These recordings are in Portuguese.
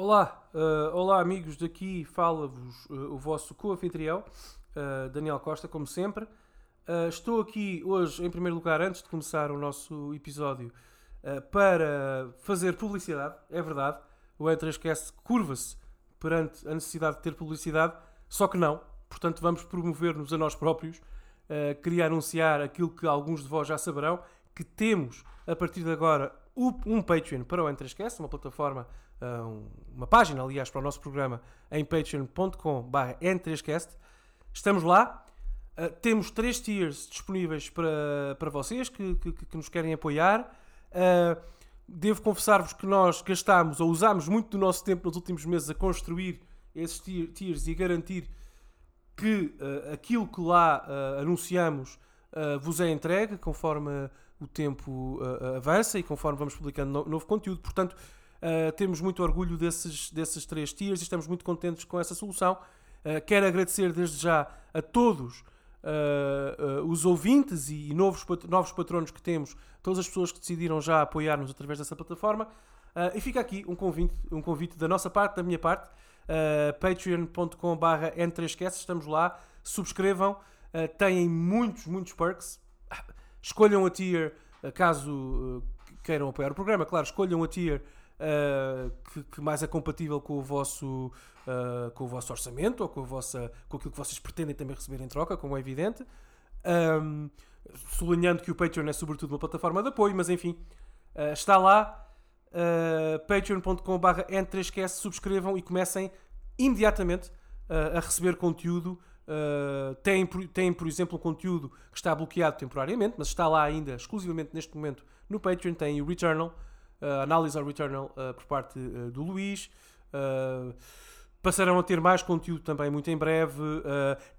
Olá, uh, olá amigos, daqui fala-vos uh, o vosso co-anfitrião, uh, Daniel Costa, como sempre. estou aqui hoje, em primeiro lugar, antes de começar o nosso episódio, para fazer publicidade, é verdade. O E3Cast curva-se perante a necessidade de ter publicidade, só que não. Portanto, vamos promover-nos a nós próprios. queria anunciar aquilo que alguns de vós já saberão, que temos, a partir de agora, um Patreon para o E3Cast, uma plataforma uma página, aliás, para o nosso programa em patreon.com.br 3 Estamos lá. Uh, temos três tiers disponíveis para, para vocês que, que, que nos querem apoiar. Uh, devo confessar-vos que nós gastámos ou usámos muito do nosso tempo nos últimos meses a construir esses tiers e a garantir que uh, aquilo que lá anunciamos vos é entregue conforme o tempo avança e conforme vamos publicando no, novo conteúdo. Portanto, Uh, temos muito orgulho desses, desses três tiers e estamos muito contentes com essa solução. Uh, quero agradecer desde já a todos uh, os ouvintes e, novos, novos patronos que temos, todas as pessoas que decidiram já apoiar-nos através dessa plataforma. e fica aqui um convite, um convite da nossa parte, da minha parte, patreon.com.br N3Cast, estamos lá, subscrevam, têm muitos, muitos perks. Escolham a tier, caso queiram apoiar o programa, claro, escolham a tier uh, que, que, mais é compatível com o vosso, uh, com o vosso orçamento ou com, a vossa, com aquilo que vocês pretendem também receber em troca, como é evidente. Um, sublinhando que o Patreon é sobretudo uma plataforma de apoio, mas enfim, uh, está lá. Uh, patreon.com.br n3cs subscrevam e comecem imediatamente a receber conteúdo Uh, tem, tem, por exemplo, um conteúdo que está bloqueado temporariamente, mas está lá ainda exclusivamente neste momento no Patreon. Tem o Returnal, uh, análise ao Returnal uh, por parte uh, do Luís. passarão a ter mais conteúdo também muito em breve.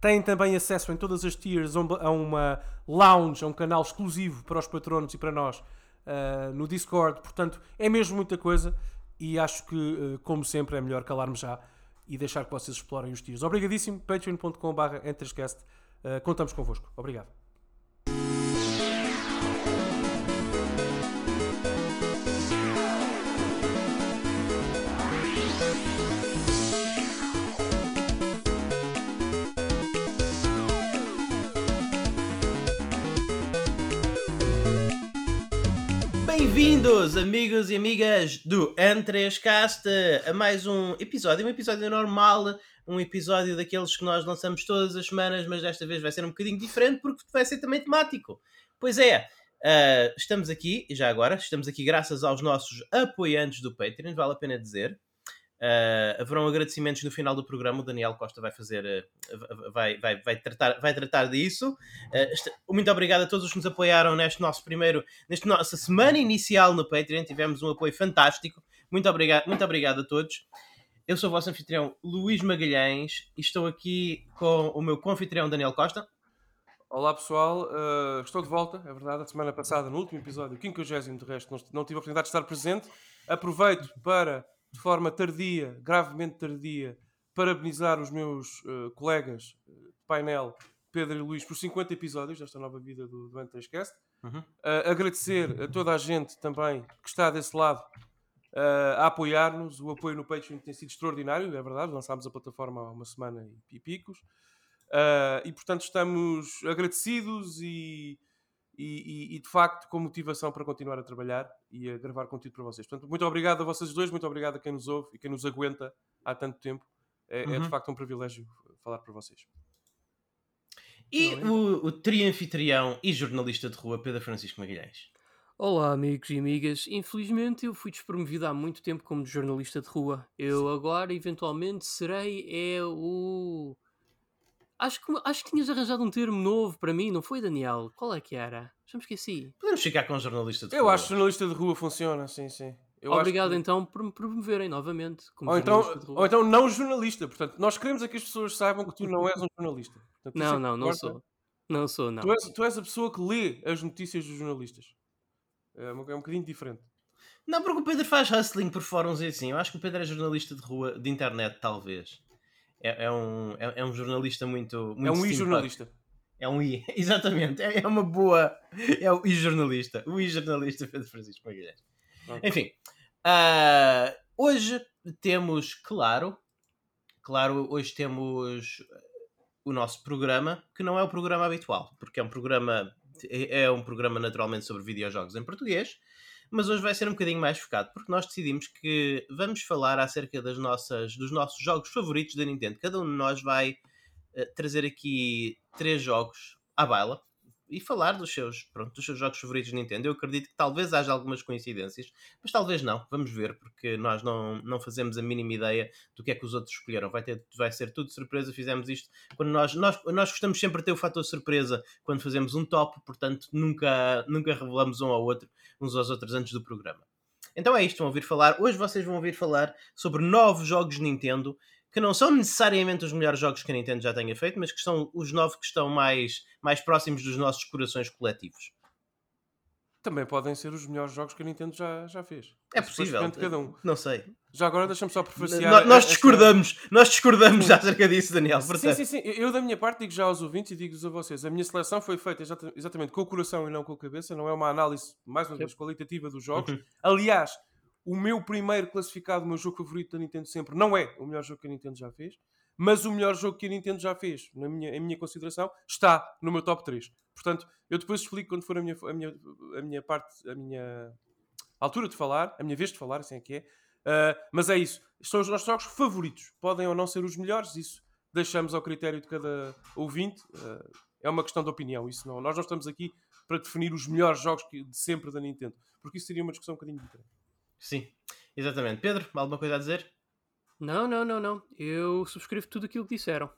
têm também acesso em todas as tiers a uma lounge, a um canal exclusivo para os patronos e para nós no Discord. Portanto, é mesmo muita coisa e acho que, como sempre, é melhor calarmos já e deixar que vocês explorem os tiers. Obrigadíssimo. patreon.com.br entrescast. contamos convosco. Obrigado. Bem-vindos, amigos e amigas do N3Cast, a mais um episódio, um episódio normal, um episódio daqueles que nós lançamos todas as semanas, mas desta vez vai ser um bocadinho diferente porque vai ser também temático. Pois é, uh, estamos aqui, já agora, estamos aqui graças aos nossos apoiantes do Patreon, vale a pena dizer. Uh, haverão agradecimentos no final do programa. O Daniel Costa vai fazer, uh, vai, vai, vai, tratar, vai tratar disso. Uh, muito obrigado a todos os que nos apoiaram neste nosso primeiro, nesta nossa semana inicial no Patreon. Tivemos um apoio fantástico. Muito obrigado, muito obrigado a todos. Eu sou o vosso anfitrião Luís Magalhães e estou aqui com o meu confitrião Daniel Costa. Olá pessoal, uh, estou de volta, é verdade. A semana passada, no último episódio, o 50 de resto, não, não tive a oportunidade de estar presente. Aproveito para de forma tardia, gravemente tardia, parabenizar os meus uh, colegas eh, de painel, Pedro e Luís, por 50 episódios desta nova vida do, do N3Cast. Uhum. Uh, agradecer a toda a gente também que está desse lado a apoiar-nos. O apoio no Patreon tem sido extraordinário, é verdade. Lançámos a plataforma há uma semana e picos. E portanto estamos agradecidos e e, e, e, de facto com motivação para continuar a trabalhar e a gravar conteúdo para vocês. Portanto, muito obrigado a vocês dois, muito obrigado a quem nos ouve e quem nos aguenta há tanto tempo. É, uhum. é de uhum. facto um privilégio falar para vocês. E o, o trianfitrião e jornalista de rua Pedro Francisco Magalhães. Olá, amigos e amigas. Infelizmente, eu fui despromovido há muito tempo como jornalista de rua. Eu Sim. agora, eventualmente, serei é o Acho que, acho que tinhas arranjado um termo novo para mim, não foi, Daniel? Qual é que era? Já me esqueci. Podemos ficar com um jornalista de Eu rua. acho que jornalista de rua funciona, sim, sim. Eu Obrigado que... então por me promoverem novamente. ou, então, ou então não jornalista. Portanto, nós queremos é que as pessoas saibam que tu não és um jornalista. Portanto, não, é não, não sou. Não sou, não. Tu és, tu és a pessoa que lê as notícias dos jornalistas. É um, é um bocadinho diferente. Não, porque o Pedro faz hustling por fóruns e assim. Eu acho que o Pedro é jornalista de rua, de internet, talvez é, é um, é, é, um jornalista muito. muito é um i-jornalista. É um i, exatamente. É, é uma boa. É o i-jornalista. O i-jornalista Pedro Francisco Magalhães. Okay. Enfim, Ah, hoje temos, claro, claro, hoje temos o nosso programa, que não é o programa habitual, porque é um programa é um programa naturalmente sobre videojogos em português, mas hoje vai ser um bocadinho mais focado, porque nós decidimos que vamos falar acerca das nossas, dos nossos jogos favoritos da Nintendo. Cada um de nós vai uh, trazer aqui três jogos à baila e falar dos seus, pronto, dos seus jogos favoritos de Nintendo. Eu acredito que talvez haja algumas coincidências, mas talvez não. Vamos ver, porque nós não, não fazemos a mínima ideia do que é que os outros escolheram. Vai, ter, vai ser tudo surpresa. Fizemos isto quando nós, nós, nós gostamos sempre de ter o fator surpresa quando fazemos um top, portanto nunca, nunca revelamos um ao outro, uns aos outros antes do programa. Então é isto, vão ouvir falar. Hoje vocês vão ouvir falar sobre novos jogos Nintendo que não são necessariamente os melhores jogos que a Nintendo já tenha feito, mas que são os novos que estão mais, mais próximos dos nossos corações coletivos. Também podem ser os melhores jogos que a Nintendo já, já fez. É possível. cada um. Não sei. Já agora deixa-me só prefaciar. Nós discordamos, esta... nós discordamos acerca disso, Daniel. Sim, sim, sim. Eu, da minha parte, digo já aos ouvintes e digo-vos a vocês: a minha seleção foi feita exatamente com o coração e não com a cabeça. Não é uma análise, mais uma vez, qualitativa dos jogos. Uhum. Aliás, o meu primeiro classificado, o meu jogo favorito da Nintendo sempre, não é o melhor jogo que a Nintendo já fez, mas o melhor jogo que a Nintendo já fez, na minha, em minha consideração, está no meu top 3. Portanto, eu depois explico quando for a minha, a minha, a minha parte, a minha altura de falar, a minha vez de falar, assim é que é. Uh, mas é isso. São os nossos jogos favoritos. Podem ou não ser os melhores, isso deixamos ao critério de cada ouvinte. Uh, é uma questão de opinião. Isso não. Nós não estamos aqui para definir os melhores jogos de sempre da Nintendo, porque isso seria uma discussão um bocadinho diferente. Sim, exatamente. Pedro, alguma coisa a dizer? Não, não, não, não. Eu subscrevo tudo aquilo que disseram.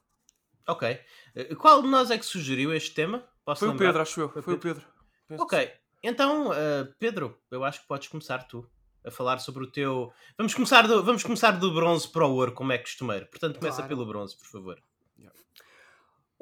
Ok. Eh, qual de nós é que sugeriu este tema? Posso Foi lembrar? o Pedro, acho eu. Foi, Foi o Pedro. Penso ok. Então, uh, Pedro, eu acho que podes começar tu a falar sobre o teu. Vamos começar do, vamos começar do bronze para o ouro, como é costumeiro. Portanto, começa claro. pelo bronze, por favor.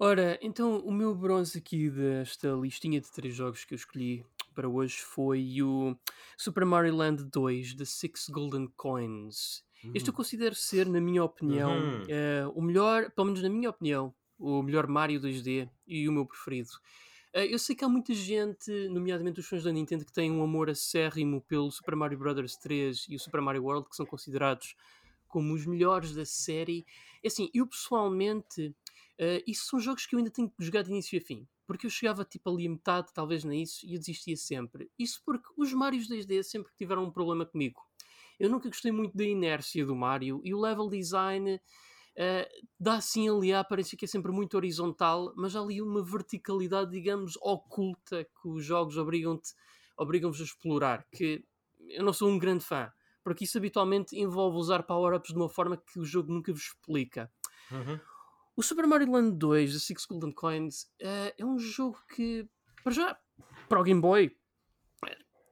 Ora, então o meu bronze aqui desta listinha de três jogos que eu escolhi para hoje foi o Super Mario Land 2 The Six Golden Coins. Uhum. Este eu hum. considero ser, na minha opinião, uhum. uh, o melhor, pelo menos na minha opinião, o melhor Mario 2D e o meu preferido. Uh, eu sei que há muita gente, nomeadamente os fãs da Nintendo, que têm um amor acérrimo pelo Super Mario Bros. 3 e o Super Mario World, que são considerados como os melhores da série. É assim, eu pessoalmente, uh, isso são jogos que eu ainda tenho que jogar de início a fim porque eu chegava tipo ali a metade, talvez nem isso, e eu desistia sempre. Isso porque os Marios 2D sempre tiveram um problema comigo. Eu nunca gostei muito da inércia do Mario e o level design uh, dá assim ali a aparência que é sempre muito horizontal, mas há ali uma verticalidade, digamos, oculta que os jogos obrigam-te obrigam-vos a explorar, que eu não sou um grande fã, porque isso habitualmente envolve usar power-ups de uma forma que o jogo nunca vos explica. Uhum. O Super Mario Land 2, The Six Golden Coins, uh, é um jogo que, para já, para o Game Boy,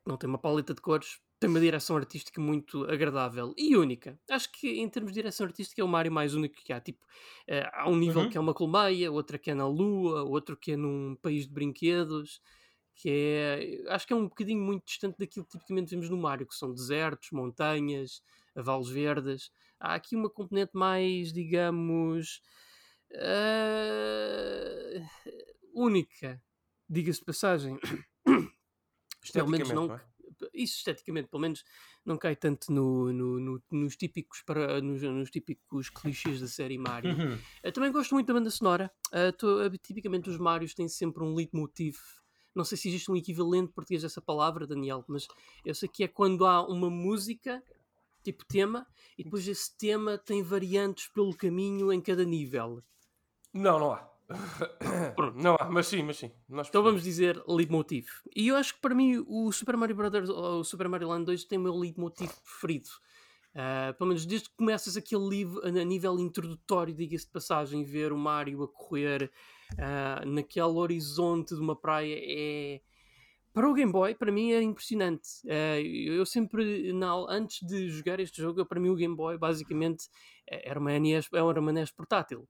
não tem uma paleta de cores, tem uma direção artística muito agradável e única. Acho que em termos de direção artística é o Mario mais único que há. Tipo, uh, há um nível uhum. que é uma colmeia, outro que é na lua, outro que é num país de brinquedos, que é. Acho que é um bocadinho muito distante daquilo que tipicamente vemos no Mario, que são desertos, montanhas, vales verdes. Há aqui uma componente mais, digamos Uh, única, diga-se de passagem. pelo menos não, é? Isso esteticamente, pelo menos não cai tanto no, no, no, nos típicos para nos, nos, típicos clichês da série Mario. Uhum. Uh, também gosto muito da banda sonora. Uh, tô, tipicamente os Marios têm sempre um leitmotiv. Não sei se existe um equivalente português dessa palavra, Daniel, mas eu sei que é quando há uma música tipo tema, e depois esse tema tem variantes pelo caminho em cada nível. Não, não há. Não há, mas sim, mas sim. então vamos dizer leitmotiv. E eu acho que para mim o Super Mario Brothers ou o Super Mario Land 2 tem o meu leitmotiv preferido. Uh, pelo menos desde que começas aquele livro a nível introdutório, diga-se de passagem, ver o Mario a correr uh, naquele horizonte de uma praia é. Para o Game Boy, para mim é impressionante. Uh, eu sempre, não, antes de jogar este jogo, para mim o Game Boy basicamente era uma NES, era uma NES portátil.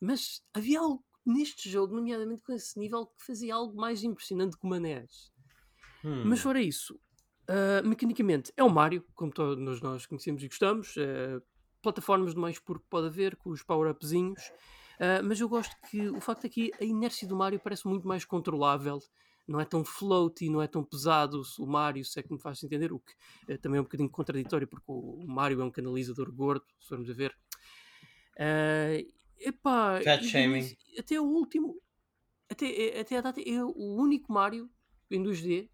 Mas havia algo neste jogo, nomeadamente com esse nível, que fazia algo mais impressionante que o Manés. Hum. Mas fora isso, uh, mecanicamente é o Mario, como todos nós conhecemos e gostamos. Uh, plataformas de mais puro que pode haver, com os power-upzinhos. Uh, mas eu gosto que o facto é que a inércia do Mario parece muito mais controlável não é tão floaty, não é tão pesado o Mario, se é que me faz entender, o que uh, também é um bocadinho contraditório, porque o, o Mario é um canalizador gordo, se formos a ver. Uh, epá, Fat shaming. Até o último, até, até a data, é o único Mario em 2D,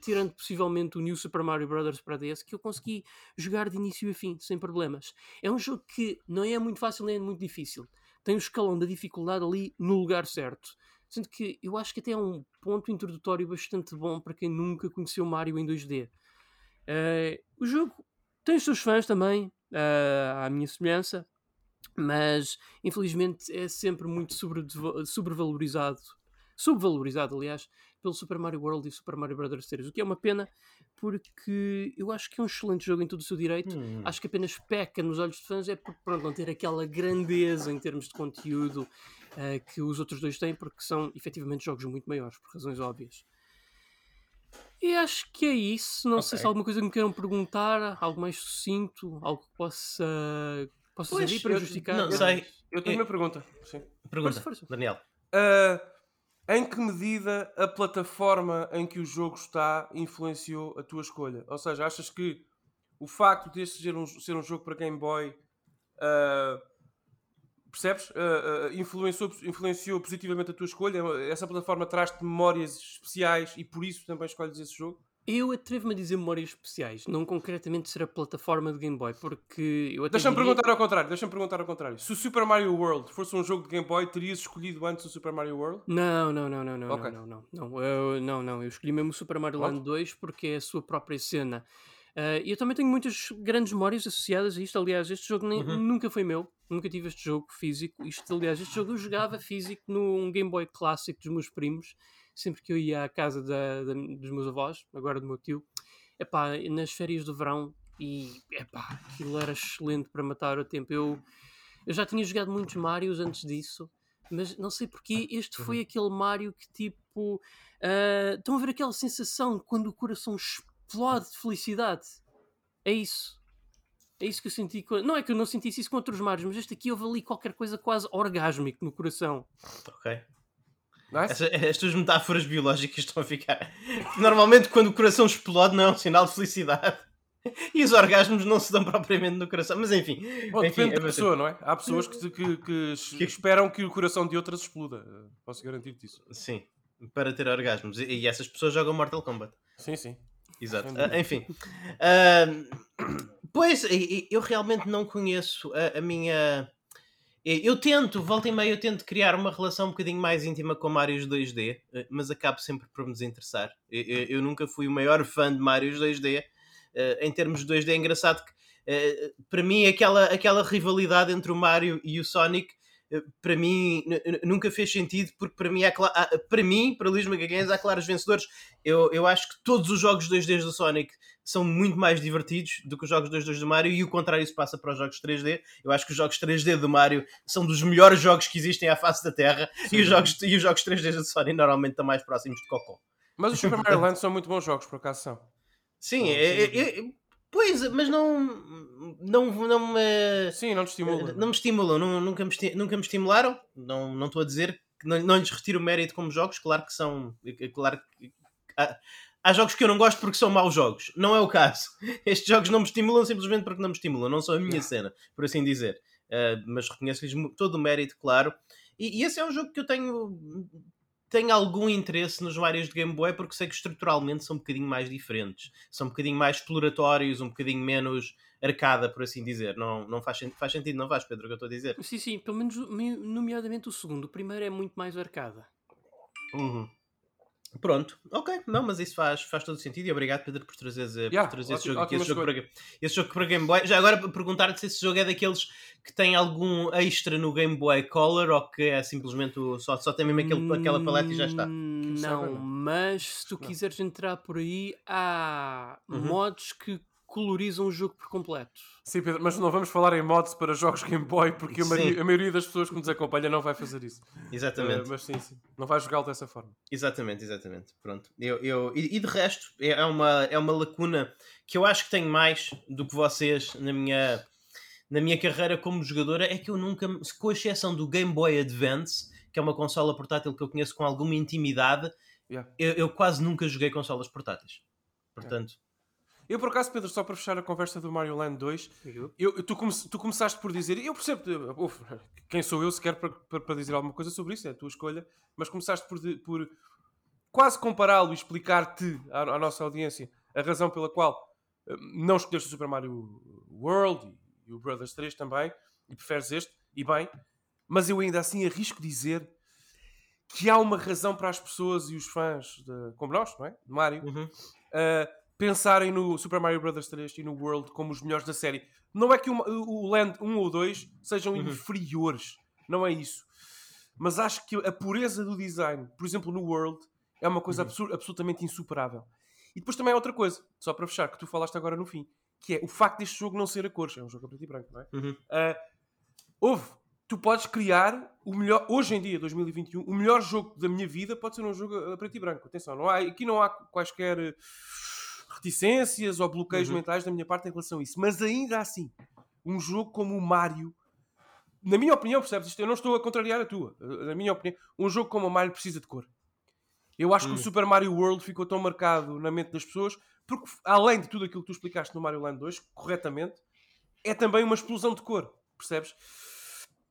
tirando possivelmente o New Super Mario Bros. para DS, que eu consegui jogar de início a fim, sem problemas. É um jogo que não é muito fácil nem é muito difícil. Tem o escalão da dificuldade ali no lugar certo. Sendo que eu acho que até é um ponto introdutório bastante bom para quem nunca conheceu Mario em 2D. Uh, eh, o jogo tem os seus fãs também, uh, à minha semelhança, mas infelizmente é sempre muito sobre, sobrevalorizado subvalorizado, aliás, pelo Super Mario World e Super Mario Bros. Series, o que é uma pena porque eu acho que é um excelente jogo em todo o seu direito. Hum. Acho que apenas peca nos olhos de fãs é por pronto, não ter aquela grandeza em termos de conteúdo uh, que os outros dois têm, porque são efetivamente jogos muito maiores, por razões óbvias. E acho que é isso. Não okay. sei se há alguma coisa que me queiram perguntar, algo mais sucinto, algo que possa, possa pois, servir para eu, justificar. Não sei. Eu tenho uma pergunta. Sim. Pergunta, força, força. Daniel. Uh, em que medida a plataforma em que o jogo está influenciou a tua escolha? Ou seja, achas que o facto de este ser um, ser um jogo para Game Boy uh, percebes? Uh, uh, influenciou, influenciou positivamente a tua escolha? Essa plataforma traz-te memórias especiais e por isso também escolhes esse jogo? Eu atrevo-me a dizer memórias especiais, não concretamente ser a plataforma de Game Boy, porque eu Deixa-me diria... perguntar ao contrário, deixa-me perguntar ao contrário. Se o Super Mario World fosse um jogo de Game Boy, terias escolhido antes o Super Mario World? Não, não, não, não, não, okay. não, não, não, eu, não, não, eu escolhi mesmo o Super Mario Land 2 porque é a sua própria cena. Uh, e eu também tenho muitas grandes memórias associadas a isto. Aliás, este jogo nem, uhum. nunca foi meu, nunca tive este jogo físico. Isto, aliás, este jogo eu jogava físico num Game Boy clássico dos meus primos sempre que eu ia à casa da, da, dos meus avós, agora do meu tio, epá, nas férias do verão, e epá, aquilo era excelente para matar o tempo. Eu, eu já tinha jogado muitos Marios antes disso, mas não sei porque este foi uhum. aquele Mario que tipo. Uh, estão a ver aquela sensação quando o coração explode de felicidade? É isso. É isso que eu senti. Com... Não é que eu não sentisse isso com outros Marios, mas este aqui houve ali qualquer coisa quase orgásmico no coração. Ok. Nice. As tuas metáforas biológicas estão a ficar. Normalmente, quando o coração explode, não é um sinal de felicidade. E os orgasmos não se dão propriamente no coração, mas enfim. Bom, enfim depende é da pessoa, não é? Há pessoas que, que, que, que, esperam que o coração de outras exploda. Posso garantir-te isso. Sim, para ter orgasmos. E, essas pessoas jogam Mortal Kombat. Sim, sim. Exato. Uh, enfim. Uh, pois, eu realmente não conheço a, a minha eu tento, volta e meia, eu tento criar uma relação um bocadinho mais íntima com Marios 2D, eh, mas acabo sempre por me desinteressar. Eu, eu nunca fui o maior fã de Marios 2D. Eh, em termos de 2D, é engraçado que, eh, para mim, aquela, aquela rivalidade entre o Mario e o Sonic para mim nunca fez sentido porque para mim, é para mim, para Luís Magalhães, há claros vencedores. Eu, eu acho que todos os jogos 2D do Sonic são muito mais divertidos do que os jogos 2D do Mario e o contrário se passa para os jogos 3D. Eu acho que os jogos 3D do Mario são dos melhores jogos que existem à face da Terra e os, jogos, e os jogos 3D do Sonic normalmente estão mais próximos de Cocó. Mas os Super Mario Land são muito bons jogos, por acaso são. Sim, é, é, é, Pois, mas não. Não, não me. Sim, não te estimulam. Não me estimulam, não, nunca, me nunca me estimularam. Não, não estou a dizer que não, não lhes retiro o mérito como jogos, claro que são. Claro que. Há, há, jogos que eu não gosto porque são maus jogos. Não é o caso. Estes jogos não me estimulam simplesmente porque não me estimulam. Não são a minha cena, por assim dizer. Uh, mas reconheço-lhes todo o mérito, claro. E, e, esse é um jogo que eu tenho tenho algum interesse nos vários de Game Boy porque sei que estruturalmente são um bocadinho mais diferentes. São um bocadinho mais exploratórios, um bocadinho menos arcada, por assim dizer. Não, não faz, faz sentido, não faz, Pedro, o que eu estou a dizer? Sim, sim, pelo menos nomeadamente o segundo. O primeiro é muito mais arcada. Uhum. Pronto, ok, não, mas isso faz, faz todo sentido e obrigado Pedro por trazeres, yeah, por trazer esse jogo aqui, esse jogo, para, esse jogo para Game Boy. Já agora perguntar-te se esse jogo é daqueles que tem algum extra no Game Boy Color ou que é simplesmente o, só, só tem mesmo aquele, aquela paleta e já está. Não, mas se tu quiseres entrar por aí, há uhum. mods que colorizam o jogo por completo. Sim, Pedro, mas não vamos falar em mods para jogos Game Boy porque a maioria, a maioria, das pessoas que nos acompanha não vai fazer isso. Exatamente. Uh, mas sim, sim. Não vai jogá-lo dessa forma. Exatamente, exatamente. Pronto. Eu, eu, e, e de resto, é, é uma, é uma lacuna que eu acho que tenho mais do que vocês na minha, na minha carreira como jogadora. É que eu nunca, com exceção do Game Boy Advance, que é uma consola portátil que eu conheço com alguma intimidade, Yeah. Eu, eu quase nunca joguei consolas portáteis. Portanto, Eu, por acaso, Pedro, só para fechar a conversa do Mario Land 2, eu, tu, come- tu começaste por dizer, eu percebo, uf, quem sou eu sequer para, para, para dizer alguma coisa sobre isso, é a tua escolha, mas começaste por, por quase compará-lo e explicar-te à, à nossa audiência a razão pela qual eh, não escolheste o Super Mario World e, e o Brothers 3 também, e preferes este, e bem, mas eu ainda assim arrisco dizer que há uma razão para as pessoas e os fãs, de, como nós, não é? De Mario, uhum. uh, pensarem no Super Mario Bros. 3 e no World como os melhores da série. Não é que o, o Land 1 ou 2 sejam Uhum. inferiores, não é isso. Mas acho que a pureza do design, por exemplo, no World, é uma coisa Uhum. absolutamente insuperável. E depois também há outra coisa, só para fechar, que tu falaste agora no fim, que é o facto deste jogo não ser a cores, é um jogo a preto e branco, não é? Uhum. Uh, houve, tu podes criar o melhor, hoje em dia, 2021, o melhor jogo da minha vida pode ser um jogo a preto e branco. Atenção, não há, aqui não há quaisquer reticências ou bloqueios Uhum. mentais da minha parte em relação a isso. Mas ainda assim, um jogo como o Mario, na minha opinião, percebes isto? Eu não estou a contrariar a tua. eh, Na minha opinião, um jogo como o Mario precisa de cor. Eu acho que Hum. o Super Mario World ficou tão marcado na mente das pessoas porque, além de tudo aquilo que tu explicaste no Mario Land 2, corretamente, é também uma explosão de cor, percebes?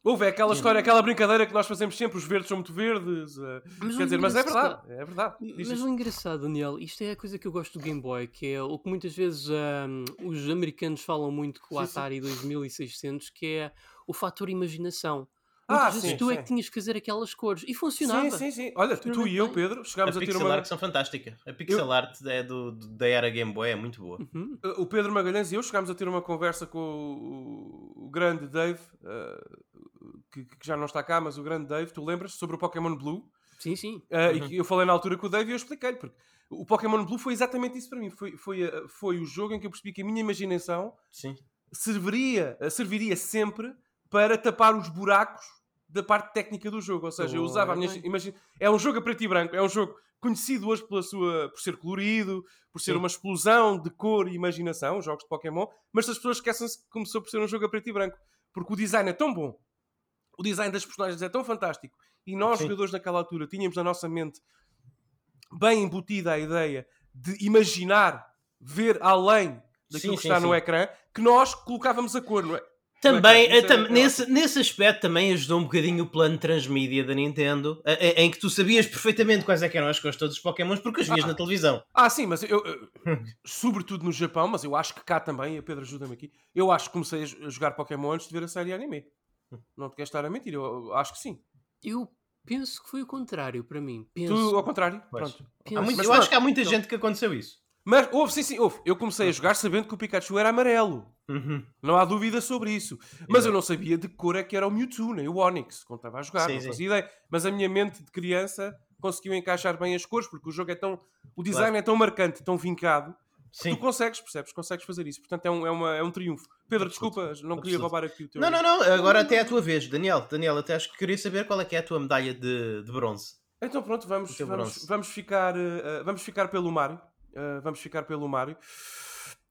Houve aquela Sim. história, aquela brincadeira que nós fazemos sempre, os verdes são muito verdes, eh, Mas quer dizer, mas é verdade, é verdade. Diz Mas o engraçado, Daniel, isto é a coisa que eu gosto do Game Boy, que é o que muitas vezes ahm, os americanos falam muito com o. Atari 2600, que é o fator imaginação. Ah, vezes sim, tu é sim. que tinhas que fazer aquelas cores e funcionava. Sim, sim, sim. Olha, tu, tu e eu, Pedro, A chegámos a, ter pixel uma. art são fantástica. A pixel art é do, do- da era Game Boy é muito boa. Uhum. O Pedro Magalhães e eu chegámos a ter uma conversa com o, o grande Dave, eh, que, que já não está cá, mas o grande Dave, tu lembras, sobre o Pokémon Blue. Sim, sim. Eh, Uhum. E que eu falei na altura com o Dave e eu expliquei-lhe, porque o Pokémon Blue foi exatamente isso para mim. Foi, foi, eh, foi o jogo em que eu percebi que a minha imaginação Sim. serviria, serviria sempre para tapar os buracos da parte técnica do jogo. Ou seja, eu usava a minha imagina... É um jogo a preto e branco, é um jogo conhecido hoje pela sua, por ser colorido, por ser Sim. uma explosão de cor e imaginação, os jogos de Pokémon, mas as pessoas esquecem-se que começou por ser um jogo a preto e branco, porque o design é tão bom, o design das personagens é tão fantástico, e nós, Sim. jogadores naquela altura, tínhamos na nossa mente bem embutida a ideia de imaginar, ver além daquilo Sim, que sim, está no sim. ecrã, que nós colocávamos a cor, não é? Também, Não é, cara? eh, tam- é- é nesse, nesse aspecto também ajudou um bocadinho o plano transmídia da Nintendo, eh, eh, em que tu sabias perfeitamente quais é que eram as cores de todos os Pokémons porque os vias Ah. na televisão. Ah, sim, mas eu, eu- sobretudo no Japão, mas eu acho que cá também, e a Pedro ajuda-me aqui, eu acho que comecei a jogar Pokémon antes de ver a série anime. Não te queres estar a mentir, eu, eu acho que sim. Eu penso que foi o contrário para mim. Penso. Tu, ao contrário, Pois. pronto. Há penso- muito- Mas eu acho que há muita então- gente que aconteceu isso. Mas houve, sim, sim, houve. Eu comecei a jogar sabendo que o Pikachu era amarelo. Uhum. Não há dúvida sobre isso. Mas eu não sabia de que cor é que era o Mewtwo, nem o Onix, quando estava a jogar. Sim, não sim. fazia ideia. Mas a minha mente de criança conseguiu encaixar bem as cores, porque o jogo é tão. O design é tão marcante, tão vincado, Sim. tu consegues, percebes? Consegues fazer isso. Portanto, é um, é uma- é um triunfo. Pedro, desculpa, não queria Absoluto. roubar aqui o teu. Não, não, não, agora até é a tua vez, Daniel. Daniel, até acho que queria saber qual é que é a tua medalha de, de bronze. Então pronto, vamos, vamos, vamos, ficar, eh, vamos ficar pelo Mário. Eh, vamos ficar pelo Mário.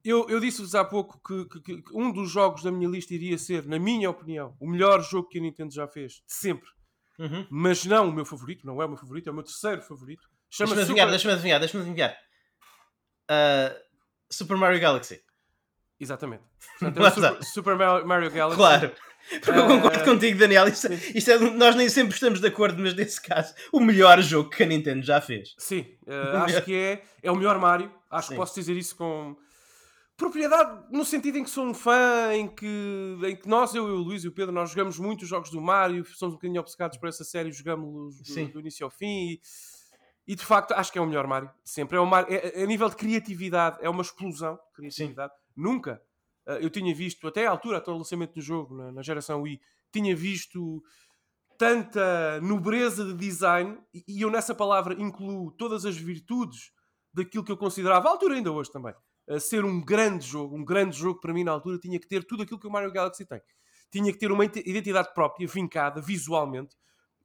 Eu, eu disse-vos há pouco que, que- que- um dos jogos da minha lista iria ser, na minha opinião, o melhor jogo que a Nintendo já fez, de sempre. Uhum. Mas não o meu favorito, não é o meu favorito, é o meu terceiro favorito. Deixa-me adivinhar, Super... deixa-me adivinhar, deixa-me adivinhar. Ah, Super Mario Galaxy. Exatamente. Portanto, é Super. Super Mario Mario Galaxy. Claro. Porque eu Ah, concordo contigo, Daniel. Isto, isto é, nós nem sempre estamos de acordo, mas nesse caso, o melhor jogo que a Nintendo já fez. Sim, eh, acho que é, é o melhor Mario. Acho Sim. que posso dizer isso com propriedade, no sentido em que sou um fã, em que, em que nós, eu, eu, o Luís e o Pedro, nós jogamos muitos jogos do Mario, somos um bocadinho obcecados por essa série, jogamos-los Sim. do, do início ao fim e, e, de facto acho que é o melhor Mario. Sempre. É o Mario, é- é- a nível de criatividade, é uma explosão de criatividade. Nunca. Eh, eu tinha visto, até à altura, até o lançamento do jogo, na, na geração Wii, tinha visto tanta nobreza de design, e eu nessa palavra incluo todas as virtudes daquilo que eu considerava, à altura ainda hoje também, ser um grande jogo. Um grande jogo para mim na altura tinha que ter tudo aquilo que o Mario Galaxy tem. Tinha que ter uma ide- identidade própria, vincada visualmente.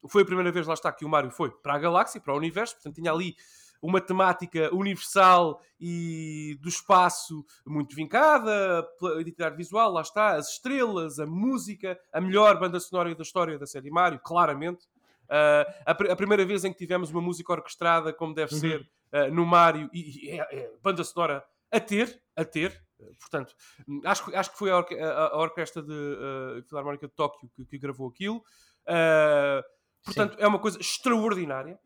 Foi a primeira vez, lá está, que o Mario foi para a galáxia, para o universo, portanto tinha ali uma temática universal e do espaço muito vincada, pela identidade visual, lá está, as estrelas, a música, a melhor banda sonora da história da série Mario, claramente. Uh, a, pr- a primeira vez em que tivemos uma música orquestrada como deve Uhum. ser uh, no Mario e, e é, é banda sonora a ter, a ter. Uh, Portanto, acho, que- acho que foi a, orque- a- orquestra de uh, Filarmónica de Tóquio que, que gravou aquilo. Portanto, é uma coisa extraordinária.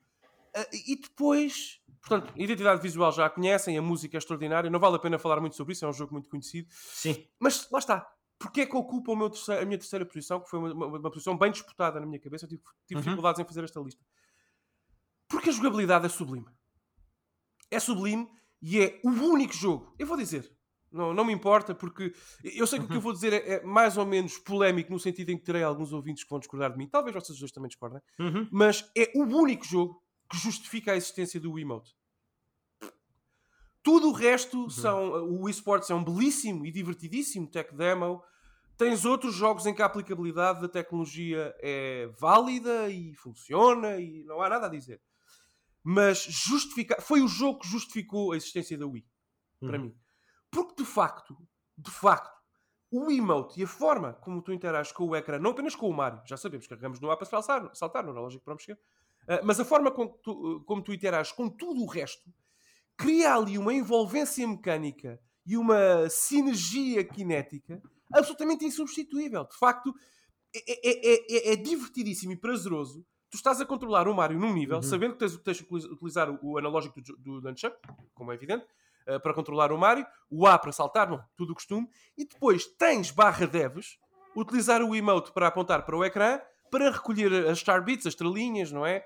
Uh, e depois, portanto, identidade visual já a conhecem, a música é extraordinária. Não vale a pena falar muito sobre isso, é um jogo muito conhecido. Sim. Mas lá está. Porquê é que ocupa o meu terceiro- a minha terceira posição, que foi uma, uma- uma posição bem disputada na minha cabeça? Eu tive, tive Uhum. dificuldades em fazer esta lista. Porque a jogabilidade é sublime. É sublime e é o único jogo. Eu vou dizer. Não, não me importa, porque eu sei que o que eu vou dizer é, é mais ou menos polémico, no sentido em que terei alguns ouvintes que vão discordar de mim. Talvez vocês dois também discordem. Uhum. Mas é o único jogo que justifica a existência do Wiimote. Tudo o resto são. O eSports é um belíssimo e divertidíssimo tech demo. Tens outros jogos em que a aplicabilidade da tecnologia é válida e funciona e não há nada a dizer. Mas justifica... foi o jogo que justificou a existência da Wii, para Uhum. mim. Porque de facto, de facto, o emote e a forma como tu interages com o ecrã, não apenas com o Mario, já sabemos, carregamos no A para saltar, saltar não é lógico para mexer, mas a forma como tu, como tu interages com tudo o resto cria ali uma envolvência mecânica e uma sinergia cinética absolutamente insubstituível. De facto, é, é- é- é- é divertidíssimo e prazeroso. Tu estás a controlar o Mario num nível, Uhum. sabendo que tens, tens que utiliz- utilizar o, o analógico do, do Nunchuck, como é evidente, uh, para controlar o Mario, o A para saltar, não, tudo o costume, e depois tens barra devs, utilizar o emote para apontar para o ecrã, para recolher as star bits, as estrelinhas, não é?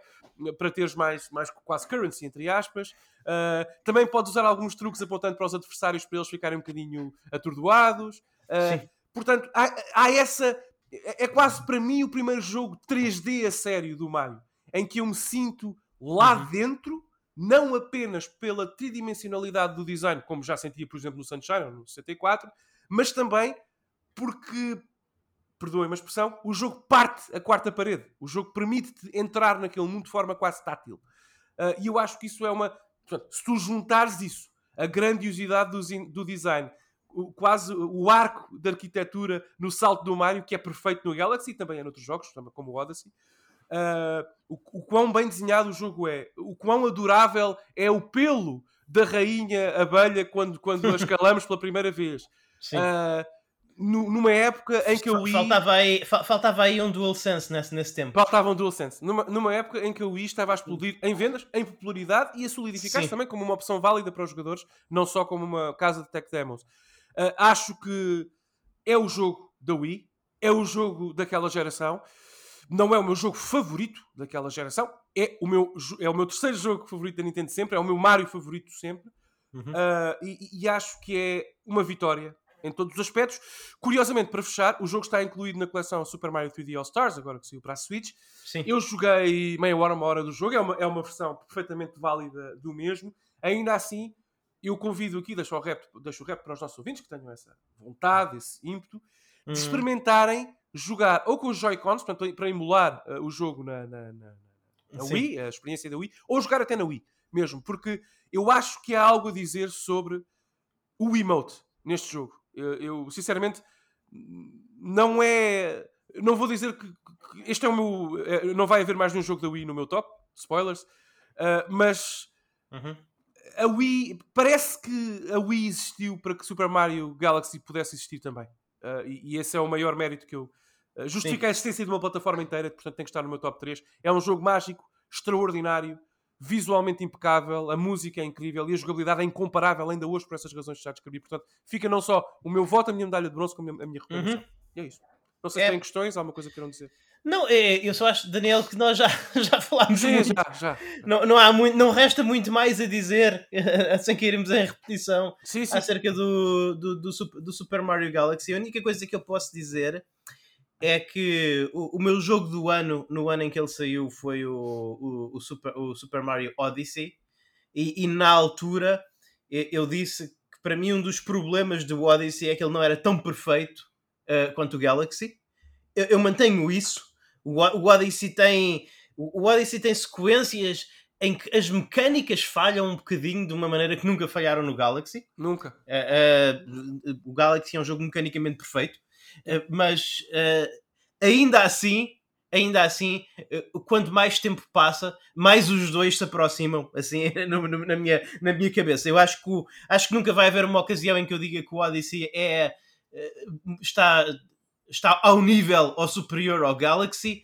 Para teres mais, mais quase currency, entre aspas. Uh, também podes usar alguns truques apontando para os adversários para eles ficarem um bocadinho atordoados. Uh, Sim. portanto, há, há essa. É é quase para mim o primeiro jogo 3D a sério do Mario, em que eu me sinto lá Uhum. dentro, não apenas pela tridimensionalidade do design, como já sentia, por exemplo, no Sunshine ou no 64, mas também porque, perdoem-me a expressão, o jogo parte a quarta parede. O jogo permite-te entrar naquele mundo de forma quase tátil. Ah, e eu acho que isso é uma. portanto, se tu juntares isso, a grandiosidade do, do design, o- quase o arco da arquitetura no salto do Mario, que é perfeito no Galaxy e também é noutros jogos, como o Odyssey. ah, o, o quão bem desenhado o jogo é, o quão adorável é o pelo da rainha abelha quando, quando a escalamos pela primeira vez. Sim. Nu- numa época em que a Fa- Wii faltava, aí, fa- faltava aí um DualSense nesse, nesse tempo. faltava um DualSense. Numa, numa época em que a Wii estava a explodir em vendas, em popularidade e a solidificar-se também como uma opção válida para os jogadores, não só como uma casa de tech demos. Ah, acho que é o jogo da Wii, é o jogo daquela geração. Não é o meu jogo favorito daquela geração, é o meu, é o meu terceiro jogo favorito da Nintendo sempre, é o meu Mario favorito sempre. Uhum. Uh, e, e acho que é uma vitória em todos os aspectos. Curiosamente, para fechar, o jogo está incluído na coleção Super Mario 3D All Stars, agora que saiu para a Switch. Sim. Eu joguei meia hora, uma hora do jogo, é uma, é uma versão perfeitamente válida do mesmo. Ainda assim, eu convido aqui, deixo o rap, deixo o rap para os nossos ouvintes que tenham essa vontade, esse ímpeto, de Hum. experimentarem jogar ou com os Joy-Cons, portanto, para emular uh, o jogo na, na- na- na. Wii, a experiência da Wii, ou jogar até na Wii mesmo, porque eu acho que há algo a dizer sobre o emote neste jogo. Eu, eu, sinceramente não é. Não vou dizer que, que este é o meu. é, não vai haver mais nenhum jogo da Wii no meu top, spoilers, ah, mas Uhum. a Wii. Parece que a Wii existiu para que Super Mario Galaxy pudesse existir também. Ah, e, e esse é o maior mérito que eu. ah, justifica a existência de uma plataforma inteira, portanto tem que estar no meu top 3. É um jogo mágico, extraordinário, visualmente impecável, a música é incrível e a jogabilidade é incomparável ainda hoje por essas razões que já descrevi. Portanto, fica não só o meu voto, a minha medalha de bronze, como a minha recomendação. E é isso. Não sei É. se têm questões, alguma coisa que queiram dizer. Não, é, eu só acho, Daniel, que nós já, já falámos Sim, muito. já, já. Não, não, há muito, não resta muito mais a dizer, sem que irmos em repetição, Sim, sim. acerca do, do, do, do Super Mario Galaxy. A única coisa que eu posso dizer é que o, o meu jogo do ano, no ano em que ele saiu, foi o, o, o Super, o Super Mario Odyssey. E, e na altura eu, disse que para mim um dos problemas do Odyssey é que ele não era tão perfeito eh, quanto o Galaxy. Eu, eu mantenho isso. O, O- Odyssey tem o Odyssey tem sequências em que as mecânicas falham um bocadinho de uma maneira que nunca falharam no Galaxy. Nunca. Uh, uh, o Galaxy é um jogo mecanicamente perfeito, uh, mas uh, ainda assim ainda assim, eh, quanto mais tempo passa, mais os dois se aproximam, assim, no- no- na, minha, na minha cabeça. Eu acho que, acho que nunca vai haver uma ocasião em que eu diga que o Odyssey é, eh, está, está ao nível ou superior ao Galaxy.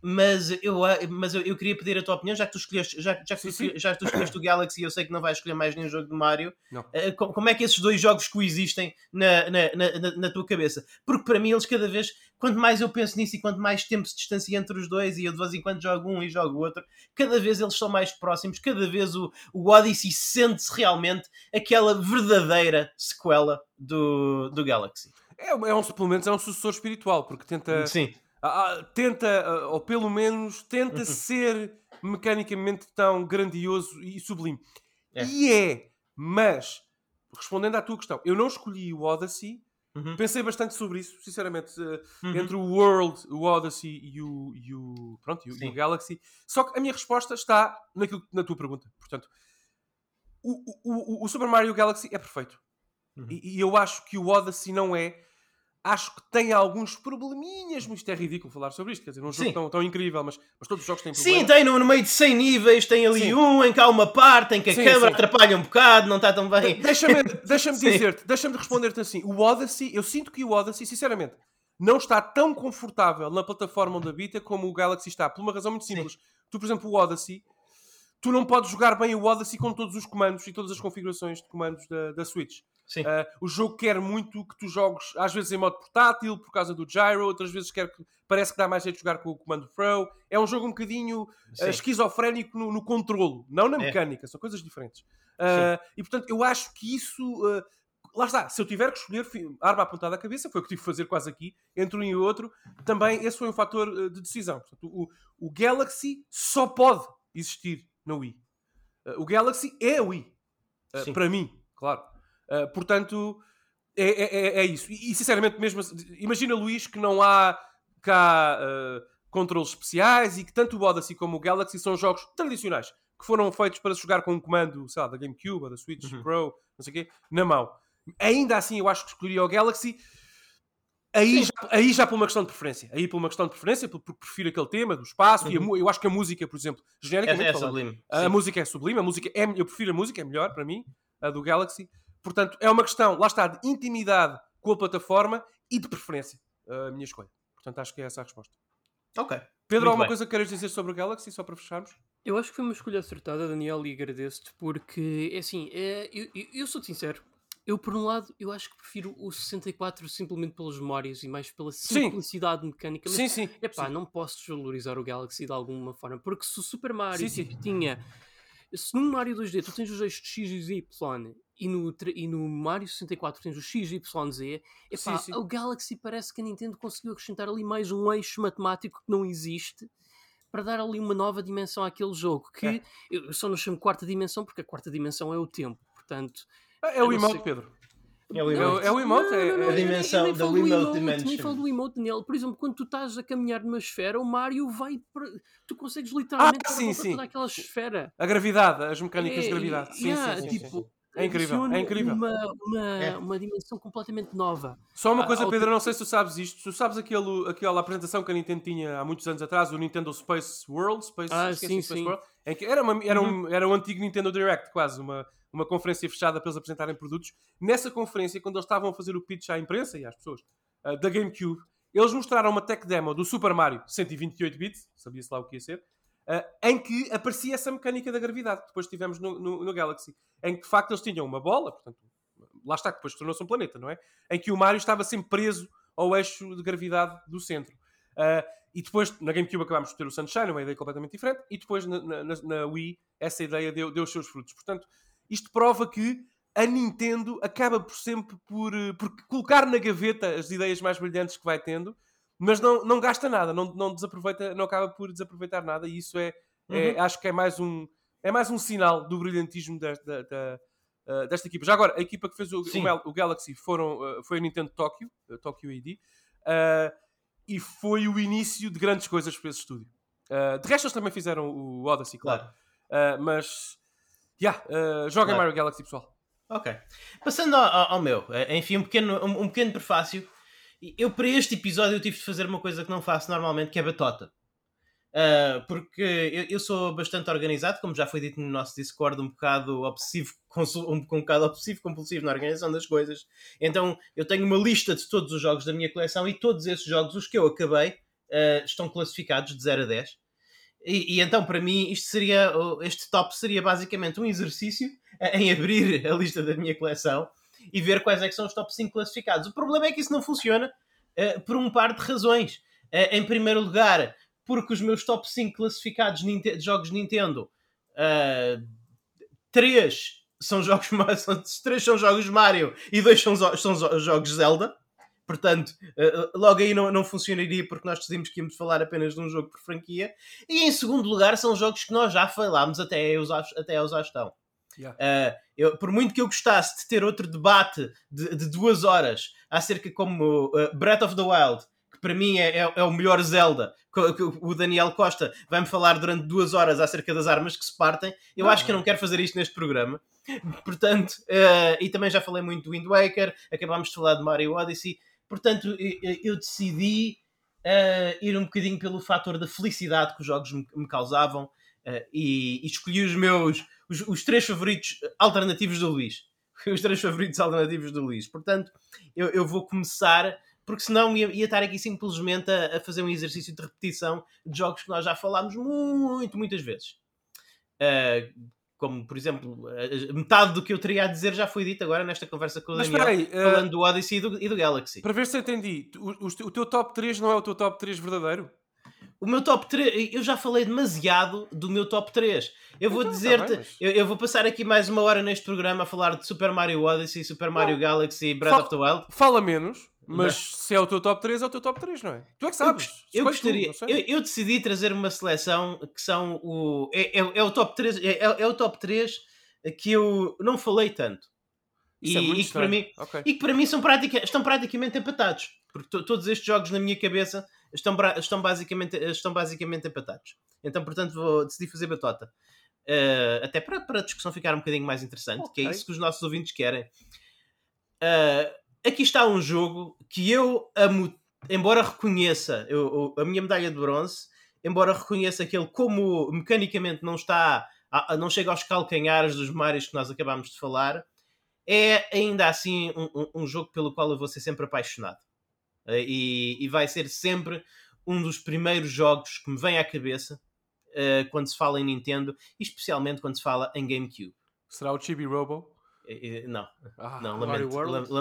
Mas, eu, mas eu, eu queria pedir a tua opinião, já que tu escolheste, já, já que tu, Sim, sim. já tu escolheste o Galaxy, eu sei que não vais escolher mais nenhum jogo do Mario. Não. Eh, co- como é que esses dois jogos coexistem na, na, na, na- na tua cabeça? Porque para mim eles cada vez, quanto mais eu penso nisso e quanto mais tempo se distancia entre os dois e eu de vez em quando jogo um e jogo o outro, cada vez eles são mais próximos, cada vez o, o Odyssey sente-se realmente aquela verdadeira sequela do, do Galaxy. É, é um, pelo menos é um sucessor espiritual, porque tenta, Sim, ah, ah, tenta ah, ou pelo menos Uhum. tenta ser mecanicamente tão grandioso e sublime. É. E é, mas, respondendo à tua questão, eu não escolhi o Odyssey, Uhum. pensei bastante sobre isso, sinceramente, eh, Uhum. entre o World, o Odyssey e o, e o, pronto, e o, e o Galaxy. Só que a minha resposta está naquilo, na tua pergunta. Portanto, o, o, o- o Super Mario Galaxy é perfeito. Uhum. E, e eu acho que o Odyssey não é. Acho que tem alguns probleminhas, mas isto é ridículo falar sobre isto. Quer dizer, num jogo Sim. tão, tão incrível, mas, mas todos os jogos têm Sim, problemas. tem no, no meio de 100 níveis, tem ali Sim. um em que há uma parte em que a Sim, câmera sim. atrapalha um bocado, não está tão bem. De- Deixa-me deixa Sim. dizer-te, deixa-me responder-te assim. O Odyssey, eu sinto que o Odyssey, sinceramente, não está tão confortável na plataforma onde habita como o Galaxy está, por uma razão muito Sim. simples. Tu, por exemplo, o Odyssey, tu não podes jogar bem o Odyssey com todos os comandos e todas as configurações de comandos da, da Switch. Uh, o jogo quer muito que tu jogues, às vezes em modo portátil, por causa do gyro, outras vezes quer que parece que dá mais jeito de jogar com o comando Pro. É um jogo um bocadinho uh, esquizofrénico no, no controlo, não na É. mecânica, são coisas diferentes. Uh, e portanto, eu acho que isso. lá está, se eu tiver que escolher arma apontada à cabeça, foi o que tive que fazer quase aqui, entre um e outro, também esse foi um fator de decisão. Portanto, o, o Galaxy só pode existir na Wii. O Galaxy é a Wii. Para mim, claro. Uh, portanto, é, é- é- é isso. E, sinceramente, mesmo assim, imagina, Luís, que não há cá uh, controles especiais e que tanto o Odyssey como o Galaxy são jogos tradicionais que foram feitos para se jogar com um comando, sei lá, da GameCube ou da Switch Uhum. Pro, não sei o quê, na mão. Ainda assim, eu acho que escolheria o Galaxy. Aí já, aí já por uma questão de preferência. Aí por uma questão de preferência, porque prefiro aquele tema do espaço e a Uhum. eu acho que a música, por exemplo, genericamente É, é sublime. a música é sublime, a música é, eu prefiro a música, é melhor para mim, a do Galaxy. Portanto, é uma questão, lá está, de intimidade com a plataforma e de preferência, a minha escolha. Portanto, acho que é essa a resposta. Ok. Pedro, Muito alguma bem. coisa que queiras dizer sobre o Galaxy, só para fecharmos? Eu acho que foi uma escolha acertada, Daniel, e agradeço-te, porque, é assim, é, eu, eu, eu sou sincero. Eu, por um lado, eu acho que prefiro o 64 simplesmente pelas memórias e mais pela Sim. simplicidade mecânica. Mas, Sim, sim. epá, sim. não posso desvalorizar o Galaxy de alguma forma, porque se o Super Mario Sim, sim. tipo, tinha... Se no Mario 2D tu tens os eixos X e Y e no, e no Mario 64 tens o X, Y, Z, epá, Sim, sim. o Galaxy parece que a Nintendo conseguiu acrescentar ali mais um eixo matemático que não existe para dar ali uma nova dimensão àquele jogo. Que É. eu só não chamo quarta dimensão porque a quarta dimensão é o tempo. Portanto, É eu o emote, sei. Pedro. É o É o- emote. é é- é- A eu nem- dimensão eu da do Nem Dimension. falo do emote, Daniel. Por exemplo, quando tu estás a caminhar numa esfera, o Mario vai. para- Tu consegues literalmente Ah, sim, sim. toda aquela esfera. A gravidade, as mecânicas de É, gravidade. e- Sim, yeah, sim, sim, tipo, sim. É incrível, é incrível. Uma, uma, É. uma dimensão completamente nova. Só uma Ah, coisa, ao Pedro, não sei se tu sabes isto. Tu sabes aquele, aquela apresentação que a Nintendo tinha há muitos anos atrás, o Nintendo Space World? Space, Ah, sim, Space sim. World, em que era, uma, era, um, era um antigo Nintendo Direct, quase, uma, uma conferência fechada para eles apresentarem produtos. Nessa conferência, quando eles estavam a fazer o pitch à imprensa e às pessoas ah, da GameCube, eles mostraram uma tech demo do Super Mario 128 bits, sabia-se lá o que ia ser, ah, em que aparecia essa mecânica da gravidade, que depois tivemos no, no- no Galaxy, em que de facto eles tinham uma bola, portanto, lá está, que depois tornou-se um planeta, não é? Em que o Mario estava sempre preso ao eixo de gravidade do centro. Ah, e depois, na GameCube, acabámos de ter o Sunshine, uma ideia completamente diferente, e depois na- na- na Wii, essa ideia deu, deu os seus frutos. Portanto, isto prova que a Nintendo acaba por sempre por, eh, por colocar na gaveta as ideias mais brilhantes que vai tendo, mas não, não gasta nada, não, não desaproveita, não acaba por desaproveitar nada, e isso é, é- Uhum. acho que é mais um é mais um sinal do brilhantismo desta, da- da- desta equipa. Já agora, a equipa que fez o, o o Galaxy foram, uh, foi a Nintendo Tokyo, a Tokyo ID, uh, e foi o início de grandes coisas para esse estúdio. Uh, de resto, eles também fizeram o Odyssey, claro. Claro. Uh, mas, yeah, uh, joguem Claro. Mario Galaxy, pessoal. Ok. Passando ao, ao- meu, eh, enfim, um pequeno, um, um pequeno prefácio. Eu, para este episódio, eu tive de fazer uma coisa que não faço normalmente, que é batota. Uh, porque eu, eu, sou bastante organizado, como já foi dito no nosso Discord, um bocado obsessivo, um, um bocado obsessivo compulsivo na organização das coisas. Então eu tenho uma lista de todos os jogos da minha coleção e todos esses jogos, os que eu acabei, uh, estão classificados de 0 a 10. E, e, então, para mim, isto seria, este top seria basicamente um exercício em abrir a lista da minha coleção e ver quais é são os top 5 classificados. O problema é que isso não funciona uh, por um par de razões. em primeiro lugar, porque os meus top 5 classificados de jogos Nintendo, uh, 3 são jogos 3 são jogos Mario e 2 são, são jogos Zelda. Portanto, uh, logo aí não, não funcionaria porque nós decidimos que íamos falar apenas de um jogo por franquia. E em segundo lugar, são jogos que nós já falámos até aos, até aos Astão. Yeah. Uh, eu, por muito que eu gostasse de ter outro debate de, de duas horas acerca como uh, Breath of the Wild que para mim é, é, é o melhor Zelda, o Daniel Costa vai-me falar durante duas horas acerca das armas que se partem. Eu ah, acho que eu não quero fazer isto neste programa. Portanto, uh, e também já falei muito do Wind Waker, acabámos de falar de Mario Odyssey. Portanto, eu, decidi uh, ir um bocadinho pelo fator da felicidade que os jogos me, me causavam uh, e, e, escolhi os meus, os, os, três favoritos alternativos do Luís. Os três favoritos alternativos do Luís. Portanto, eu, eu vou começar porque senão ia, ia estar aqui simplesmente a, a, fazer um exercício de repetição de jogos que nós já falámos muito, muitas vezes. Uh, como, por exemplo, metade do que eu teria a dizer já foi dito agora nesta conversa com o Daniel, aí, uh, falando do Odyssey e do, e do, Galaxy. Para ver se eu entendi, o, o, o teu top 3 não é o teu top 3 verdadeiro? O meu top 3, eu já falei demasiado do meu top 3. Eu vou então, tá dizer-te, tá eu, eu, vou passar aqui mais uma hora neste programa a falar de Super Mario Odyssey, Super Mario não. Galaxy e Breath of the Wild. Fala menos. Mas se é o teu top 3, é o teu top 3, não é? Tu é que sabes. Eu, eu gostaria. Tu, eu, eu, decidi trazer uma seleção que são o. É, é, é o top 3. É, é, o top 3 que eu não falei tanto. E, é e, que para mim, okay. e que para mim são pratica, estão praticamente empatados. Porque todos estes jogos na minha cabeça estão, estão, basicamente, estão basicamente empatados. Então, portanto, vou decidir fazer batota. Uh, até para, para a discussão ficar um bocadinho mais interessante, okay. que é isso que os nossos ouvintes querem. Uh, aqui está um jogo que eu amo, embora reconheça eu, a minha medalha de bronze, embora reconheça que ele, como mecanicamente não está, não chega aos calcanhares dos Marios que nós acabámos de falar, é ainda assim um, um, um jogo pelo qual eu vou ser sempre apaixonado. Eh, e, e, vai ser sempre um dos primeiros jogos que me vem à cabeça uh, quando se fala em Nintendo, e especialmente quando se fala em GameCube. Será o Chibi Robo? Não, ah, não, lamento,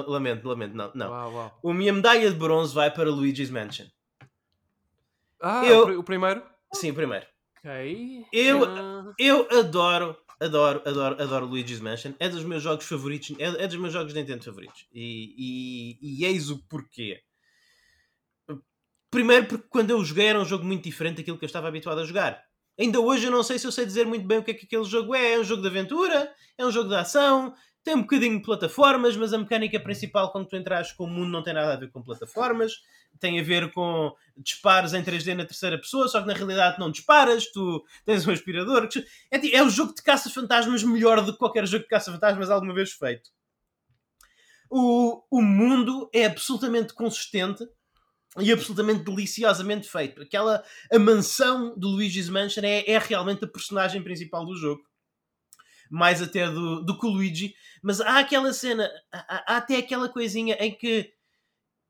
lamento, lamento, não, não. Uau, uau. A minha medalha de bronze vai para Luigi's Mansion. Ah, eu... o primeiro? Sim, o primeiro. Ok. Eu, uh... eu adoro, adoro, adoro, adoro Luigi's Mansion. É dos meus jogos favoritos, é, é dos meus jogos de Nintendo favoritos. E, e, e eis o porquê. Primeiro porque quando eu joguei era um jogo muito diferente daquilo que eu estava habituado a jogar. Ainda hoje eu não sei se eu sei dizer muito bem o que é que aquele jogo é. É um jogo de aventura, é um jogo de ação, tem um bocadinho de plataformas, mas a mecânica principal quando tu entras com o mundo não tem nada a ver com plataformas. Tem a ver com disparos em 3D na terceira pessoa, só que na realidade não disparas, tu tens um aspirador. É, é o jogo de caça-fantasmas melhor do que qualquer jogo de caça-fantasmas alguma vez feito. O, o mundo é absolutamente consistente e absolutamente deliciosamente feito. Aquela a mansão do Luigi's Mansion é, é realmente a personagem principal do jogo mais até do, do que o Luigi, mas há aquela cena, há, há, até aquela coisinha em que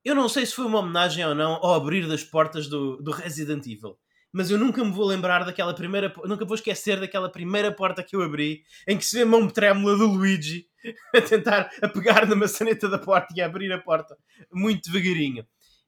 eu não sei se foi uma homenagem ou não ao abrir das portas do, do Resident Evil. Mas eu nunca me vou lembrar daquela primeira, nunca vou esquecer daquela primeira porta que eu abri, em que se vê a mão trêmula do Luigi a tentar a pegar na maçaneta da porta e a abrir a porta muito devagarinho.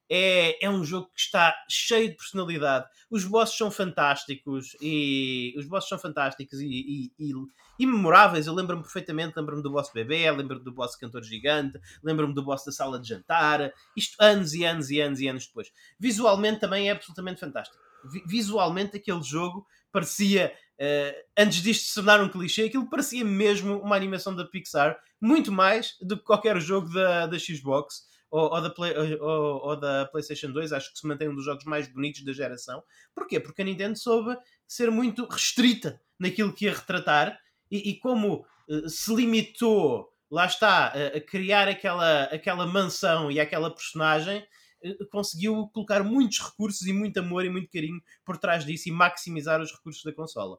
É, é um jogo que está cheio de personalidade. Os bosses são fantásticos e os bosses são fantásticos e, e, e, e memoráveis. Eu lembro-me perfeitamente, lembro-me do boss bebê, lembro-me do boss cantor gigante, lembro-me do boss da sala de jantar. Isto anos e anos e anos e anos depois. Visualmente também é absolutamente fantástico. Visualmente aquele jogo parecia, uh, antes disto se tornar um clichê, aquilo parecia mesmo uma animação da Pixar, muito mais do que qualquer jogo da, da Xbox ou, ou, da Play, ou, ou, da PlayStation 2, acho que se mantém um dos jogos mais bonitos da geração. Porquê? Porque a Nintendo soube ser muito restrita naquilo que ia retratar e, e como uh, se limitou, lá está, uh, a criar aquela, aquela mansão e aquela personagem. eh, conseguiu colocar muitos recursos e muito amor e muito carinho por trás disso e maximizar os recursos da consola.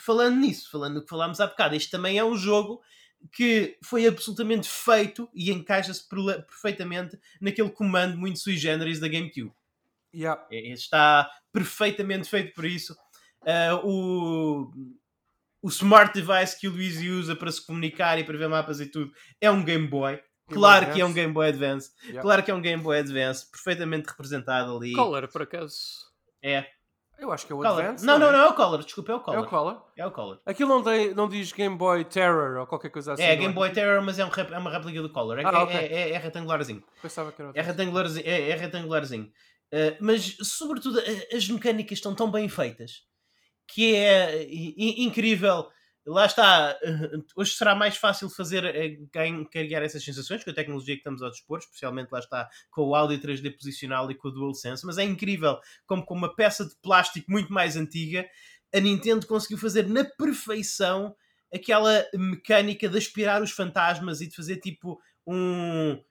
Falando nisso, falando no que falámos há bocado, este também é um jogo que foi absolutamente feito e encaixa-se perfeitamente naquele comando muito sui generis da GameCube. Yeah. É- Está perfeitamente feito por isso. Ah, o, o smart device que o Luís usa para se comunicar e para ver mapas e tudo é um Game Boy. Claro que é um. Game Boy Advance. Yeah. Claro que é um Game Boy Advance, perfeitamente representado ali. Era, por acaso? É. Eu acho que é o Color. Advance. Não, não, é? não é o Color, desculpa, é o É Color. o Color. É o Color. Aquilo não, tem, não diz Game Boy Terror ou qualquer coisa assim. É, Game Boy Terror, mas é, um é uma réplica do Color. É, Ah, é- ok. é- é- é retangularzinho. Pensava que era o É retangularzinho. É, é retangularzinho. Uh, mas, sobretudo, a- as mecânicas estão tão bem feitas que é i- incrível. Lá está. Hoje será mais fácil fazer gan- carregar essas sensações com a tecnologia que estamos ao dispor, especialmente lá está com o áudio 3D posicional e com o DualSense. Mas é incrível como com uma peça de plástico muito mais antiga a Nintendo conseguiu fazer na perfeição aquela mecânica de aspirar os fantasmas e de fazer tipo um eh,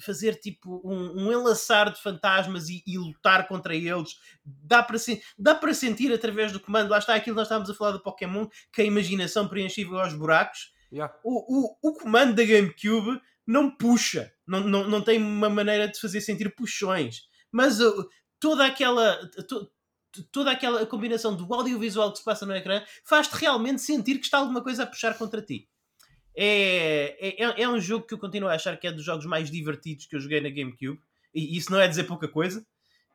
fazer tipo um, um enlaçar de fantasmas e, e lutar contra eles dá para, sen- dá para sentir através do comando lá está aquilo que nós estávamos a falar do Pokémon que a imaginação preenchível aos buracos Yeah. o, o, o comando da GameCube não puxa, não, não, não tem uma maneira de fazer sentir puxões, mas uh, toda aquela to- toda aquela combinação do audiovisual que se passa no ecrã faz-te realmente sentir que está alguma coisa a puxar contra ti. É, é, é um jogo que eu continuo a achar que é dos jogos mais divertidos que eu joguei na GameCube, e isso não é dizer pouca coisa,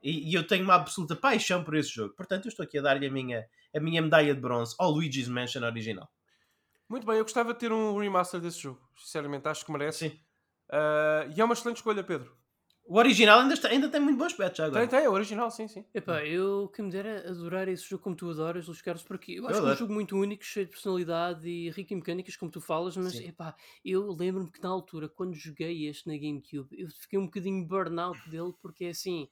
e, e eu tenho uma absoluta paixão por esse jogo. Portanto, eu estou aqui a dar-lhe a minha, a minha medalha de bronze ao Luigi's Mansion original. Muito bem, eu gostava de ter um remaster desse jogo. Sinceramente, acho que merece. Sim. Ah, e é uma excelente escolha, Pedro. O original ainda, está- ainda tem muito bom aspecto já agora. Tem, tem, é original, sim, sim. Epá, eu que me dera adorar esse jogo como tu adoras, Luís Carlos, porque eu acho que é um adoro. jogo muito único, cheio de personalidade e rico em mecânicas, como tu falas, mas Sim. epá, eu lembro-me que na altura, quando joguei este na GameCube, eu fiquei um bocadinho burnout dele, porque é assim.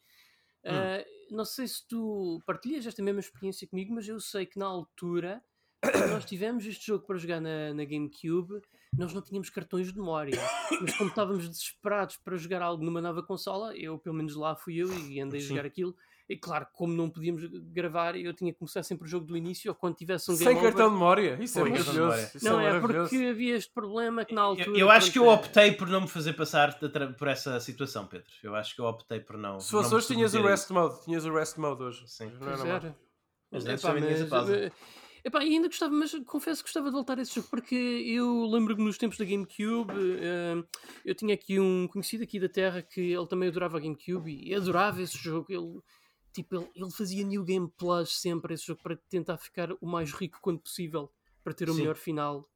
ah, não sei se tu partilhas esta mesma experiência comigo, mas eu sei que na altura quando nós tivemos este jogo para jogar na, na GameCube, nós não tínhamos cartões de memória. Mas como estávamos desesperados para jogar algo numa nova consola, eu, pelo menos lá fui eu e andei a Sim. jogar aquilo. E claro, como não podíamos gravar, eu tinha que começar sempre o jogo do início ou quando tivesse um game Sem cartão de memória. Isso é Sem maravilhoso. Isso Não, é é porque havia este problema que na altura. Eu, eu acho que eu é- optei por não me fazer passar por essa situação, Pedro. Eu acho que eu optei por não. Se fosse hoje, tinhas o a rest mode. Tinhas o rest mode hoje. Sim. Não era mal. era. Mas tinhas a pausa. eh, epá, e ainda gostava, mas confesso que gostava de voltar a esse jogo porque eu lembro-me nos tempos da GameCube, eh, eu tinha aqui um conhecido aqui da Terra que ele também adorava a GameCube e adorava esse jogo. Ele, tipo, ele, ele fazia New Game Plus sempre esse jogo para tentar ficar o mais rico quanto possível para ter o Sim. melhor final.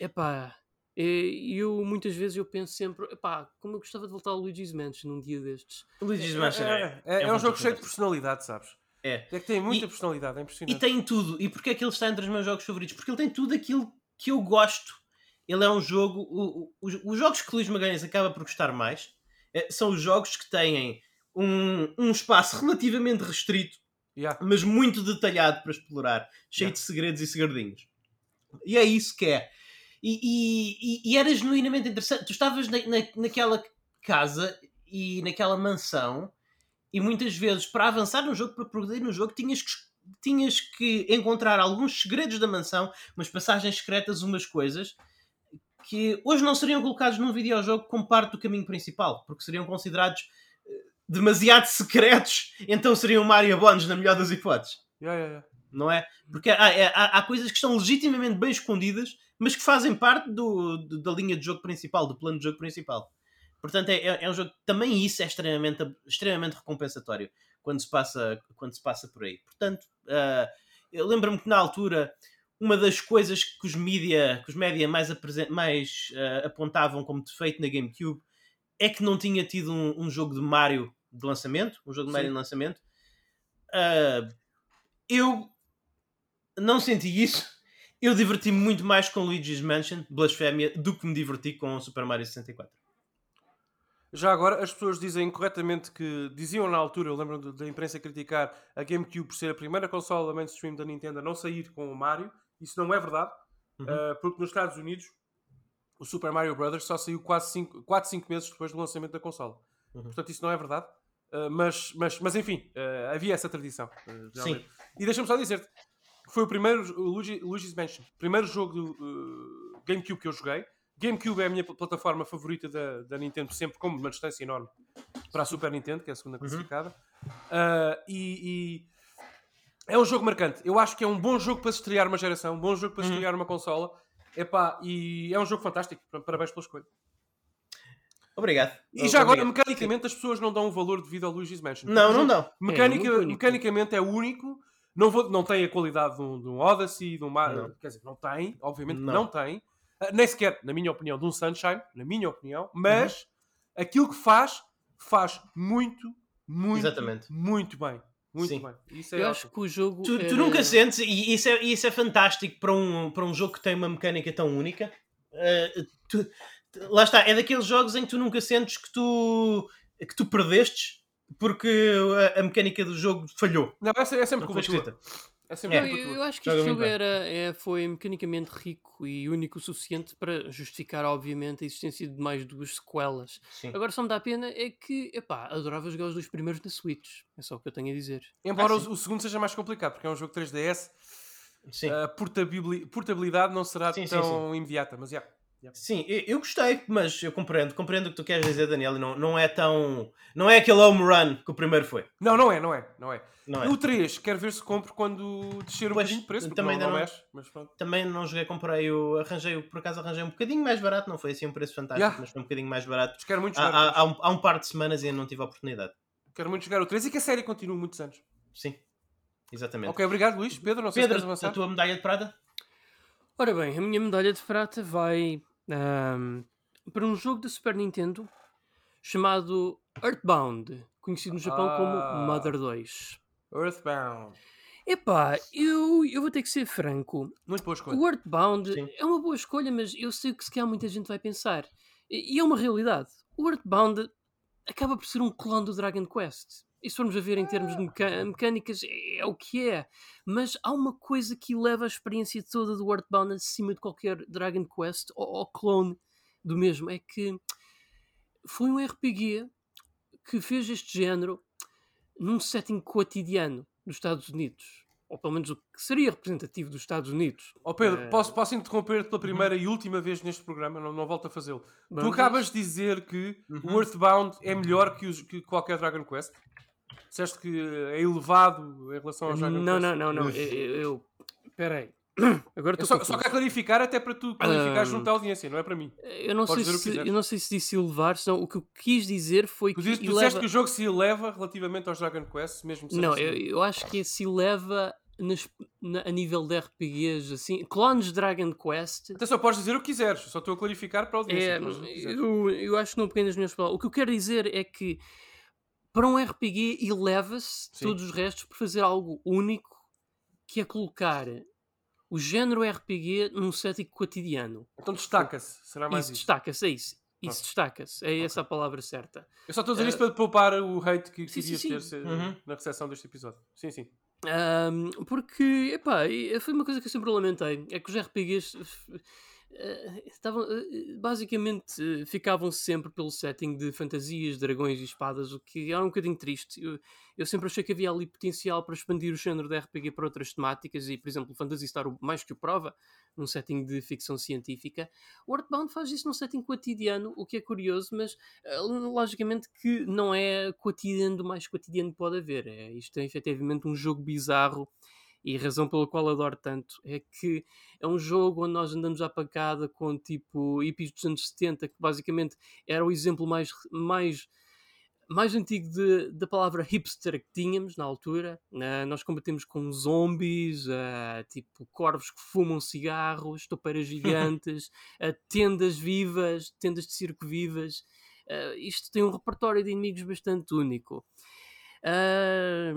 Epá, e eu muitas vezes eu penso sempre, epá, como eu gostava de voltar ao Luigi's Mansion num dia destes. Luigi's É, Mansion é, é, é um jogo cheio de personalidade, sabes? É. É que tem muita E- personalidade, é E impressionante. tem tudo. E porquê é que ele está entre os meus jogos favoritos? Porque ele tem tudo aquilo que eu gosto. Ele é um jogo. o- o- os, os jogos que Luís Magalhães acaba por gostar mais eh, são os jogos que têm um, um espaço relativamente restrito, Yeah. mas muito detalhado para explorar, cheio Yeah. de segredos e segredinhos. E é isso que é. E, e- e- e era genuinamente interessante. Tu estavas na, na- naquela casa e naquela mansão, e muitas vezes, para avançar no jogo, para progredir no jogo, tinhas que, tinhas que encontrar alguns segredos da mansão, umas passagens secretas, umas coisas que hoje não seriam colocados num videojogo como parte do caminho principal, porque seriam considerados eh, demasiado secretos, então seriam Mario Bonds na melhor das hipóteses Yeah, yeah, yeah. não é? Porque há, há- há coisas que estão legitimamente bem escondidas, mas que fazem parte do, do- da linha de jogo principal, do plano de jogo principal. Portanto, é, é- é um jogo que também isso é extremamente, extremamente recompensatório quando se passa, quando se passa por aí. Portanto, ah, eu lembro-me que na altura uma das coisas que os mídia, que os média mais, mais ah, apontavam como defeito na GameCube é que não tinha tido um, um jogo de Mario de lançamento, um jogo de Mario Sim. de lançamento. Ah, eu não senti isso. Eu diverti-me muito mais com Luigi's Mansion, Blasphemia, do que me diverti com o Super Mario 64. Já agora, as pessoas dizem corretamente que diziam na altura, eu lembro da imprensa criticar a GameCube por ser a primeira consola mainstream da Nintendo a não sair com o Mario. Isso não é verdade, Uhum. uh, porque nos Estados Unidos o Super Mario Bros. só saiu quase 4, 5 meses depois do lançamento da consola. Uhum. portanto isso não é verdade. Uh, mas, mas, mas enfim, uh, havia essa tradição. Sim. E deixa-me só dizer-te foi o primeiro, o Luigi, Luigi's Mansion, primeiro jogo do GameCube que eu joguei. GameCube é a minha pl- plataforma favorita da, da Nintendo, sempre com uma distância enorme para a Super Nintendo, que é a segunda classificada. Uh, e, e é um jogo marcante. Eu acho que é um bom jogo para se estrear uma geração, um bom jogo para se Uhum. estrear uma consola. Epá, e é um jogo fantástico. Parabéns pela escolha. Obrigado. E já agora, Obrigado. mecanicamente, as pessoas não dão um valor devido ao Luigi's Mansion. Não, o não dão. Mecânica, É mecanicamente é único. Não, vou, não tem a qualidade de um, de um Odyssey, de um Ma- Não. Quer dizer, não tem, obviamente Não. não, tem. Ah, nem sequer, na minha opinião, de um Sunshine, na minha opinião. Mas aquilo que faz, faz muito, muito, Exatamente. muito bem. Muito Sim. bem. Isso é Eu ótimo. acho que o jogo. Tu, tu era- nunca sentes, e isso é, isso é fantástico para um, para um jogo que tem uma mecânica tão única. Uh, tu- tu- lá está, é daqueles jogos em que tu nunca sentes que tu, que tu perdestes porque a, a mecânica do jogo falhou. Não, é, se- é sempre Não culpa tua. É sempre É. Não, eu, eu acho que este jogo era, é, foi mecanicamente rico e único o suficiente para justificar, obviamente, a existência de mais duas sequelas. Sim. Agora só me dá pena é que, epá, adorava jogar os dois primeiros na Switch. É só o que eu tenho a dizer. Embora Ah, o, sim. o segundo seja mais complicado, porque é um jogo 3DS, Sim. a portabili- portabilidade não será Sim, sim, tão imediata. Mas, yeah. Sim, eu, eu gostei, mas eu compreendo, compreendo o que tu queres dizer, Daniel, e não, não é tão. Não é aquele home run que o primeiro foi. Não, não é, não é. Não é. Não é? O 3, quero ver se compro quando descer um Pois, bocadinho de preço, porque também não, não mexe, mas pronto. Também não joguei, comprei o. Arranjei, o- por acaso arranjei um bocadinho mais barato, não foi assim um preço fantástico, Yeah. mas foi um bocadinho mais barato. Mas quero muito Há, jogar. há, há um, há um par de semanas e ainda não tive a oportunidade. Quero muito jogar o 3 e que a série continue muitos anos. Sim, exatamente. Ok, obrigado Luís. Pedro, não sei se queres avançar. a tua medalha de prata? Ora bem, a minha medalha de prata vai ahm, para um jogo da Super Nintendo chamado Earthbound, conhecido no Japão Ah. como Mother 2. Earthbound. Epá, eu, eu vou ter que ser franco. Muito boa escolha. O Earthbound Sim. é uma boa escolha, mas eu sei que se calhar muita gente vai pensar. E, e é uma realidade. O Earthbound acaba por ser um clone do Dragon Quest. E se formos a ver em termos de meca- mecânicas, é, é o que é. Mas há uma coisa que eleva a experiência toda do Earthbound acima de qualquer Dragon Quest ou, ou clone do mesmo. É que foi um RPG que fez este género num setting cotidiano dos Estados Unidos. Ou pelo menos o que seria representativo dos Estados Unidos. Oh Pedro, Eh, posso, posso interromper pela primeira e última vez neste programa, não, não volto a fazê-lo. Tu acabas de dizer que Uhum. o Earthbound é melhor que, os- que qualquer Dragon Quest. Disseste que é elevado em relação aos Dragon Não, Quest. não, não, não. Eu. eu, eu- Peraí. Agora Eu só, só quero clarificar, até para tu clarificar Ah. junto à audiência, não é para mim. Eu não, sei Podes se, eu não sei se disse elevar, senão o que eu quis dizer foi Tu, que. tu eleva... disseste que o jogo se eleva relativamente aos Dragon Quest, mesmo Não, assim. eu, eu acho que se eleva nas- na- a nível de RPGs, assim. Clones de Dragon Quest. Até só podes dizer o que quiseres, só estou a clarificar para a audiência. É, eu, eu acho que não peguei nas minhas palavras. O que eu quero dizer é que para um RPG eleva-se Sim. todos os restos por fazer algo único que é colocar o género RPG num setting cotidiano. Então destaca-se, será mais Isso isso. destaca-se, é isso. Isso Pronto. destaca-se, é essa a palavra certa. Eu só estou a dizer Eh, isto para poupar o hate que sim, querias sim, ter sim. Uhum. na recepção deste episódio. Sim, sim. Ahm, porque, epá, e- foi uma coisa que eu sempre lamentei. É que os RPGs eh, estavam, eh, basicamente eh, ficavam sempre pelo setting de fantasias, dragões e espadas, o que era um bocadinho triste. Eu, eu sempre achei que havia ali potencial para expandir o género de RPG para outras temáticas e, por exemplo, Fantasy Star mais que o prova, num setting de ficção científica. O Earthbound faz isso num setting cotidiano, o que é curioso, mas eh, logicamente que não é cotidiano do mais cotidiano que pode haver. É, isto é efetivamente um jogo bizarro e a razão pela qual adoro tanto é que é um jogo onde nós andamos à pancada com tipo hippies dos anos 70, que basicamente era o exemplo mais, mais, mais antigo de- da palavra hipster que tínhamos na altura. né? nós combatemos com zombies, ah, tipo corvos que fumam cigarros, toupeiras gigantes, ah, tendas vivas, tendas de circo vivas. Ah, isto tem um repertório de inimigos bastante único. Ah,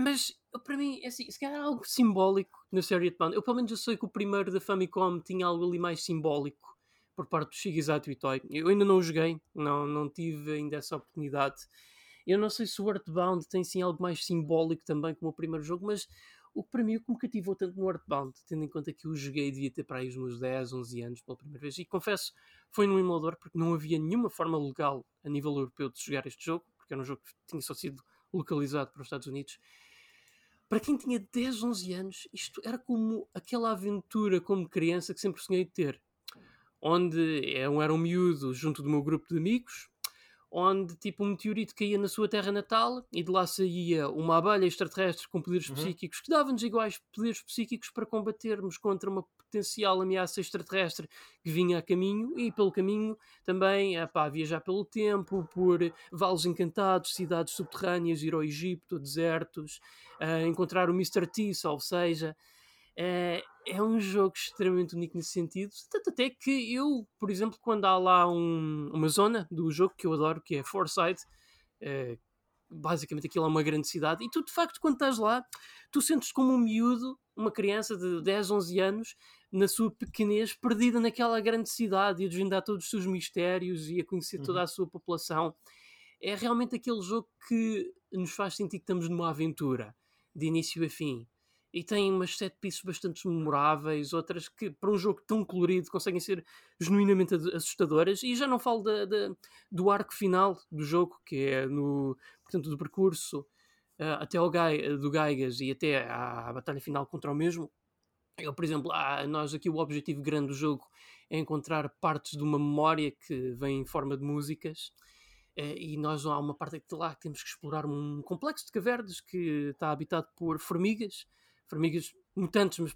mas para mim, é assim, se calhar há algo simbólico na série Earthbound. Eu pelo menos eu sei que o primeiro da Famicom tinha algo ali mais simbólico por parte do Shigesato Itoi. Eu ainda não o joguei, não, não tive ainda essa oportunidade. Eu não sei se o Earthbound tem sim algo mais simbólico também como o primeiro jogo, mas O que para mim o que me cativou tanto no Earthbound, tendo em conta que eu joguei devia ter para aí os meus 10, 11 anos pela primeira vez, e confesso, foi num emulador porque não havia nenhuma forma legal a nível europeu de jogar este jogo, porque era um jogo que tinha só sido localizado para os Estados Unidos. Para quem tinha 10, 11 anos, isto era como aquela aventura como criança que sempre sonhei ter. Onde eu era um miúdo junto do meu grupo de amigos, onde tipo um meteorito caía na sua terra natal e de lá saía uma abelha extraterrestre com poderes Uhum. psíquicos que davam-nos iguais poderes psíquicos para combatermos contra uma potencial ameaça extraterrestre que vinha a caminho e pelo caminho também epá, viajar pelo tempo, por vales encantados, cidades subterrâneas, ir ao Egito, desertos, eh, encontrar o Mr. T, ou seja, é, é um jogo extremamente único nesse sentido. Tanto até que eu, por exemplo, quando há lá um- uma zona do jogo que eu adoro, que é Foresight, eh, basicamente aquilo é uma grande cidade, e tu de facto, quando estás lá, tu sentes como um miúdo, uma criança de 10, 11 anos, na sua pequenez, perdida naquela grande cidade e a desvendar todos os seus mistérios e a conhecer toda Uhum. a sua população. É realmente aquele jogo que nos faz sentir que estamos numa aventura, de início a fim e tem umas set pieces bastante memoráveis, outras que para um jogo tão colorido conseguem ser genuinamente ad- assustadoras. E já não falo da- da- do arco final do jogo, que é no portanto, do percurso ah, até ao Gai, do Gaigas e até à, batalha final contra o mesmo. Eu, por exemplo, ah, nós aqui o objetivo grande do jogo é encontrar partes de uma memória que vem em forma de músicas. Eh, e nós há uma parte de lá que temos que explorar um complexo de cavernas que está habitado por formigas, formigas mutantes, mas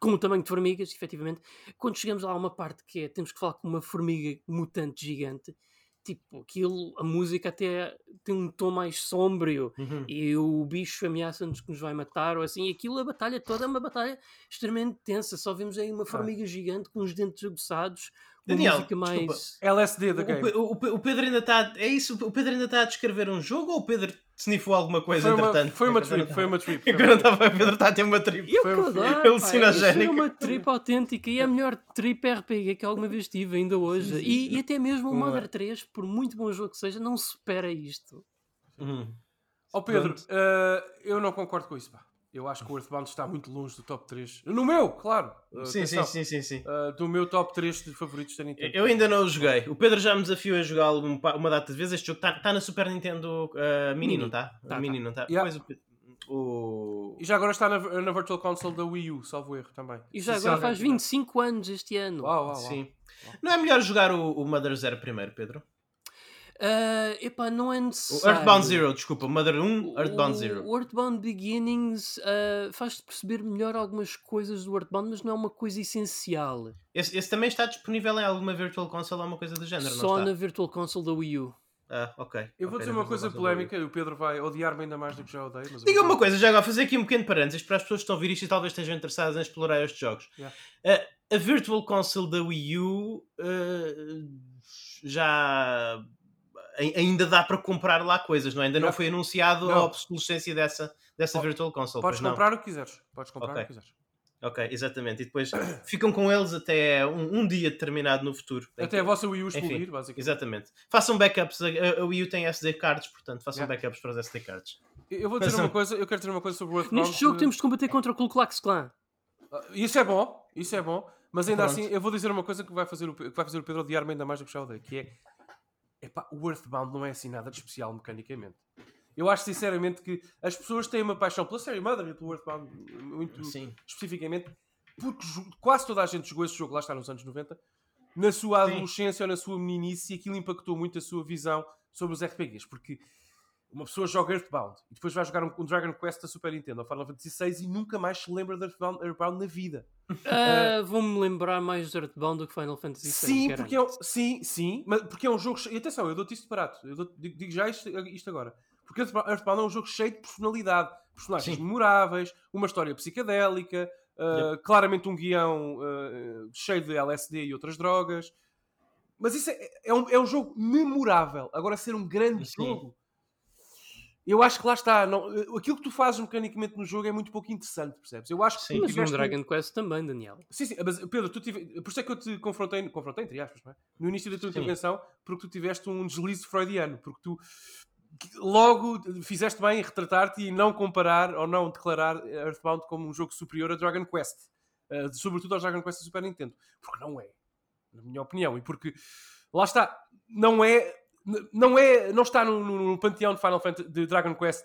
com o tamanho de formigas, efetivamente. Quando chegamos lá a uma parte que é temos que falar com uma formiga mutante gigante, tipo, aquilo, a música até tem um tom mais sombrio Uhum. e o bicho ameaça-nos que nos vai matar ou assim, e aquilo, a batalha toda é uma batalha extremamente tensa. Só vemos aí uma formiga gigante com os dentes aguçados, uma Daniel, música desculpa. mais. LSD da O, game. O Pe- o Pedro ainda está. É isso? O Pedro ainda está a descrever um jogo ou o Pedro sniffou alguma coisa Foi uma, entretanto? foi uma trip, foi uma trip. não estava a Pedro está a ter uma trip. Eu Foi que adoro, é uma trip autêntica e a melhor trip RPG que alguma vez tive, ainda hoje. sim, e, sim. e até mesmo o? Mother 3, por muito bom jogo que seja, não supera isto. Uhum. Ó Pedro, Pronto. eh, eu não concordo com isso. Pá. Eu acho que o Earthbound está muito longe do top 3. No meu, claro. eh, Sim, sim, sim, sim, sim. eh, do meu top 3 de favoritos da Nintendo. Eu ainda não o joguei. O Pedro já me desafiou a jogá-lo um uma data de vezes. Este jogo está na Super Nintendo uh, Mini, Mini. não está? Tá, Mini, tá. não está? Yeah. O. E já agora está na, na Virtual Console da Wii U, salvo erro também. E já agora faz 25 anos este ano. Uau, uau, uau. Sim. Não é melhor jogar o, o Mother Zero primeiro, Pedro? Ah, epá, não é O necessário. Earthbound Zero, desculpa. Mother 1, Earthbound O- Zero. O Earthbound Beginnings ah, faz-te perceber melhor algumas coisas do Earthbound, mas não é uma coisa essencial. Esse, esse também está disponível em alguma Virtual Console ou uma coisa do género, Só não na? Virtual Console da Wii U. Ah, ok. Eu vou Ok, dizer uma coisa polémica e o Pedro vai odiar-me ainda mais do que já odeio. Mas Diga vou uma coisa, já agora fazer aqui um pequeno parênteses para as pessoas que estão a ouvir isto e talvez estejam interessadas em explorar estes jogos. Yeah. Uh, a Virtual Console da Wii U uh, já ainda dá para comprar lá coisas, não é? Ainda não Yeah. foi anunciado a Não. obsolescência dessa, dessa Virtual Console. Podes não? comprar o que quiseres. Podes comprar Ok. o que quiseres. Ok, exatamente. E depois ficam com eles até um, um dia determinado no futuro. Até que- a vossa Wii U Enfim, explodir, basicamente. Exatamente. Façam backups. A, a- a Wii U tem SD cards, portanto, façam Yeah. backups para os SD cards. Eu vou dizer Mas, uma coisa, eu quero dizer uma coisa sobre o Earthbound. Neste jogo que- temos de combater contra o Ku Klux Klan. Ah, Isso é bom, isso é bom, mas ainda Pronto. assim eu vou dizer uma coisa que vai fazer o, que vai fazer o Pedro odiar-me ainda mais do que já odeio, que é epá, o Earthbound não é assim nada de especial mecanicamente. Eu acho sinceramente que as pessoas têm uma paixão pela série Mother e pelo Earthbound muito Sim. especificamente, porque quase toda a gente jogou esse jogo, lá está nos anos 90, na sua Sim. adolescência ou na sua meninice, e aquilo impactou muito a sua visão sobre os RPGs, porque uma pessoa joga Earthbound e depois vai jogar um, um Dragon Quest da Super Nintendo ou Final Fantasy VI e nunca mais se lembra de Earthbound, Earthbound na vida. Ah, Vou-me lembrar mais de Earthbound do que Final Fantasy VI. Sim, porque é, um- sim, sim, mas porque é um jogo. E atenção, eu dou-te isto barato. Eu dou- digo, digo já isto, isto agora. Porque Earthbound é um jogo cheio de personalidade, personagens Sim. memoráveis, uma história psicadélica, uh, claramente um guião uh, cheio de LSD e outras drogas. Mas isso é, é um, é um jogo memorável. Agora, ser um grande Sim. jogo. Eu acho que lá está. Não, aquilo que tu fazes mecanicamente no jogo é muito pouco interessante, percebes? Eu acho que Sim. tiveste um- Dragon Quest também, Daniel. Sim, sim, mas Pedro, tu tive... por isso é que eu te confrontei, confrontei entre aspas, é? no início da tua Sim. intervenção, porque tu tiveste um deslize freudiano, porque tu logo fizeste bem em retratar-te e não comparar ou não declarar Earthbound como um jogo superior a Dragon Quest. Uh, sobretudo ao Dragon Quest do Super Nintendo. Porque não é. Na minha opinião. E porque, lá está, não é. Não, é, não está no, no, no panteão de Final Fantasy de Dragon Quest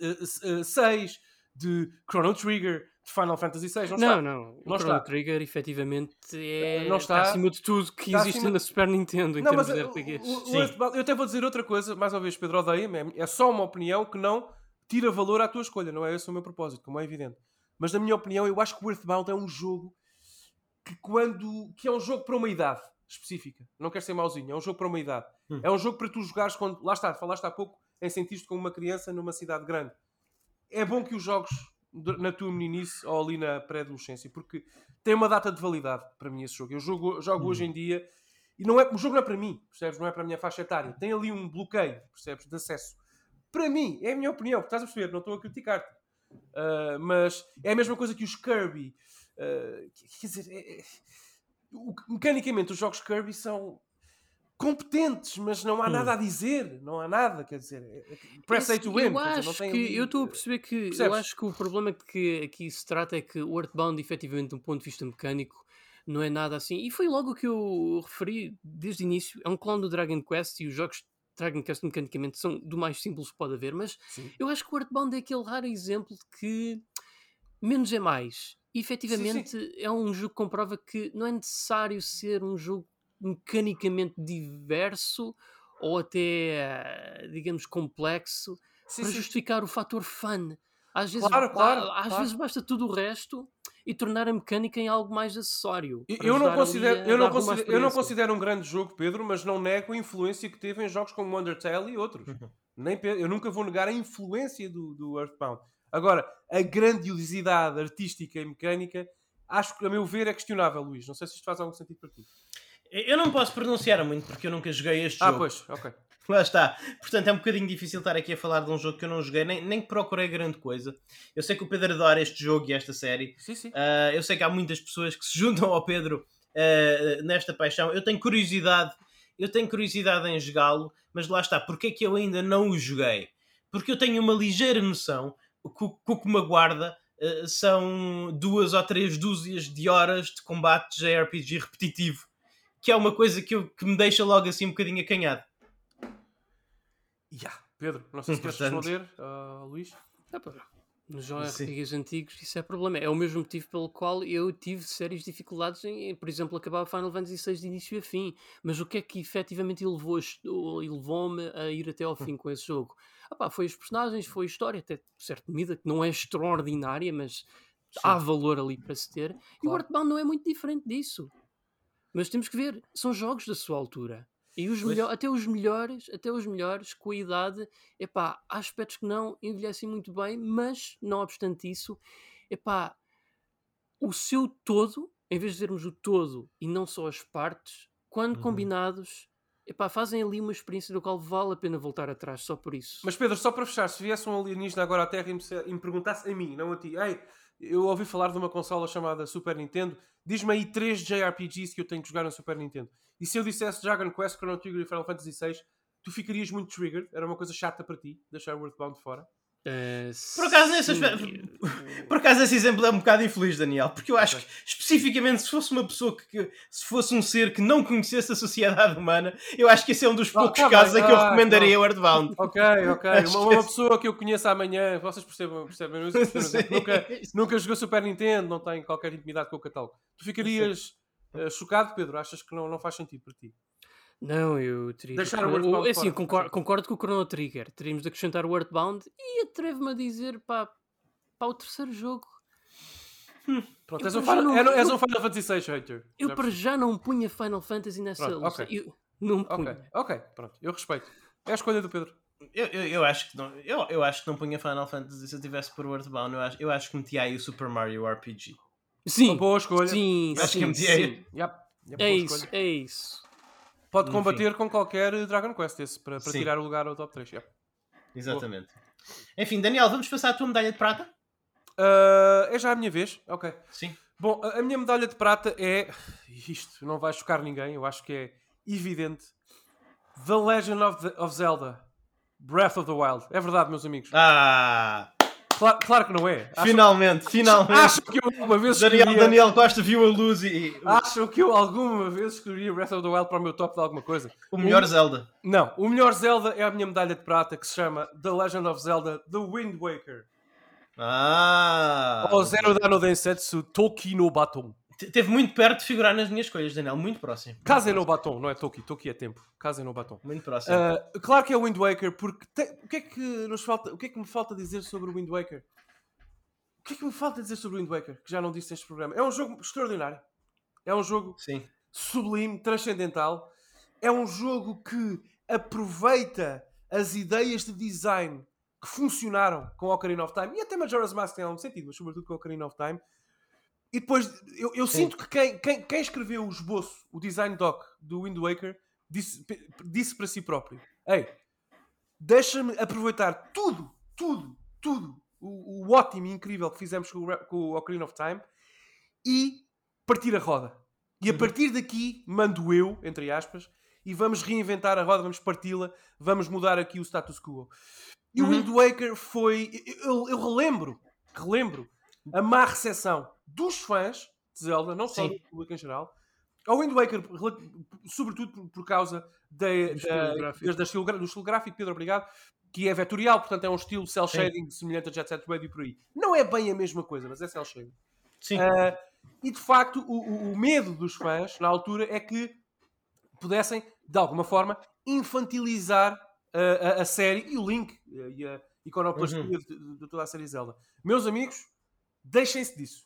uh, uh, 6, de Chrono Trigger, de Final Fantasy VI. Não, Não, está. não. O Não Chrono está. Trigger, efetivamente, é, Não está está. acima de tudo que Está existe acima- na Super Nintendo em Não, termos mas de RPGs. o- o eu até vou dizer outra coisa, mais uma vez, Pedro odeia-me, é- é só uma opinião que não tira valor à tua escolha, não é esse o meu propósito, como é evidente. Mas na minha opinião, eu acho que o Earthbound é um jogo que quando que é um jogo para uma idade específica. Não quero ser mauzinho, é um jogo para uma idade. Hum. É um jogo para tu jogares quando. Lá está, falaste há pouco em sentir-te como uma criança numa cidade grande. É bom que os jogos na tua meninice ou ali na pré-adolescência, porque tem uma data de validade para mim esse jogo. Eu jogo, jogo Hum. hoje em dia e não é, o jogo não é para mim, percebes? Não é para a minha faixa etária. Tem ali um bloqueio, percebes? De acesso. Para mim, é a minha opinião, estás a perceber, não estou a criticar-te. Uh, mas é a mesma coisa que os Kirby. Uh, quer dizer, é- é- o- mecanicamente os jogos Kirby são competentes, mas não há Hum. nada a dizer. Não há nada, quer dizer. é- é- Press A to win. Eu dizer, acho tem que eu estou a perceber que eu percebes? acho que o problema que aqui se trata é que o Earthbound, efetivamente, de um ponto de vista mecânico, não é nada assim. E foi logo o que eu referi desde o início. É um clone do Dragon Quest e os jogos de Dragon Quest mecanicamente são do mais simples que pode haver, mas Sim. eu acho que o Earthbound é aquele raro exemplo de que menos é mais. E, efetivamente é um jogo que comprova que não é necessário ser um jogo mecanicamente diverso ou até, eh, digamos, complexo Sim, para sim. justificar o fator fun. Às vezes, Claro, claro, às claro. vezes basta tudo o resto e tornar a mecânica em algo mais acessório. Eu- não, considero, a eu, não considero, eu não considero um grande jogo, Pedro, mas não nego a influência que teve em jogos como Undertale e outros. Nem, pe- eu nunca vou negar a influência do, do Earthbound. Agora, a grandiosidade artística e mecânica, acho que, a meu ver, é questionável, Luís. Não sei se isto faz algum sentido para ti. Eu não posso pronunciar muito porque eu nunca joguei este Ah, jogo. pois, ok. Lá está. Portanto, é um bocadinho difícil estar aqui a falar de um jogo que eu não joguei, nem, nem procurei grande coisa. Eu sei que o Pedro adora este jogo e esta série. Sim, sim. Ah, eu sei que há muitas pessoas que se juntam ao Pedro ah, nesta paixão. Eu tenho curiosidade, eu tenho curiosidade em jogá-lo, mas lá está. Porquê é que eu ainda não o joguei? Porque eu tenho uma ligeira noção que o que me aguarda ah, são duas ou três dúzias de horas de combate JRPG repetitivo, que é uma coisa que, eu- que me deixa logo assim um bocadinho acanhado. Ya, Pedro, não sei se queres responder, ah, Luís. Ah, pá, Nos. RPGs antigos, isso é problema. É o mesmo motivo pelo qual eu tive sérias dificuldades em, por exemplo, acabar o Final Fantasy VI de início a fim. Mas o que é que efetivamente elevou a est- ou levou-me a ir até ao fim com esse jogo? Ah, pá, foi os personagens, foi a história, até de certa medida, que não é extraordinária, mas há valor ali para se ter. E o Claro. Earthbound não é muito diferente disso. Mas temos que ver, são jogos da sua altura. E os Pois. melhor, até os melhores, até os melhores, com a idade, epá, há aspectos que não envelhecem muito bem, mas não obstante isso, epá, o seu todo, em vez de vermos o todo e não só as partes, quando Uhum. combinados, epá, fazem ali uma experiência do qual vale a pena voltar atrás só por isso. Mas Pedro, só para fechar, se viesse um alienígena agora à Terra e me, e me perguntasse a mim, não a ti, ei, eu ouvi falar de uma consola chamada Super Nintendo, diz-me aí três JRPGs que eu tenho que jogar na Super Nintendo. E se eu dissesse Dragon Quest, Chrono Trigger e Final Fantasy VI, tu ficarias muito triggered? Era uma coisa chata para ti, deixar Earthbound fora? Eh, Por acaso, nesse aspecto- Por acaso esse exemplo é um bocado infeliz, Daniel, porque eu acho que especificamente se fosse uma pessoa que, se fosse um ser que não conhecesse a sociedade humana, eu acho que esse é um dos Ah, poucos tá casos bem. em que eu Ah, recomendaria não. o Earthbound. Ok, ok. Acho Uma, uma pessoa que eu conheço amanhã, vocês percebem, percebem nunca, nunca jogou Super Nintendo, não tem qualquer intimidade com o catálogo. Tu ficarias eh, chocado, Pedro? Achas que não, não faz sentido para ti? Não, eu teria. Deixar que- o Earthbound é assim, fora, concordo, concordo com o Chrono Trigger. Teríamos de acrescentar o Earthbound e atrevo-me a dizer pá, para o terceiro jogo. Pronto, Eu és um, para Final, não- é- és eu- um Final Fantasy VI hater. Eu Já para já não punha Final Fantasy nessa Pronto, lista. ok. Eu não Ok, punha. ok, pronto. Eu respeito. É a escolha do Pedro. Eu, eu, eu acho que não, eu, eu acho que não punha Final Fantasy se eu tivesse por Earthbound. Eu acho, eu acho que metia aí o Super Mario RPG. Sim, Uma boa escolha. sim, Acho que sim, meti aí. sim. Yep, yep, É boa isso, escolha. é isso. Pode Enfim. combater com qualquer Dragon Quest esse, para, para tirar o lugar ao top 3. Yep. Exatamente. Enfim, Daniel, vamos passar a tua medalha de prata? Ah, é já a minha vez? Ok. Sim. Bom, a a minha medalha de prata é. Isto não vai chocar ninguém, eu acho que é evidente. The Legend of, the- of Zelda Breath of the Wild. É verdade, meus amigos. Ah, Claro, claro que não é. Acham, finalmente, finalmente. acham que eu alguma vez Daniel, escolheria- Daniel Costa viu a luz e Acham que eu alguma vez escolheria Breath of the Wild para o meu top de alguma coisa? o melhor Zelda. Não, o melhor Zelda é a minha medalha de prata que se chama The Legend of Zelda The Wind Waker. Ah, Ou Zero Dano Densetsu Toki no Baton. Te- Teve muito perto de figurar nas minhas escolhas, Daniel, muito próximo. Kaze no Baton, não é Toki, Toki é tempo. Kaze no Baton. Muito próximo. Ah, claro que é o Wind Waker, porque tem- o, que é que nos falta, o que é que me falta dizer sobre o Wind Waker? O que é que me falta dizer sobre o Wind Waker, que já não disse neste programa? É um jogo extraordinário. É um jogo Sim. sublime, transcendental. É um jogo que aproveita as ideias de design que funcionaram com Ocarina of Time e até Majora's Mask tem algum sentido, mas sobretudo com Ocarina of Time. E depois eu, eu sinto que quem, quem, quem escreveu o esboço, o design doc do Wind Waker, disse, disse para si próprio: Ei, deixa-me aproveitar tudo, tudo, tudo, o, o ótimo e incrível que fizemos com o, com o Ocarina of Time e partir a roda. E a Uhum. partir daqui mando eu, entre aspas, e vamos reinventar a roda, vamos parti-la, vamos mudar aqui o status quo. E Uhum. o Wind Waker foi. Eu, eu relembro, relembro a má recepção dos fãs de Zelda, não só Sim. do público em geral, ao Wind Waker, sobretudo por, causa da, da, da- estilo do estilo gráfico, Pedro, obrigado, que é vetorial, portanto é um estilo cel Sim. shading semelhante a Jet Set Radio por aí. Não é bem a mesma coisa, mas é cel shading. Sim. Ah, e de facto, o, o- medo dos fãs na altura é que pudessem, de alguma forma, infantilizar ah, a, a série e o Link eh, e a iconoplastia Uhum. de, de- de toda a série Zelda. Meus amigos, deixem-se disso.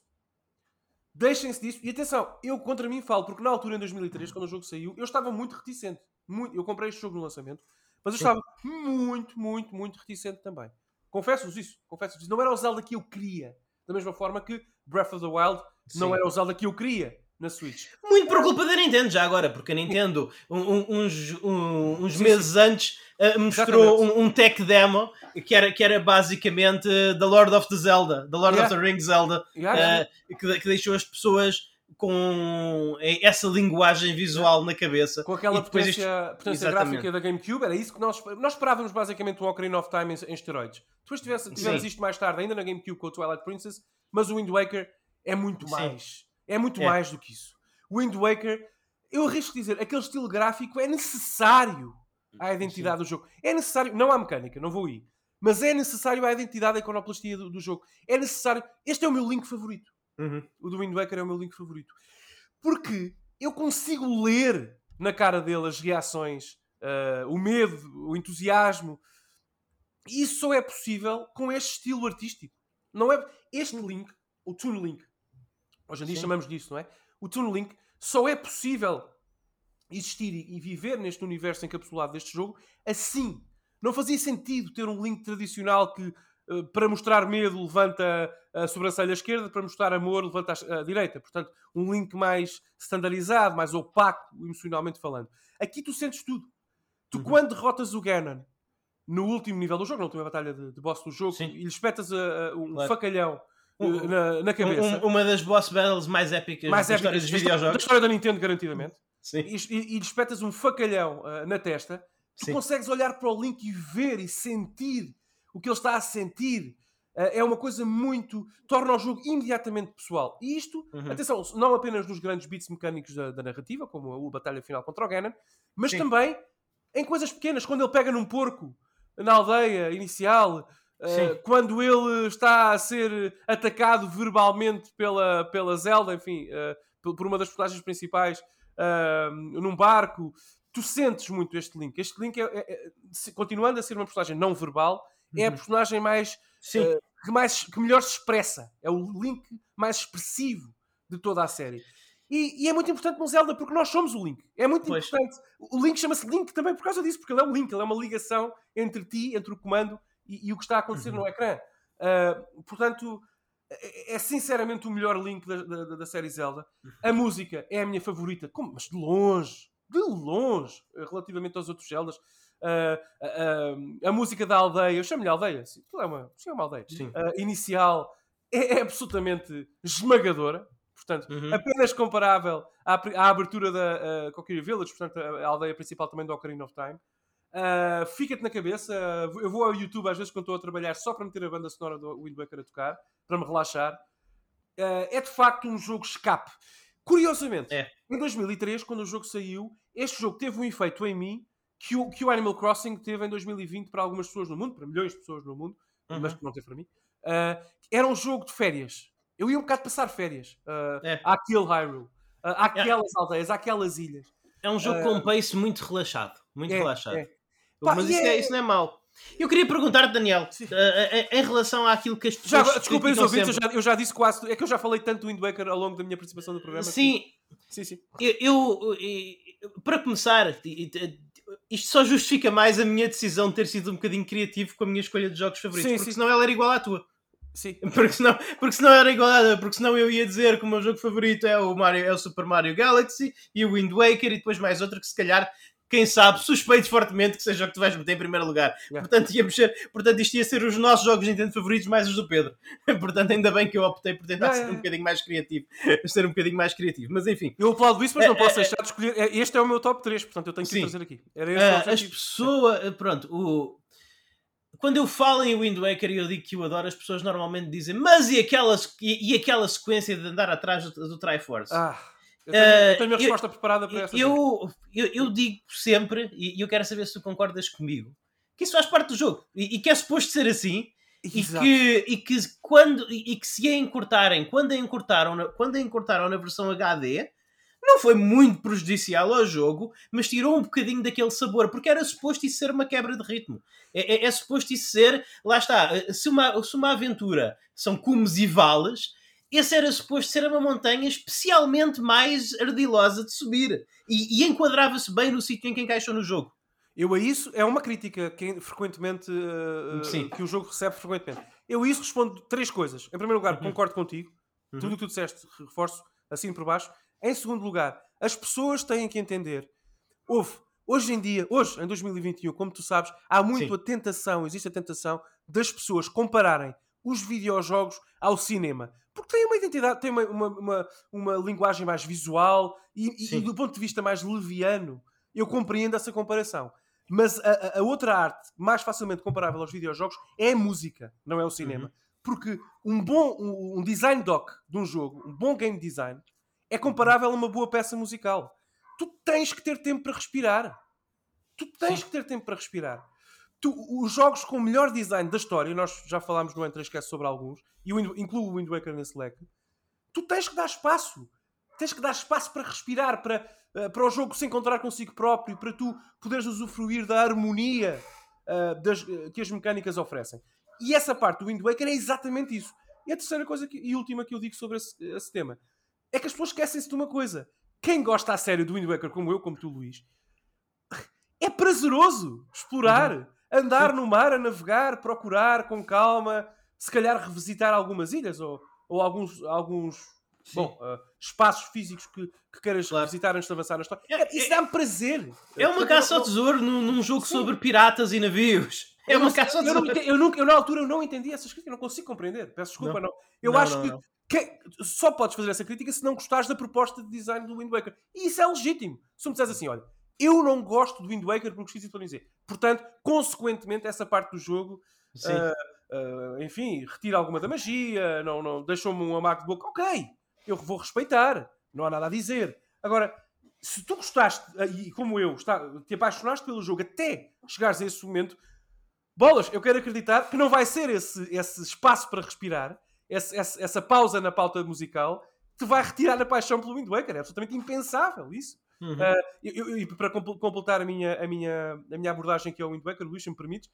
Deixem-se disso. E atenção, eu contra mim falo, porque na altura, em 2003, quando o jogo saiu, eu estava muito reticente. Muito, eu comprei este jogo no lançamento, mas eu estava muito, muito, muito reticente também. Confesso-vos isso. Confesso-vos isso. Não era o Zelda que eu queria. Da mesma forma que Breath of the Wild não Sim. era o Zelda que eu queria na Switch. Muito por culpa da Nintendo, já agora, porque a Nintendo, um- uns, um- uns Sim, meses antes, uh, mostrou um, um tech demo que era, que era basicamente uh, The Lord of the Zelda, The Lord Yeah. of the Rings Zelda, acho- uh, que, que deixou as pessoas com essa linguagem visual na cabeça. com aquela potência, potência Exatamente. gráfica da GameCube, era isso que nós, nós esperávamos basicamente um Ocarina of Time em, em esteroides. Depois tivesse, tivemos Sim. isto mais tarde, ainda na GameCube com o Twilight Princess, mas o Wind Waker é muito Sim. É muito É. mais do que isso. Wind Waker, eu arrisco dizer, aquele estilo gráfico é necessário à identidade do jogo. É necessário, não à mecânica, não vou ir, mas é necessário à identidade, à iconoplastia do, do jogo. É necessário. Este é o meu link favorito. Uhum. O do Wind Waker é o meu link favorito. Porque eu consigo ler na cara dele as reações, ah, o medo, o entusiasmo. Isso só é possível com este estilo artístico. Não é este link, o Toon Link. Hoje em dia Sim. chamamos disso, não é? O Toon Link só é possível existir e viver neste universo encapsulado deste jogo assim. Não fazia sentido ter um link tradicional que eh, para mostrar medo levanta a sobrancelha esquerda, para mostrar amor levanta a, direita. Portanto, um link mais standardizado, mais opaco, emocionalmente falando. Aqui tu sentes tudo. Tu, Uhum. quando derrotas o Ganon no último nível do jogo, na última batalha de, de boss do jogo, Sim. e lhe espetas a- a- um Claro. facalhão Um- na, na cabeça. Um- uma das boss battles mais épicas mais da história dos da, história- da videojogos. história da Nintendo, garantidamente. Sim. E, e, e um facalhão ah, na testa, tu Sim. consegues olhar para o Link e ver e sentir o que ele está a sentir. Ah, é uma coisa muito. torna o jogo imediatamente pessoal. E isto, Uhum. atenção, não apenas nos grandes bits mecânicos da, da narrativa, como a batalha final contra o Ganon, mas Sim. também em coisas pequenas, quando ele pega num porco na aldeia inicial. Sim. quando ele está a ser atacado verbalmente pela, pela Zelda, enfim, ah, por uma das personagens principais ah, num barco, tu sentes muito este Link. Este Link, é, é- é- continuando a ser uma personagem não verbal, é a Uhum. personagem mais eh, que, mais, que melhor se expressa. É o Link mais expressivo de toda a série. E, e é muito importante no Zelda porque nós somos o Link. É muito Pois. importante. O Link chama-se Link também por causa disso, porque ele é o Link, ele é uma ligação entre ti, entre o comando e, e o que está a acontecer Uhum. no ecrã. Ah, portanto, é, é sinceramente o melhor Link da, da, da série Zelda. A música é a minha favorita, como- mas de longe, de longe, relativamente aos outros Zeldas. Ah, ah, ah, a música da aldeia, eu chamo-lhe aldeia, sim, é uma, sim, é uma aldeia uh, inicial é, é absolutamente esmagadora. Portanto, Uhum. apenas comparável à, à abertura da uh, Kokiri Village, portanto, a, a aldeia principal também do Ocarina of Time. Uh, Fica-te na cabeça. Uh, eu vou ao YouTube às vezes quando estou a trabalhar só para meter a banda sonora do Wind Waker a tocar, para me relaxar. Uh, é de facto um jogo escape. Curiosamente, É. em 2003, quando o jogo saiu, este jogo teve um efeito em mim que o, que o Animal Crossing teve em 2020 para algumas pessoas no mundo, para milhões de pessoas no mundo, Uhum. mas que não teve para mim. Uh, era um jogo de férias. Eu ia um bocado passar férias. Uh, É. Àquele Hyrule. Uh, àquelas aldeias, àquelas ilhas. É um jogo Eh, com um pace muito relaxado. Muito é, relaxado. é. Pá, Mas isso, é- é, isso não é mau. Eu queria perguntar-te, Daniel, Sim. eh, eh, em relação àquilo que as Já, pessoas. agora, desculpem os ouvintes, eu já, eu já disse quase. É que eu já falei tanto do Wind Waker ao longo da minha participação no programa. Sim, que- sim, sim. eu, eu- e- para começar, isto só justifica mais a minha decisão de ter sido um bocadinho criativo com a minha escolha de jogos favoritos, Sim, porque sim. senão ela era igual à tua. sim. Porque senão, porque senão era igual à tua, porque senão eu ia dizer que o meu jogo favorito é o, Mario, é o Super Mario Galaxy e o Wind Waker e depois mais outro que se calhar, quem sabe, suspeito fortemente que seja o que tu vais meter em primeiro lugar. Yeah. Portanto, íamos ser, portanto, isto ia ser os nossos jogos Nintendo favoritos mais os do Pedro. portanto, ainda bem que eu optei por tentar Yeah, ser yeah, um bocadinho mais criativo. ser um bocadinho mais criativo. Mas enfim, Eu aplaudo isso, mas não É, posso é, deixar de escolher. É, Este é o meu top 3, portanto eu tenho que Sim. trazer aqui. Era este o Ah, as pessoas, ah, pronto, o... quando eu falo em Wind Waker e eu digo que o adoro, as pessoas normalmente dizem, mas e aquela, e, e aquela sequência de andar atrás do, do Triforce? Ah, eu tenho, Eh, eu tenho a minha eu- resposta preparada para essa. eu, eu, eu digo sempre, e eu quero saber se tu concordas comigo, que isso faz parte do jogo e, e que é suposto ser assim. E que, e, que quando, e que se a encurtarem, quando a encurtaram, na, quando a encurtaram na versão HD, não foi muito prejudicial ao jogo, mas tirou um bocadinho daquele sabor, porque era suposto isso ser uma quebra de ritmo. É, é, é suposto isso ser, lá está, se uma, se uma aventura são cumes e vales, esse era suposto ser uma montanha especialmente mais ardilosa de subir. E, e enquadrava-se bem no sítio em que encaixou no jogo. Eu a isso é uma crítica que frequentemente uh, Sim. que o jogo recebe frequentemente. Eu a isso respondo três coisas. Em primeiro lugar, Uhum. concordo contigo. Uhum. Tudo o que tu disseste, reforço assim por baixo. Em segundo lugar, as pessoas têm que entender. Houve, hoje em dia, hoje, em 2021, como tu sabes, há muito Sim. a tentação, existe a tentação das pessoas compararem os videojogos ao cinema. Porque têm uma identidade, têm uma, uma, uma, uma linguagem mais visual e, e- do ponto de vista mais leviano, eu compreendo essa comparação. Mas a, a- outra arte mais facilmente comparável aos videojogos é a música, não é o cinema. Porque um bom um, um design doc de um jogo, um bom game design, é comparável a uma boa peça musical. Tu tens que ter tempo para respirar. Tu tens Sim. que ter tempo para respirar. Tu- os jogos com o melhor design da história, nós já falámos no N3 sobre alguns, e Wind- incluo o Wind Waker nesse leque, tu tens que dar espaço. Tens que dar espaço para respirar, para, eh, para o jogo se encontrar consigo próprio, para tu poderes usufruir da harmonia eh, das- eh, que as mecânicas oferecem. E essa parte do Wind Waker é exatamente isso. E a terceira coisa que- e última que eu digo sobre esse, esse tema é que as pessoas esquecem-se de uma coisa. Quem gosta a sério do Wind Waker, como eu, como tu, Luís, é prazeroso explorar, andar no mar, a navegar, procurar com calma, se calhar revisitar algumas ilhas ou, ou alguns, alguns bom, ah, espaços físicos que, que queiras Claro. visitar antes de avançar na história. É- Isso dá-me prazer. É uma caça ao tesouro num, num jogo Sim. sobre piratas e navios. É uma não caça ao não tesouro. eu nunca, eu na altura eu não entendi essas críticas, eu não consigo compreender. Peço desculpa, não. Eu Não, acho não, que, não. que- só podes fazer essa crítica se não gostares da proposta de design do Wind Waker. E isso é legítimo. Se me disseres assim, olha, eu não gosto do Wind Waker porque X y Z. Portanto, consequentemente, essa parte do jogo, ah, ah, enfim, retira alguma da magia, não, não, deixou-me um amargo de boca. Ok, eu vou respeitar, não há nada a dizer. Agora, se tu gostaste, ah, e como eu, está, te apaixonaste pelo jogo até chegares a esse momento, bolas, eu quero acreditar que não vai ser esse, esse espaço para respirar, esse- essa pausa na pauta musical, que te vai retirar a paixão pelo Wind Waker. É absolutamente impensável isso. Uhum. Ah, eu- eu- E para compl- completar a minha, a, minha, a minha abordagem aqui ao Wind Waker, Luís, se me permites,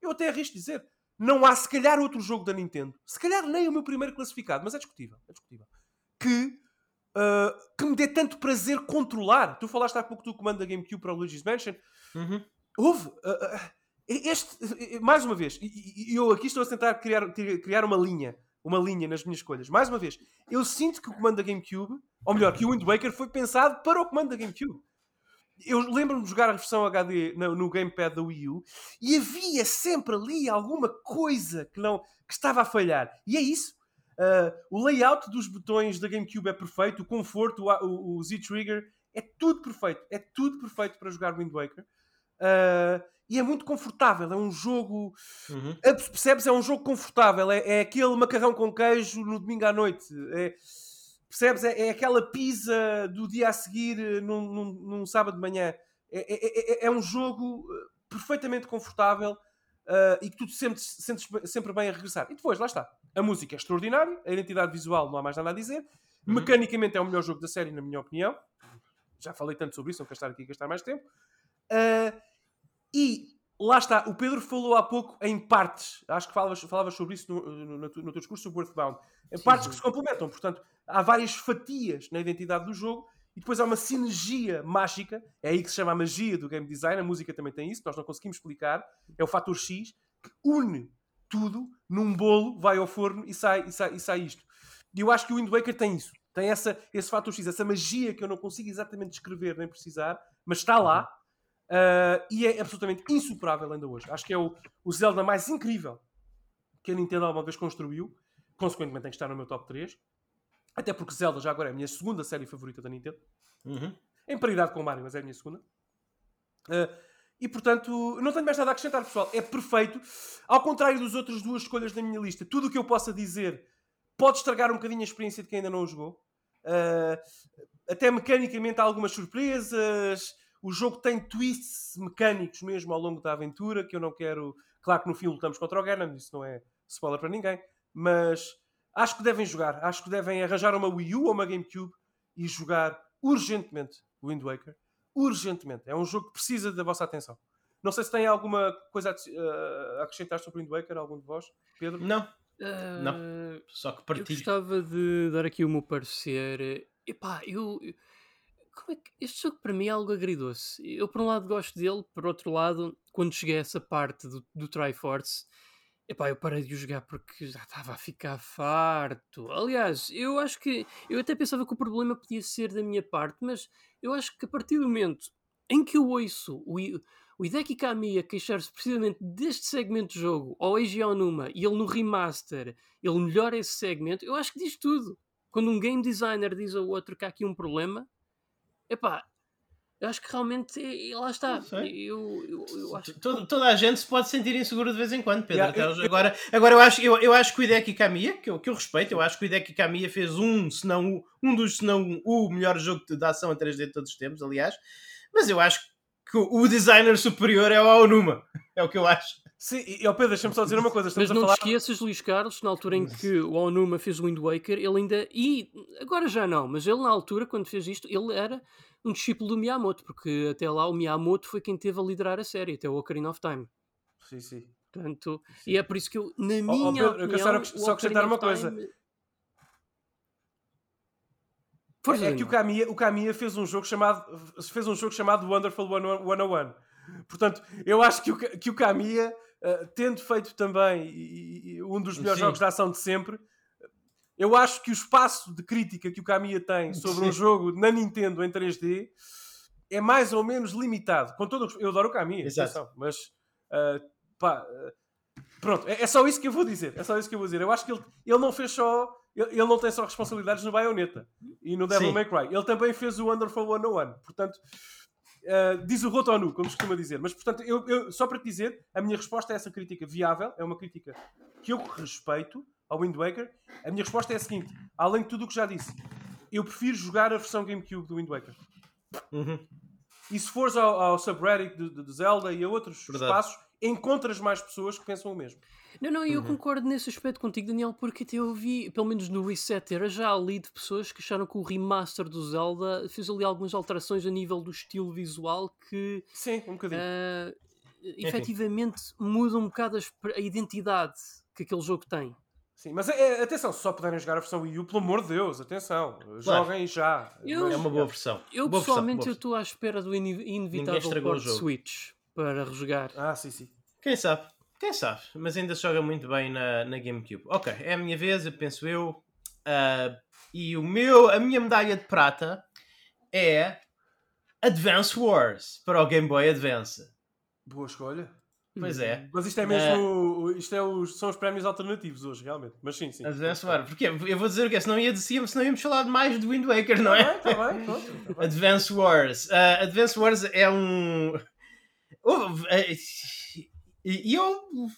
eu até arrisco dizer, não há se calhar outro jogo da Nintendo, se calhar nem o meu primeiro classificado, mas é discutível, é discutível, que, ah, que me dê tanto prazer controlar. Tu falaste há pouco do comando da GameCube para o Luigi's Mansion, Uhum. Houve. ah, este, mais uma vez, eu aqui estou a tentar criar, criar uma linha, uma linha nas minhas escolhas. Mais uma vez, eu sinto que o comando da GameCube, ou melhor, que o Wind Waker foi pensado para o comando da GameCube. Eu lembro-me de jogar a versão HD no, no Gamepad da Wii U e havia sempre ali alguma coisa que, não, que estava a falhar. E é isso. Ah, o layout dos botões da GameCube é perfeito, o conforto, o, o- o Z-Trigger, é tudo perfeito. É tudo perfeito para jogar Wind Waker. Uh, e é muito confortável. É um jogo. Uhum. Percebes? É um jogo confortável. É, é aquele macarrão com queijo no domingo à noite. É, percebes? É, é aquela pizza do dia a seguir eh, num, num- num sábado de manhã. É, é- é- é um jogo eh, perfeitamente confortável eh, e que tu te sentes, sentes sempre bem a regressar. E depois, lá está. A música é extraordinária, a identidade visual não há mais nada a dizer. Uhum. Mecanicamente é o melhor jogo da série, na minha opinião. Já falei tanto sobre isso, não quero estar aqui a gastar mais tempo. Ah, e lá está, o Pedro falou há pouco em partes. Acho que falavas, falavas sobre isso no, no, no teu- no teu discurso sobre Earthbound. Em Sim, partes sim. que se complementam. Portanto, há várias fatias na identidade do jogo e depois há uma sinergia mágica. É aí que se chama a magia do game design. A música também tem isso, nós não conseguimos explicar. É o fator X que une tudo num bolo, vai ao forno e sai, e sai, e sai isto. E eu acho que o Wind Waker tem isso. Tem essa, esse fator X, essa magia que eu não consigo exatamente descrever nem precisar, mas está lá. Uh, e é absolutamente insuperável ainda hoje. Acho que é o, o Zelda mais incrível que a Nintendo alguma vez construiu. Consequentemente, tem que estar no meu top 3. Até porque Zelda já agora é a minha segunda série favorita da Nintendo. Uhum. Em paridade com o Mario, mas é a minha segunda. Uh, e portanto, não tenho mais nada a acrescentar, pessoal. É perfeito. Ao contrário das outras duas escolhas da minha lista, tudo o que eu possa dizer pode estragar um bocadinho a experiência de quem ainda não o jogou. Uh, até mecanicamente há algumas surpresas. O jogo tem twists mecânicos mesmo ao longo da aventura que eu não quero. Claro que no fim lutamos contra o Ganon, isso não é spoiler para ninguém, mas acho que devem jogar. Acho que devem arranjar uma Wii U ou uma GameCube e jogar urgentemente o Wind Waker. Urgentemente. É um jogo que precisa da vossa atenção. Não sei se tem alguma coisa a, uh, a acrescentar sobre o Wind Waker, algum de vós, Pedro? Não, Ah, Não. só que Eu partilho. gostava de dar aqui o meu parecer. Epá, eu. Como é que. Este jogo para mim é algo agridoce. Eu, por um lado, gosto dele, por outro lado, quando cheguei a essa parte do, do Triforce, epá, eu parei de o jogar porque já estava a ficar farto. Aliás, eu acho que. Eu até pensava que o problema podia ser da minha parte, mas eu acho que a partir do momento em que eu ouço o, o Hideki Kamiya queixar-se precisamente deste segmento de jogo ao Eiji Onuma e ele no remaster ele melhora esse segmento, eu acho que diz tudo. Quando um game designer diz ao outro que há aqui um problema, epá, eu acho que realmente, é- lá está. Eu, eu, eu acho que Todo- toda a gente se pode sentir inseguro de vez em quando, Pedro. Yeah, eu- agora, agora eu, acho, eu, eu acho que o Hideki Kamiya, que eu, que eu respeito, eu acho que o Hideki Kamiya fez um, se não o- um dos, se não o melhor jogo de, de ação em 3D de todos os tempos, aliás. Mas eu acho que o, o designer superior é o Aonuma. É o que eu acho. Sim, e ó Pedro, deixa-me só dizer uma coisa. Estamos Mas a não falar. te esqueças, Luís Carlos, na altura em que o Onuma fez o Wind Waker, ele ainda. E agora já não, mas ele na altura, quando fez isto, ele era um discípulo do Miyamoto, porque até lá o Miyamoto foi quem teve a liderar a série, até o Ocarina of Time. Sim, sim. Portanto, Sim. e é por isso que eu, na minha Pedro, eu quero opinião, só- o só acrescentar uma coisa. Time- Força, É que o. Kamiya, o Kamiya fez um jogo chamado fez um jogo chamado Wonderful 101. Portanto, eu acho que o, que o Kamiya, eh, tendo feito também e- e- um dos melhores Sim. jogos de ação de sempre, eu acho que o espaço de crítica que o Kamiya tem sobre um Sim. jogo na Nintendo em 3D é mais ou menos limitado. Com todo eu adoro o Kamiya, atenção, mas eh, pá, eh, pronto, é, é só isso que eu vou dizer. É só isso que eu vou dizer. Eu acho que ele, ele não fez só. Ele, ele não tem só responsabilidades no Bayonetta e no Devil Sim. May Cry. Ele também fez o Wonderful 101. Portanto, eh, diz o Rotonu, como se costuma dizer. Mas, portanto, eu, eu- só para te dizer, a minha resposta a essa crítica viável é uma crítica que eu respeito ao Wind Waker. A minha resposta é a seguinte: além de tudo o que já disse, eu prefiro jogar a versão GameCube do Wind Waker. Uhum. E se fores ao, ao subreddit de Zelda e a outros Verdade. espaços, encontras mais pessoas que pensam o mesmo. Não, não, eu Uhum. concordo nesse aspecto contigo, Daniel, porque até eu vi, pelo menos no Reset, era já ali de pessoas que acharam que o remaster do Zelda fez ali algumas alterações a nível do estilo visual que Sim, um bocadinho. ah, efetivamente muda um bocado a, identidade que aquele jogo tem. Sim, mas é- é- atenção, se só puderem jogar a versão Wii U, pelo amor de Deus, atenção, joguem já. Eu- Mas- É uma boa versão. Eu Boa versão, pessoalmente boa eu versão. estou à espera do ine- inevitável port. Switch para rejogar. Ah, sim, sim. Quem sabe? Quem sabe? Mas ainda se joga muito bem na, na GameCube. Ok, é a minha vez, eu penso eu. Ah, e o meu, a minha medalha de prata é Advance Wars para o Game Boy Advance. Boa escolha. Pois é. Mas isto é mesmo. Isto é os, são os prémios alternativos hoje, realmente. Mas sim, sim. Advance Wars. Porque eu vou dizer o quê? Senão, ia, senão íamos falar mais do Wind Waker, não Tá é? bem, tá bem, pronto, tá bem. Advance Wars. Ah, Advance Wars é um. houve, E eu.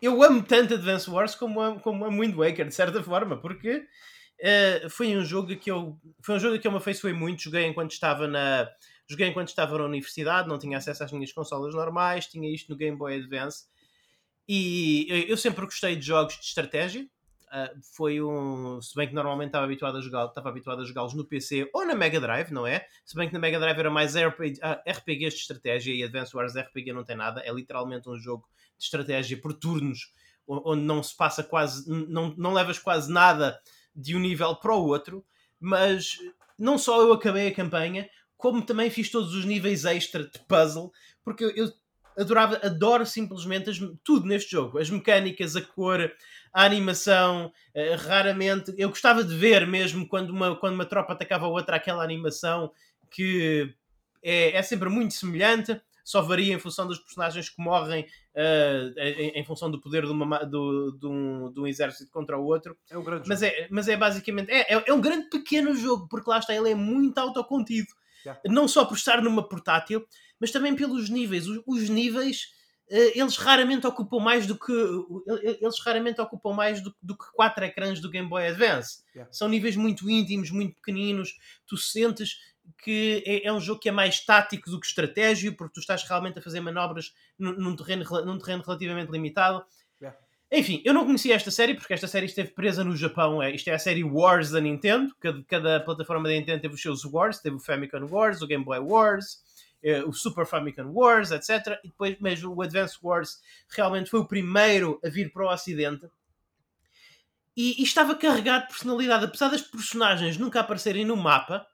Eu amo tanto Advance Wars como amo, como amo Wind Waker, de certa forma, porque uh, foi um jogo que eu. Foi um jogo que eu me afeiçoei muito, joguei enquanto estava na. Joguei enquanto estava na universidade, não tinha acesso às minhas consolas normais, tinha isto no Game Boy Advance. E eu sempre gostei de jogos de estratégia, Uh, foi um. Se bem que normalmente estava habituado a jogar, estava habituado a jogá-los no PC ou na Mega Drive, não é? Se bem que na Mega Drive era mais RPG, uh, RPGs de estratégia e Advance Wars RPG não tem nada, é literalmente um jogo de estratégia por turnos, onde não se passa quase, não, não levas quase nada de um nível para o outro, mas não só eu acabei a campanha, como também fiz todos os níveis extra de puzzle, porque eu, adorava, adoro simplesmente as, tudo neste jogo. As mecânicas, a cor, a animação, uh, raramente. Eu gostava de ver mesmo quando uma, quando uma tropa atacava a outra aquela animação que é, é sempre muito semelhante, só varia em função dos personagens que morrem uh, em, em, função do poder de, uma, do, de, um, de um exército contra o outro. É um grande mas jogo. É, mas é basicamente. É, é, é um grande pequeno jogo, porque lá está, ele é muito autocontido. Yeah. Não só por estar numa portátil, mas também pelos níveis. Os, os níveis eles raramente ocupam mais do que eles raramente ocupam mais do, do, que quatro ecrãs do Game Boy Advance. Yeah. São níveis muito íntimos, muito pequeninos. Tu sentes que é, é, um jogo que é mais tático do que estratégico, porque tu estás realmente a fazer manobras num, num terreno, num terreno relativamente limitado. Yeah. Enfim, eu não conhecia esta série porque esta série esteve presa no Japão. É, isto é a série Wars da Nintendo. Cada, cada plataforma da Nintendo teve os seus Wars. Teve o Famicom Wars, o Game Boy Wars, eh, o Super Famicom Wars, etc. E depois mesmo o Advance Wars realmente foi o primeiro a vir para o Ocidente. E, e estava carregado de personalidade. Apesar das personagens nunca aparecerem no mapa,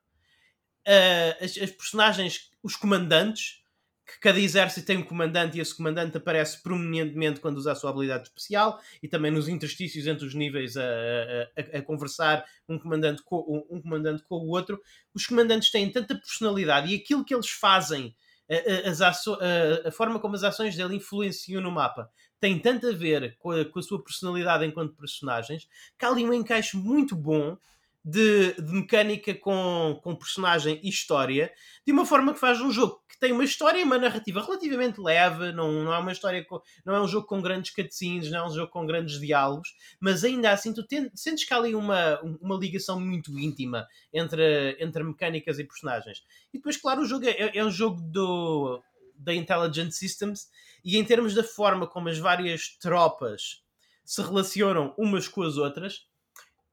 uh, as, as, personagens, os comandantes, que cada exército tem um comandante e esse comandante aparece prominentemente quando usa a sua habilidade especial e também nos interstícios entre os níveis a, a, a conversar um comandante, com, um, comandante com o outro. Os comandantes têm tanta personalidade e aquilo que eles fazem, a, a forma como as ações dele influenciam no mapa, tem tanto a ver com a, com a sua personalidade enquanto personagens que há ali um encaixe muito bom de, de, mecânica com, com personagem e história, de uma forma que faz um jogo que tem uma história e uma narrativa relativamente leve, não, não é uma história com, não é um jogo com grandes cutscenes, não é um jogo com grandes diálogos, mas ainda assim tu ten, sentes que há ali uma, uma ligação muito íntima entre, entre mecânicas e personagens. E depois, claro, o jogo é, é um jogo do, da Intelligent Systems e em termos da forma como as várias tropas se relacionam umas com as outras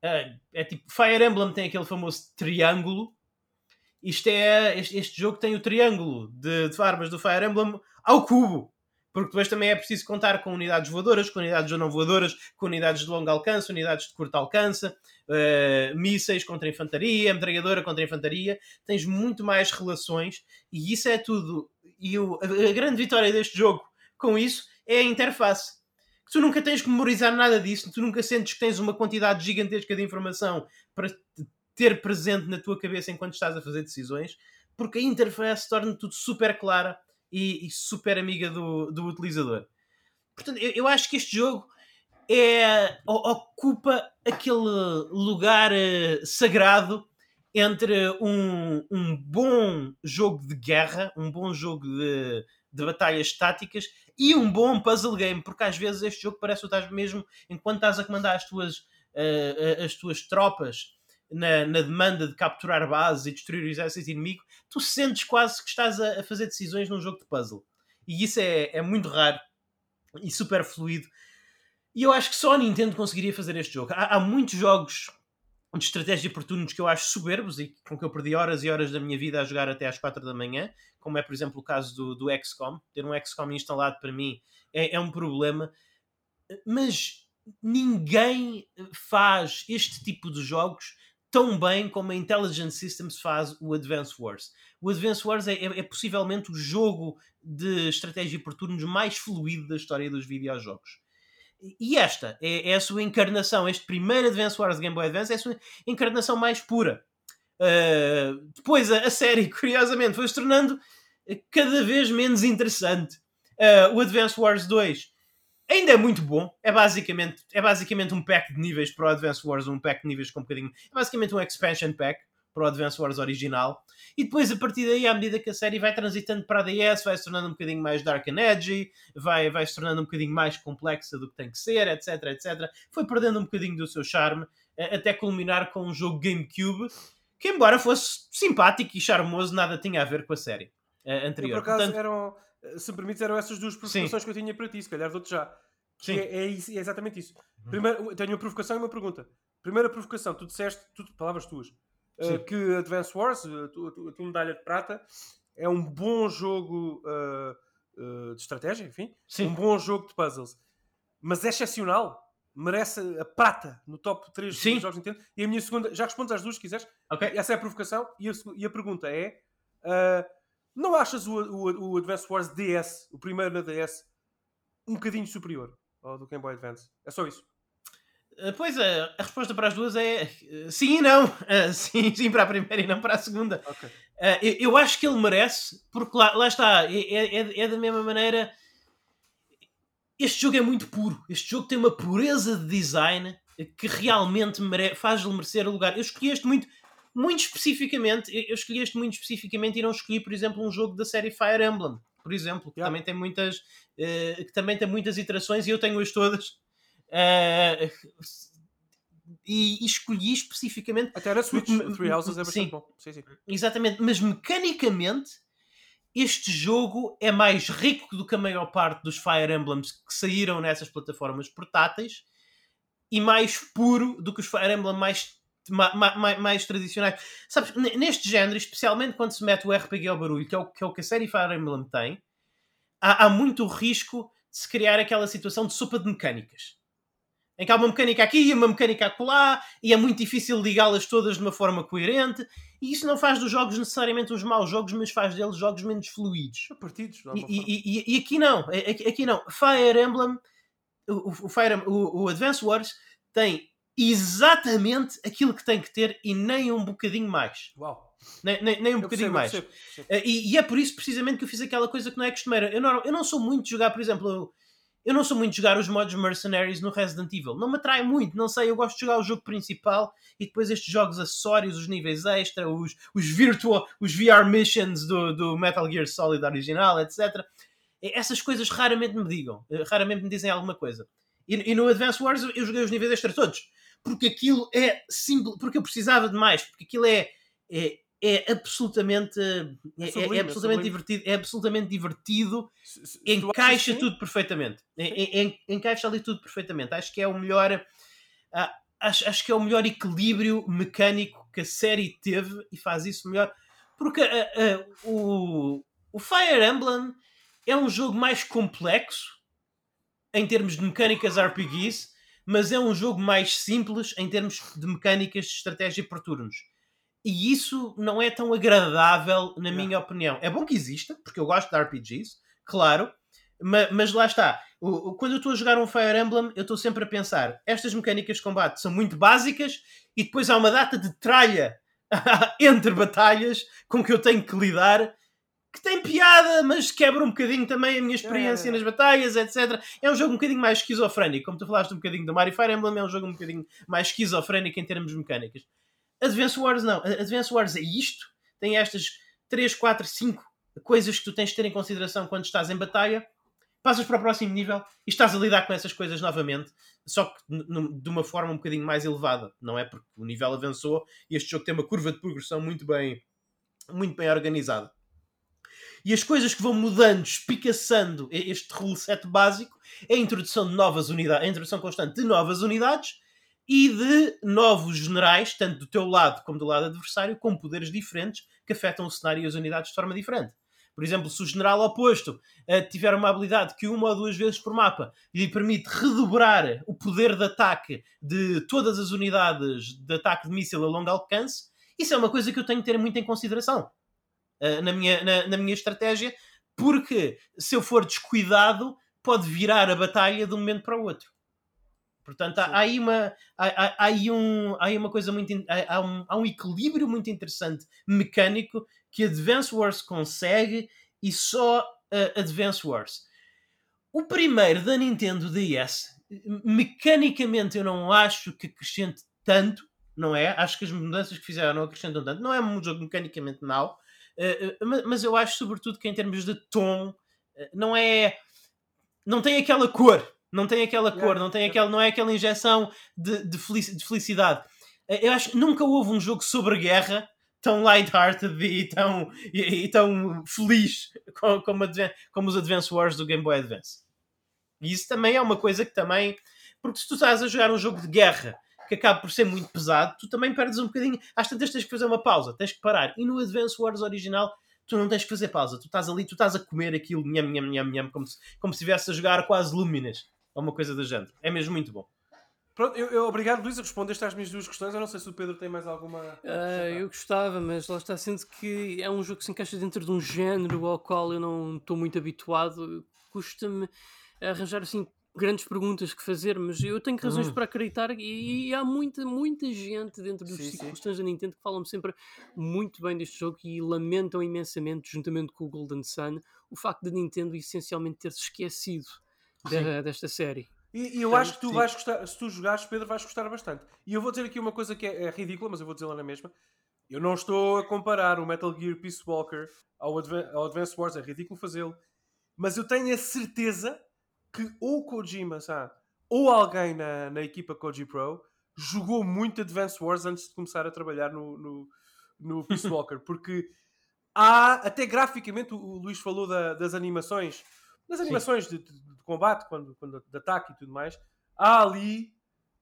é, é tipo, Fire Emblem tem aquele famoso triângulo. Isto é, este, este jogo tem o triângulo de, de armas do Fire Emblem ao cubo. Porque depois também é preciso contar com unidades voadoras, com unidades não voadoras, com unidades de longo alcance, unidades de curto alcance, uh, mísseis contra infantaria, metralhadora contra infantaria. Tens muito mais relações e isso é tudo. E o, a, a grande vitória deste jogo com isso é a interface tu nunca tens que memorizar nada disso, tu nunca sentes que tens uma quantidade gigantesca de informação para ter presente na tua cabeça enquanto estás a fazer decisões, porque a interface torna tudo super clara e, e super amiga do, do utilizador. Portanto, eu, eu, acho que este jogo é, ocupa aquele lugar uh, sagrado entre um, um bom jogo de guerra, um bom jogo de, de batalhas táticas e um bom puzzle game, porque às vezes este jogo parece que estás mesmo, enquanto estás a comandar as tuas, uh, as tuas tropas na, na, demanda de capturar bases e destruir o exército inimigo, tu sentes quase que estás a, a, fazer decisões num jogo de puzzle. E isso é, é muito raro e super fluido. E eu acho que só a Nintendo conseguiria fazer este jogo. Há, há muitos jogos de estratégia por turnos que eu acho soberbos e com que eu perdi horas e horas da minha vida a jogar até às 4 da manhã, como é, por exemplo, o caso do, do XCOM. Ter um XCOM instalado para mim é, é um problema, mas ninguém faz este tipo de jogos tão bem como a Intelligent Systems faz o Advance Wars. O Advance Wars é, é, é, possivelmente o jogo de estratégia por turnos mais fluido da história dos videojogos. E esta é, é, a sua encarnação, este primeiro Advance Wars Game Boy Advance é a sua encarnação mais pura. Uh, depois a, a, série, curiosamente, foi se tornando cada vez menos interessante. Uh, o Advance Wars 2 ainda é muito bom. É basicamente, é basicamente um pack de níveis para o Advance Wars, um pack de níveis com um bocadinho. É basicamente um expansion pack, para o Advance Wars original. E depois, a partir daí, à medida que a série vai transitando para a DS, vai se tornando um bocadinho mais dark and edgy, vai, vai se tornando um bocadinho mais complexa do que tem que ser, etc, etc. Foi perdendo um bocadinho do seu charme, até culminar com um jogo GameCube, que embora fosse simpático e charmoso, nada tinha a ver com a série uh, anterior. Eu, por acaso, Portanto... eram, se me permites, eram essas duas provocações que eu tinha para ti, se calhar dou-te já. Sim. É, é, é, exatamente isso. Uhum. Primeiro, tenho uma provocação e uma pergunta. Primeira provocação, tu disseste, tu, palavras tuas, uh, que Advance Wars, a tua, a tua, medalha de prata, é um bom jogo uh, uh, de estratégia, enfim, Sim. um bom jogo de puzzles, mas é excepcional. Merece a prata no top 3 Sim. dos jogos Nintendo. E a minha segunda, já respondes às duas se quiseres. Okay. Essa é a provocação. E a, e a pergunta é: não achas o, o, o Advance Wars DS, o primeiro na DS, um bocadinho superior ao do Game Boy Advance? É só isso. Eh, pois, a, eh, a resposta para as duas é eh, sim e não. Sim, sim para a primeira e não para a segunda. Okay. Eu, acho que ele merece, porque lá, lá está, é, é, é, da mesma maneira. Este jogo é muito puro. Este jogo tem uma pureza de design que realmente mere, faz-lhe merecer o lugar. Eu escolhi este muito, muito especificamente. Eu escolhi este muito especificamente e não escolhi, por exemplo, um jogo da série Fire Emblem, por exemplo, que yeah. também tem muitas, que também tem muitas iterações e eu tenho-as todas Uh, e, e, escolhi especificamente. Até era Switch, porque, Three Houses é bastante sim, bom. Sim, sim. Exatamente, mas mecanicamente este jogo é mais rico do que a maior parte dos Fire Emblems que saíram nessas plataformas portáteis e mais puro do que os Fire Emblem mais, mais, mais tradicionais. Sabes, neste género, especialmente quando se mete o RPG ao barulho, que é o que, é o que a série Fire Emblem tem, há, há muito risco de se criar aquela situação de sopa de mecânicas em que há uma mecânica aqui e uma mecânica acolá, e é muito difícil ligá-las todas de uma forma coerente, e isso não faz dos jogos necessariamente uns maus jogos, mas faz deles jogos menos fluidos. Partidos, e, e, e, e, aqui não, aqui, aqui, não. Fire Emblem, o, o, Fire, o, o Advance Wars tem exatamente aquilo que tem que ter e nem um bocadinho mais. Uau. Nem, nem, nem um eu bocadinho percebo, mais. Percebo, percebo. Eh, e, e, é por isso precisamente que eu fiz aquela coisa que não é costumeira. Eu não, eu não sou muito de jogar, por exemplo, eu não sou muito de jogar os modos Mercenaries no Resident Evil. Não me atrai muito, não sei. Eu gosto de jogar o jogo principal e depois estes jogos acessórios, os níveis extra, os, os virtual, os VR missions do, do Metal Gear Solid original, etc. Essas coisas raramente me digam, eh, raramente me dizem alguma coisa. E, e no Advance Wars eu joguei os níveis extra todos. Porque aquilo é simples, porque eu precisava de mais, porque aquilo é, é é absolutamente, é, é, sublime, é absolutamente divertido, é absolutamente divertido, se, se, encaixa tudo perfeitamente, encaixa ali tudo perfeitamente. Acho que é o melhor, uh, acho, acho que é o melhor equilíbrio mecânico que a série teve e faz isso melhor, porque uh, uh, o, o Fire Emblem é um jogo mais complexo em termos de mecânicas RPGs, mas é um jogo mais simples em termos de mecânicas de estratégia por turnos e isso não é tão agradável, na minha opinião. É bom que exista, porque eu gosto de RPGs, claro, mas, mas lá está. O, o, quando eu estou a jogar um Fire Emblem, eu estou sempre a pensar: estas mecânicas de combate são muito básicas e depois há uma data de tralha entre batalhas com que eu tenho que lidar que tem piada, mas quebra um bocadinho também a minha experiência é, nas batalhas, etc. É um jogo um bocadinho mais esquizofrénico. Como tu falaste um bocadinho do Mario Fire Emblem, é um jogo um bocadinho mais esquizofrénico em termos mecânicas. Advance Wars não. Advance Wars é isto. Tem estas 3, 4, 5 coisas que tu tens de ter em consideração quando estás em batalha. Passas para o próximo nível e estás a lidar com essas coisas novamente, só que de uma forma um bocadinho mais elevada, não é? Porque o nível avançou e este jogo tem uma curva de progressão muito bem, muito bem organizada. E as coisas que vão mudando, espicaçando este rule set básico é a introdução de novas unidades, a introdução constante de novas unidades e de novos generais, tanto do teu lado como do lado adversário, com poderes diferentes que afetam o cenário e as unidades de forma diferente. Por exemplo, se o general oposto uh, tiver uma habilidade que uma ou duas vezes por mapa lhe permite redobrar o poder de ataque de todas as unidades de ataque de míssil a longo alcance, isso é uma coisa que eu tenho que ter muito em consideração uh, na, minha, na, na minha estratégia, porque se eu for descuidado, pode virar a batalha de um momento para o outro. Portanto, há, há, aí uma, há, há, aí um, há aí uma coisa muito. Há um, há um equilíbrio muito interessante mecânico que Advance Wars consegue e só uh, Advance Wars. O primeiro da Nintendo DS, mecanicamente eu não acho que acrescente tanto, não é? Acho que as mudanças que fizeram não acrescentam tanto. Não é um jogo mecanicamente mau, uh, uh, mas, eu acho, sobretudo, que em termos de tom, não é. Não tem aquela cor. Não tem aquela cor, não, tem aquela, não é aquela injeção de, de, felicidade. Eu acho que nunca houve um jogo sobre guerra tão light-hearted e tão, e, e, tão feliz como, como, como os Advance Wars do Game Boy Advance. E isso também é uma coisa que também. Porque se tu estás a jogar um jogo de guerra que acaba por ser muito pesado, tu também perdes um bocadinho. Às tantas tens que fazer uma pausa, tens que parar. E no Advance Wars original, tu não tens que fazer pausa. Tu estás ali, tu estás a comer aquilo, nham, nham, nham, nham, como se, como se estivesse a jogar quase Luminas. Ou uma coisa do género. É mesmo muito bom. Pronto, eu, eu, obrigado, Luís, a respondeste às minhas duas questões. Eu não sei se o Pedro tem mais alguma. Uh, eu gostava, mas lá está sendo que é um jogo que se encaixa dentro de um género ao qual eu não estou muito habituado. Custa-me arranjar assim grandes perguntas que fazer, mas eu tenho razões uhum. para acreditar e, e, há muita, muita gente dentro dos circunstâncias da Nintendo que falam sempre muito bem deste jogo e lamentam imensamente, juntamente com o Golden Sun, o facto da Nintendo essencialmente ter se esquecido de, desta série. E, e eu acho que tu sim. vais gostar, se tu jogares, Pedro, vais gostar bastante. E eu vou dizer aqui uma coisa que é, é ridícula, mas eu vou dizer lá na mesma. Eu não estou a comparar o Metal Gear Peace Walker ao, Advan ao Advance Wars, é ridículo fazê-lo. Mas eu tenho a certeza que ou Kojima, sabe, ou alguém na, na equipa Koji Pro jogou muito Advance Wars antes de começar a trabalhar no, no, no Peace Walker, porque há, até graficamente, o, o Luís falou da, das animações, das animações de, de, de, combate, quando, quando, de ataque e tudo mais, há ali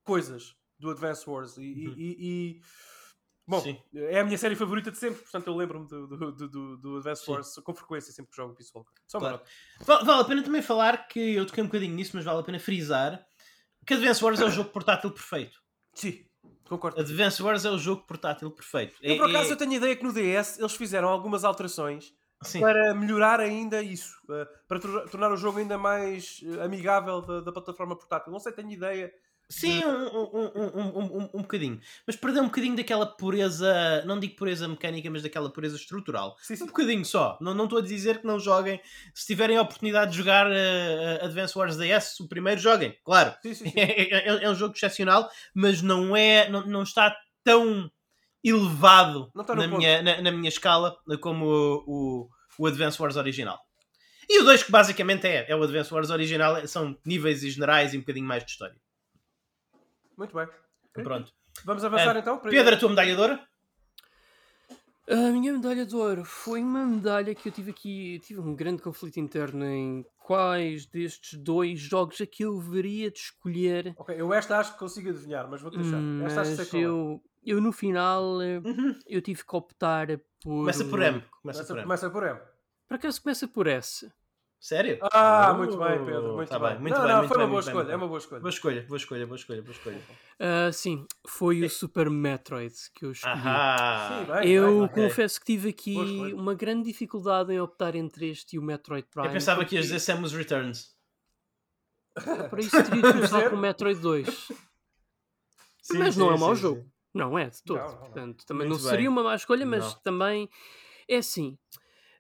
coisas do Advance Wars e, uhum. e, e Bom, Sim. é a minha série favorita de sempre, portanto eu lembro-me do, do, do, do Advance Wars com frequência sempre que jogo Peace Walker. Só claro. vale, vale a pena também falar que eu toquei um bocadinho nisso, mas vale a pena frisar que Advance Wars é o jogo portátil perfeito. Sim, concordo. Advance Wars é o jogo portátil perfeito. Eu, por acaso, é... eu tenho a ideia que no DS eles fizeram algumas alterações Sim. para melhorar ainda isso, uh, para tornar o jogo ainda mais uh, amigável da, da, plataforma portátil. Não sei, tenho ideia Sim, um, um, um, um, um, bocadinho. Mas perdeu um bocadinho daquela pureza, não digo pureza mecânica, mas daquela pureza estrutural. Sim, sim. Um bocadinho só. Não, não estou a dizer que não joguem. Se tiverem a oportunidade de jogar uh, Advance Wars DS, o primeiro joguem, claro. Sim, é, é, é, um jogo excepcional, mas não é, não, não está tão elevado na, minha, na, na, minha escala como o, o, o Advance Wars original. E o 2 que basicamente é, é o Advance Wars original, são níveis e generais e um bocadinho mais de história. Muito bem. Pronto. Vamos avançar uh, então? Pedro, a tua medalha de ouro? A minha medalha de ouro foi uma medalha que eu tive aqui. Tive um grande conflito interno em quais destes dois jogos é que eu deveria de escolher. Ok, eu esta acho que consigo adivinhar, mas vou deixar. Hum, esta acho que sei é. eu, eu no final eh, uhum. eu tive que optar por. Começa por M. Começa, começa por M. Começa por M. Por acaso começa por S. Sério? Ah, muito bem, Pedro. Muito tá bem. bem. Muito não, bem, não, muito foi bem, uma boa escolha. Bem, é uma boa escolha. Boa escolha, boa escolha, boa escolha, boa escolha. Uh, sim, foi o Super Metroid que eu escolhi. Ah, sim, bem, eu bem, confesso okay. que tive aqui uma grande dificuldade em optar entre este e o Metroid Prime. Eu pensava porque... que ias dizer Samus Returns. Para isso teria de começar com o Metroid 2. Sim, mas sim, não é mau jogo. Não é, de todo. Não, não, não. Portanto, também Muito não seria uma má escolha, mas também é assim.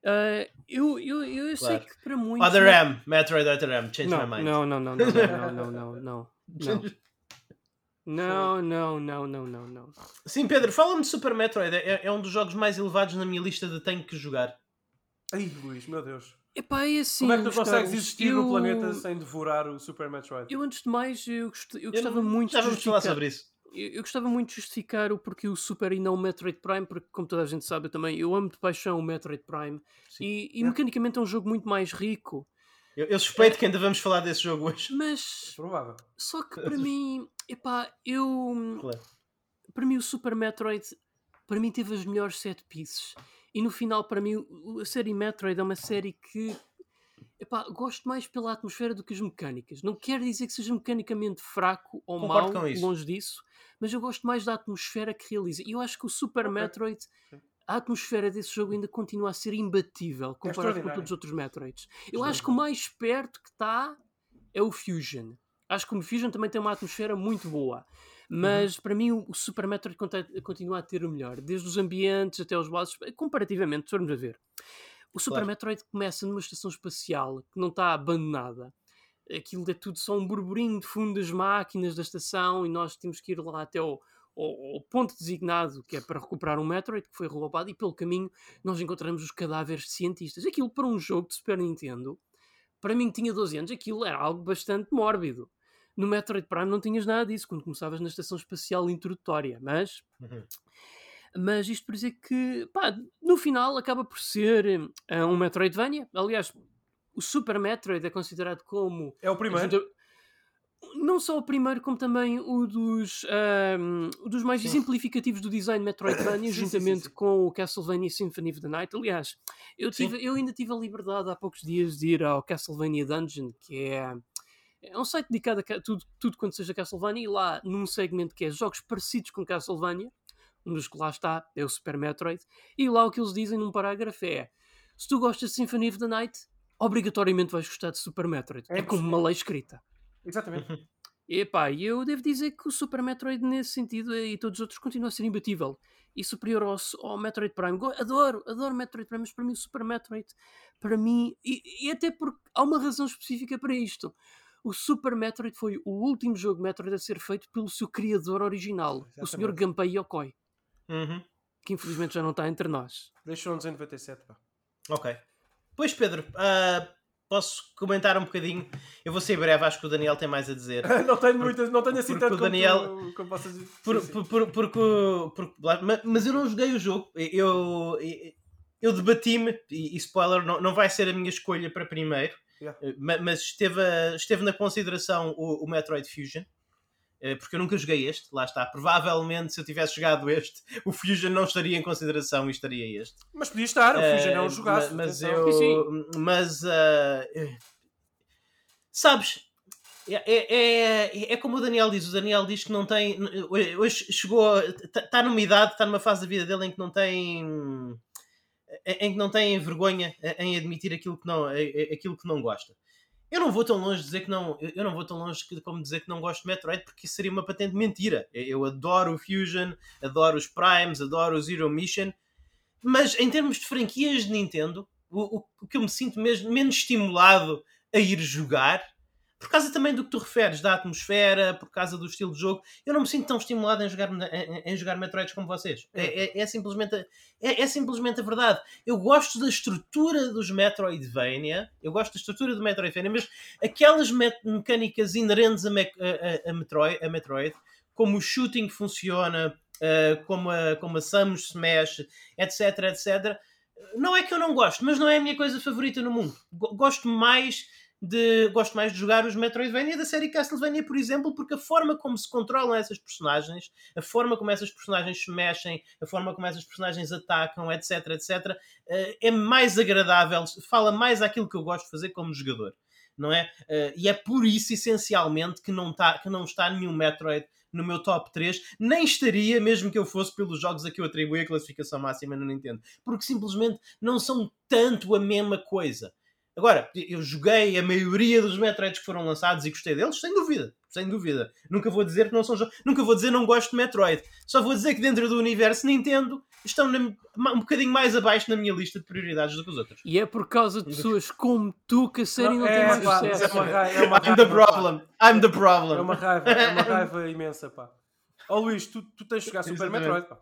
Uh, eu eu, eu claro. sei que para muitos. Other M, Metroid Other M, change não, my mind. Não, não, não, não, não, não, não, não. Não, não, não, não, não, não. Sim, Pedro, fala-me de Super Metroid. É, é um dos jogos mais elevados na minha lista de tenho que jogar. Ai, Luís, meu Deus. Epá, é assim, Como é que tu consegues existir eu... no planeta sem devorar o Super Metroid? Eu, antes de mais, eu, gost... eu gostava eu muito já vamos falar sobre isso eu, eu, gostava muito de justificar o porquê o Super e não o Metroid Prime, porque, como toda a gente sabe, eu também eu amo de paixão o Metroid Prime Sim. e, e é. mecanicamente é um jogo muito mais rico. Eu, eu suspeito é. que ainda vamos falar desse jogo hoje. Mas. Provável. Só que para mim, epá, eu. Claro. Para mim, o Super Metroid, para mim, teve as melhores set pieces. E no final, para mim, a série Metroid é uma série que Epá, gosto mais pela atmosfera do que as mecânicas. Não quer dizer que seja mecanicamente fraco ou Concordo mau, longe disso, mas eu gosto mais da atmosfera que realiza. E eu acho que o Super okay. Metroid, a atmosfera desse jogo ainda continua a ser imbatível comparado é com todos os outros Metroids. Eu acho que o mais perto que está é o Fusion. Acho que o Fusion também tem uma atmosfera muito boa. Mas uhum. para mim o Super Metroid continua a ter o melhor, desde os ambientes até os bosses, comparativamente, se formos a ver. O Super claro. Metroid começa numa estação espacial que não está abandonada. Aquilo é tudo só um burburinho de fundo das máquinas da estação e nós temos que ir lá até ao, ao, ao ponto designado que é para recuperar um Metroid que foi roubado e pelo caminho nós encontramos os cadáveres de cientistas. Aquilo para um jogo de Super Nintendo, para mim que tinha 12 anos, aquilo era algo bastante mórbido. No Metroid Prime não tinhas nada disso quando começavas na estação espacial introdutória, mas Uhum. mas isto por dizer que, pá, no final acaba por ser eh, um Metroidvania. Aliás, o Super Metroid é considerado como. É o primeiro. junto- Não só o primeiro, como também o dos, o dos mais exemplificativos do design Metroidvania, Sim, sim, juntamente sim, sim. com o Castlevania Symphony of the Night. Aliás, eu, Sim. tive, eu ainda tive a liberdade há poucos dias de ir ao Castlevania Dungeon, que é, é um site dedicado a tudo, tudo quanto seja Castlevania, e lá num segmento que é jogos parecidos com Castlevania, um dos que lá está é o Super Metroid, e lá o que eles dizem num parágrafo é: se tu gostas de Symphony of the Night, obrigatoriamente vais gostar de Super Metroid. É É, como uma lei escrita. Exatamente. E pá, e eu devo dizer que o Super Metroid nesse sentido e todos os outros continua a ser imbatível e superior ao, ao Metroid Prime. Go- Adoro, adoro Metroid Prime, mas para mim o Super Metroid, para mim, e, e até porque há uma razão específica para isto. O Super Metroid foi o último jogo Metroid a ser feito pelo seu criador original, o Sr. Exatamente. Gunpei Yokoi, Uhum. que infelizmente já não está entre nós. Deixou-nos em 97, pá. Ok. Pois, Pedro, ah, posso comentar um bocadinho? Eu vou ser breve, acho que o Daniel tem mais a dizer. não tenho muitas, não tenho assim tanto o como Daniel- tu- como vocês Por- por- por- porque, mas- eu não joguei o jogo. Eu, eu, eu debati-me, e, spoiler, não, não vai ser a minha escolha para primeiro, Yeah. eh, ma- mas esteve, a- esteve na consideração o, o Metroid Fusion. Eh, Porque eu nunca joguei este, lá está. Provavelmente, se eu tivesse jogado este, o Fusion não estaria em consideração e estaria este. Mas podia estar, o Fusion é um Eh, jogaço. ma- Mas, atenção. eu. Sim, Mas. eh, sabes. É, é, é, é como o Daniel diz. O Daniel diz que não tem. Hoje chegou. Está numa idade, está numa fase da vida dele em que não tem. Em que não tem vergonha em admitir aquilo que não, aquilo que não gosta. Eu não vou tão longe dizer que não. Eu não vou tão longe como dizer que não gosto de Metroid, porque isso seria uma patente mentira. Eu eu adoro o Fusion, adoro os Primes, adoro o Zero Mission, mas em termos de franquias de Nintendo, o, o, o que eu me sinto mesmo menos estimulado a ir jogar, por causa também do que tu referes, da atmosfera, por causa do estilo de jogo, eu não me sinto tão estimulado em jogar, em, em jogar Metroids como vocês. É, é, é simplesmente, a- é, é simplesmente a verdade. Eu gosto da estrutura dos Metroidvania, eu gosto da estrutura do Metroidvania, mas aquelas me- mecânicas inerentes a, Me- a- a- Metroid, a Metroid, como o shooting funciona, uh, como, a, como a Samus se mexe, etc, etc. Não é que eu não gosto, mas não é a minha coisa favorita no mundo. Go- Gosto mais de gosto mais de jogar os Metroidvania da série Castlevania, por exemplo, porque a forma como se controlam essas personagens, a forma como essas personagens se mexem, a forma como essas personagens atacam, etc, etc, eh, é mais agradável, fala mais àquilo que eu gosto de fazer como jogador, não é? Eh, E é por isso, essencialmente, que não, tá, que não está nenhum Metroid no meu top 3, nem estaria mesmo que eu fosse pelos jogos a que eu atribuí a classificação máxima no Nintendo, porque simplesmente não são tanto a mesma coisa. Agora, eu joguei a maioria dos Metroids que foram lançados e gostei deles, sem dúvida, sem dúvida. Nunca vou dizer que não são jogos, nunca vou dizer não gosto de Metroid. Só vou dizer que dentro do universo Nintendo estão na- um bocadinho mais abaixo na minha lista de prioridades do que os outros. E é por causa de pessoas como tu que a série não, Não, tem é, mais pá, sucesso. é uma raiva, é uma I'm the raiva, pá. problem. I'm the problem. É uma raiva, é uma raiva imensa, pá. Ó Luís, tu, tu tens de jogar Super. Metroid, pá.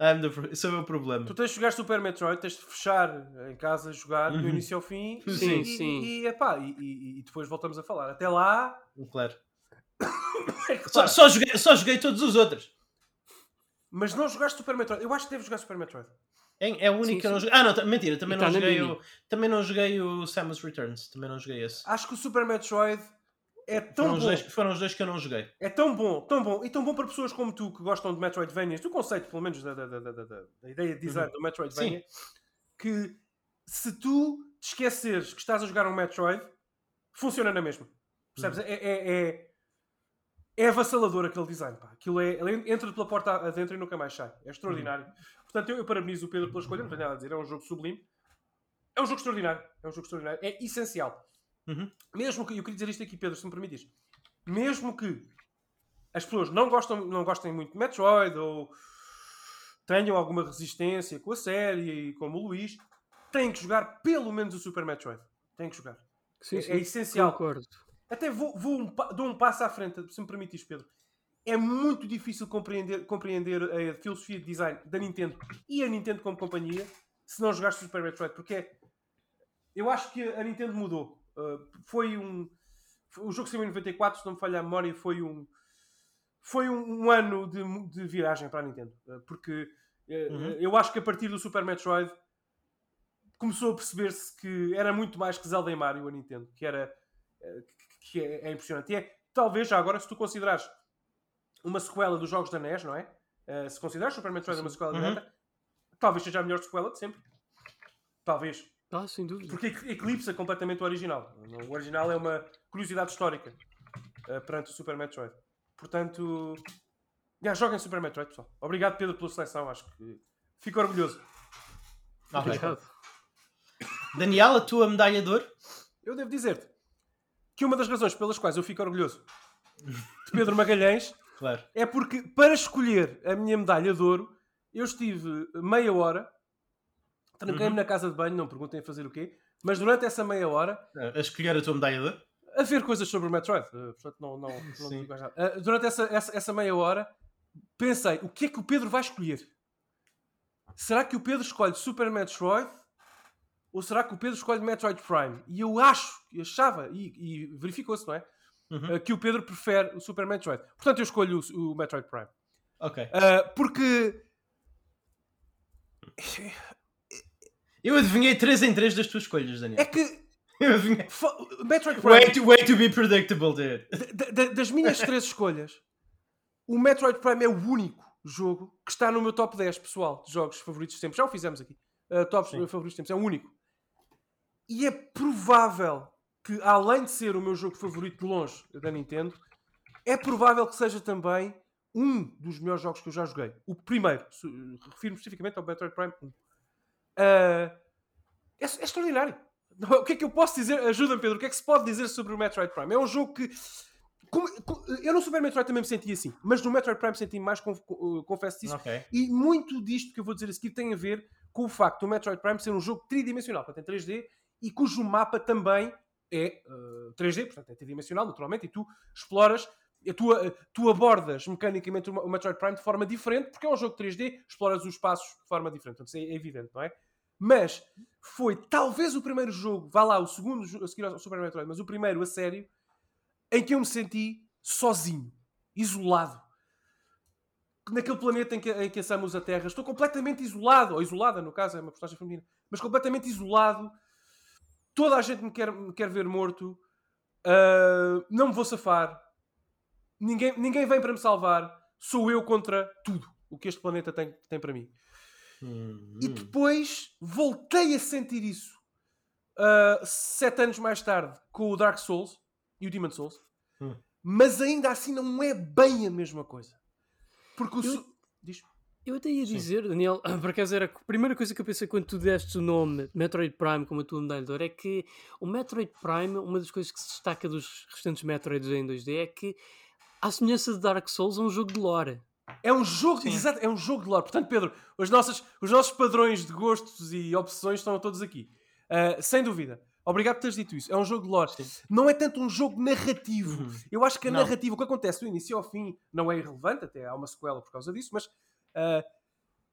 I'm the pro- Esse é o meu problema. Tu tens de jogar Super Metroid, tens de fechar em casa, jogar do Uhum. início ao fim Sim, e, sim. E, e, epá, e, e- depois voltamos a falar. Até lá, Claro. é que, Só, só joguei, só joguei todos os outros. mas não jogaste Super Metroid. Eu acho que deves jogar Super Metroid. É, é o único Sim, que eu não joguei. Ah, não, tá- mentira, também não, tá joguei o, também não joguei o Samus Returns. Também não joguei esse. Acho que o Super Metroid é tão Foram os, bom. dois, foram os dois que eu não joguei. É tão bom, tão bom, e tão bom para pessoas como tu que gostam de Metroidvanias, do conceito, pelo menos, da, da, da, da, ideia de design do Metroidvania, que se tu te esqueceres que estás a jogar um Metroid, funciona na mesma. Percebes? É, é, é, é avassalador aquele design. Pá. Aquilo é, ele entra pela porta adentro e nunca mais sai. É extraordinário. Portanto, eu, eu parabenizo o Pedro pela escolha, não tenho nada a dizer, é um jogo sublime. É um jogo extraordinário. É um jogo extraordinário. É essencial. Uhum. Mesmo que, eu queria dizer isto aqui, Pedro, se me permites. Mesmo que as pessoas não, gostam, não gostem muito de Metroid ou tenham alguma resistência com a série, como o Luís, têm que jogar pelo menos o Super Metroid. Têm que jogar. Sim, É- sim, é essencial. Concordo. Até vou, vou um dou um passo à frente, se me permites, Pedro. é muito difícil compreender, compreender a filosofia de design da Nintendo e a Nintendo como companhia se não jogaste Super Metroid, porque é, eu acho que a Nintendo mudou. Uh, foi um. O jogo saiu em 94, se não me falha a memória, foi um. Foi um, um ano de, de, viragem para a Nintendo. Uh, porque uh, uhum. eu acho que a partir do Super Metroid começou a perceber-se que era muito mais que Zelda e Mario a Nintendo, que era. que é, é impressionante. E é, talvez, já agora, se tu considerares uma sequela dos jogos da NES, não é? Uh, se consideras Super Metroid uma sequela uhum. direta, talvez seja a melhor sequela de sempre. Talvez. Ah, sem dúvida. Porque eclipsa completamente o original. O original é uma curiosidade histórica uh, perante o Super Metroid. Portanto, já, joguem Super Metroid, pessoal. Obrigado, Pedro, pela seleção. Acho que fico orgulhoso. Obrigado. Daniel, a tua medalha de ouro? Eu devo dizer-te que uma das razões pelas quais eu fico orgulhoso de Pedro Magalhães Claro. É porque para escolher a minha medalha de ouro, eu estive meia hora, tranquei-me uhum. na casa de banho, não perguntem a fazer o quê, mas durante essa meia hora. A escolher a tua medalha? A ver coisas sobre o Metroid. Uh, portanto, não, não, não digo mais nada. Uh, durante essa, essa, essa meia hora, pensei: o que é que o Pedro vai escolher? Será que o Pedro escolhe Super Metroid? Ou será que o Pedro escolhe Metroid Prime? E eu acho, achava, e, e verificou-se, não é? uhum. uh, que o Pedro prefere o Super Metroid. Portanto, eu escolho o, o Metroid Prime. Ok. Uh, porque. Eu adivinhei 3 em 3 das tuas escolhas, Daniel. É que. Metroid Prime. Way to, way to be predictable, dude. das minhas três escolhas, o Metroid Prime é o único jogo que está no meu top 10, pessoal, de jogos favoritos de sempre. Já o fizemos aqui. Uh, tops Sim. favoritos de sempre. É o único. E é provável que, além de ser o meu jogo favorito de longe da Nintendo, é provável que seja também um dos melhores jogos que eu já joguei. O primeiro, refiro-me especificamente ao Metroid Prime 1. Uh, é, é, extraordinário. O que é que eu posso dizer? Ajuda-me, Pedro. O que é que se pode dizer sobre o Metroid Prime? É um jogo que. Como, eu no Super Metroid também me senti assim, mas no Metroid Prime senti mais, confesso disso. Okay. E muito disto que eu vou dizer a seguir tem a ver com o facto do Metroid Prime ser um jogo tridimensional, portanto em 3D, e cujo mapa também é uh, 3D, portanto é tridimensional, naturalmente, e tu exploras, tu, tu abordas mecanicamente o Metroid Prime de forma diferente, porque é um jogo 3D, exploras os espaços de forma diferente, portanto é, é evidente, não é? Mas foi talvez o primeiro jogo, vá lá, o segundo a seguir ao Super Metroid, mas o primeiro a sério, em que eu me senti sozinho, isolado. Naquele planeta em que, em que a Terra, estou completamente isolado, ou isolada, no caso, é uma personagem feminina, mas completamente isolado. Toda a gente me quer, me quer ver morto, uh, não me vou safar, ninguém, ninguém vem para me salvar, sou eu contra tudo o que este planeta tem, tem para mim. Uhum. E depois voltei a sentir isso uh, sete anos mais tarde com o Dark Souls e o Demon Souls, uhum. mas ainda assim não é bem a mesma coisa. Porque o. Eu... Eu até ia dizer, Sim. Daniel, por acaso era a primeira coisa que eu pensei quando tu deste o nome Metroid Prime como a tua medalha de ouro é que o Metroid Prime, uma das coisas que se destaca dos restantes Metroids em 2D é que, à semelhança de Dark Souls, é um jogo de lore. É um jogo, exato, é um jogo de lore. Portanto, Pedro, os nossos, os nossos padrões de gostos e opções estão todos aqui. Uh, sem dúvida. Obrigado por teres dito isso. É um jogo de lore. Sim. Não é tanto um jogo narrativo. Uhum. Eu acho que a não. narrativa, o que acontece do início ao fim, não é irrelevante, até há uma sequela por causa disso, mas Uh,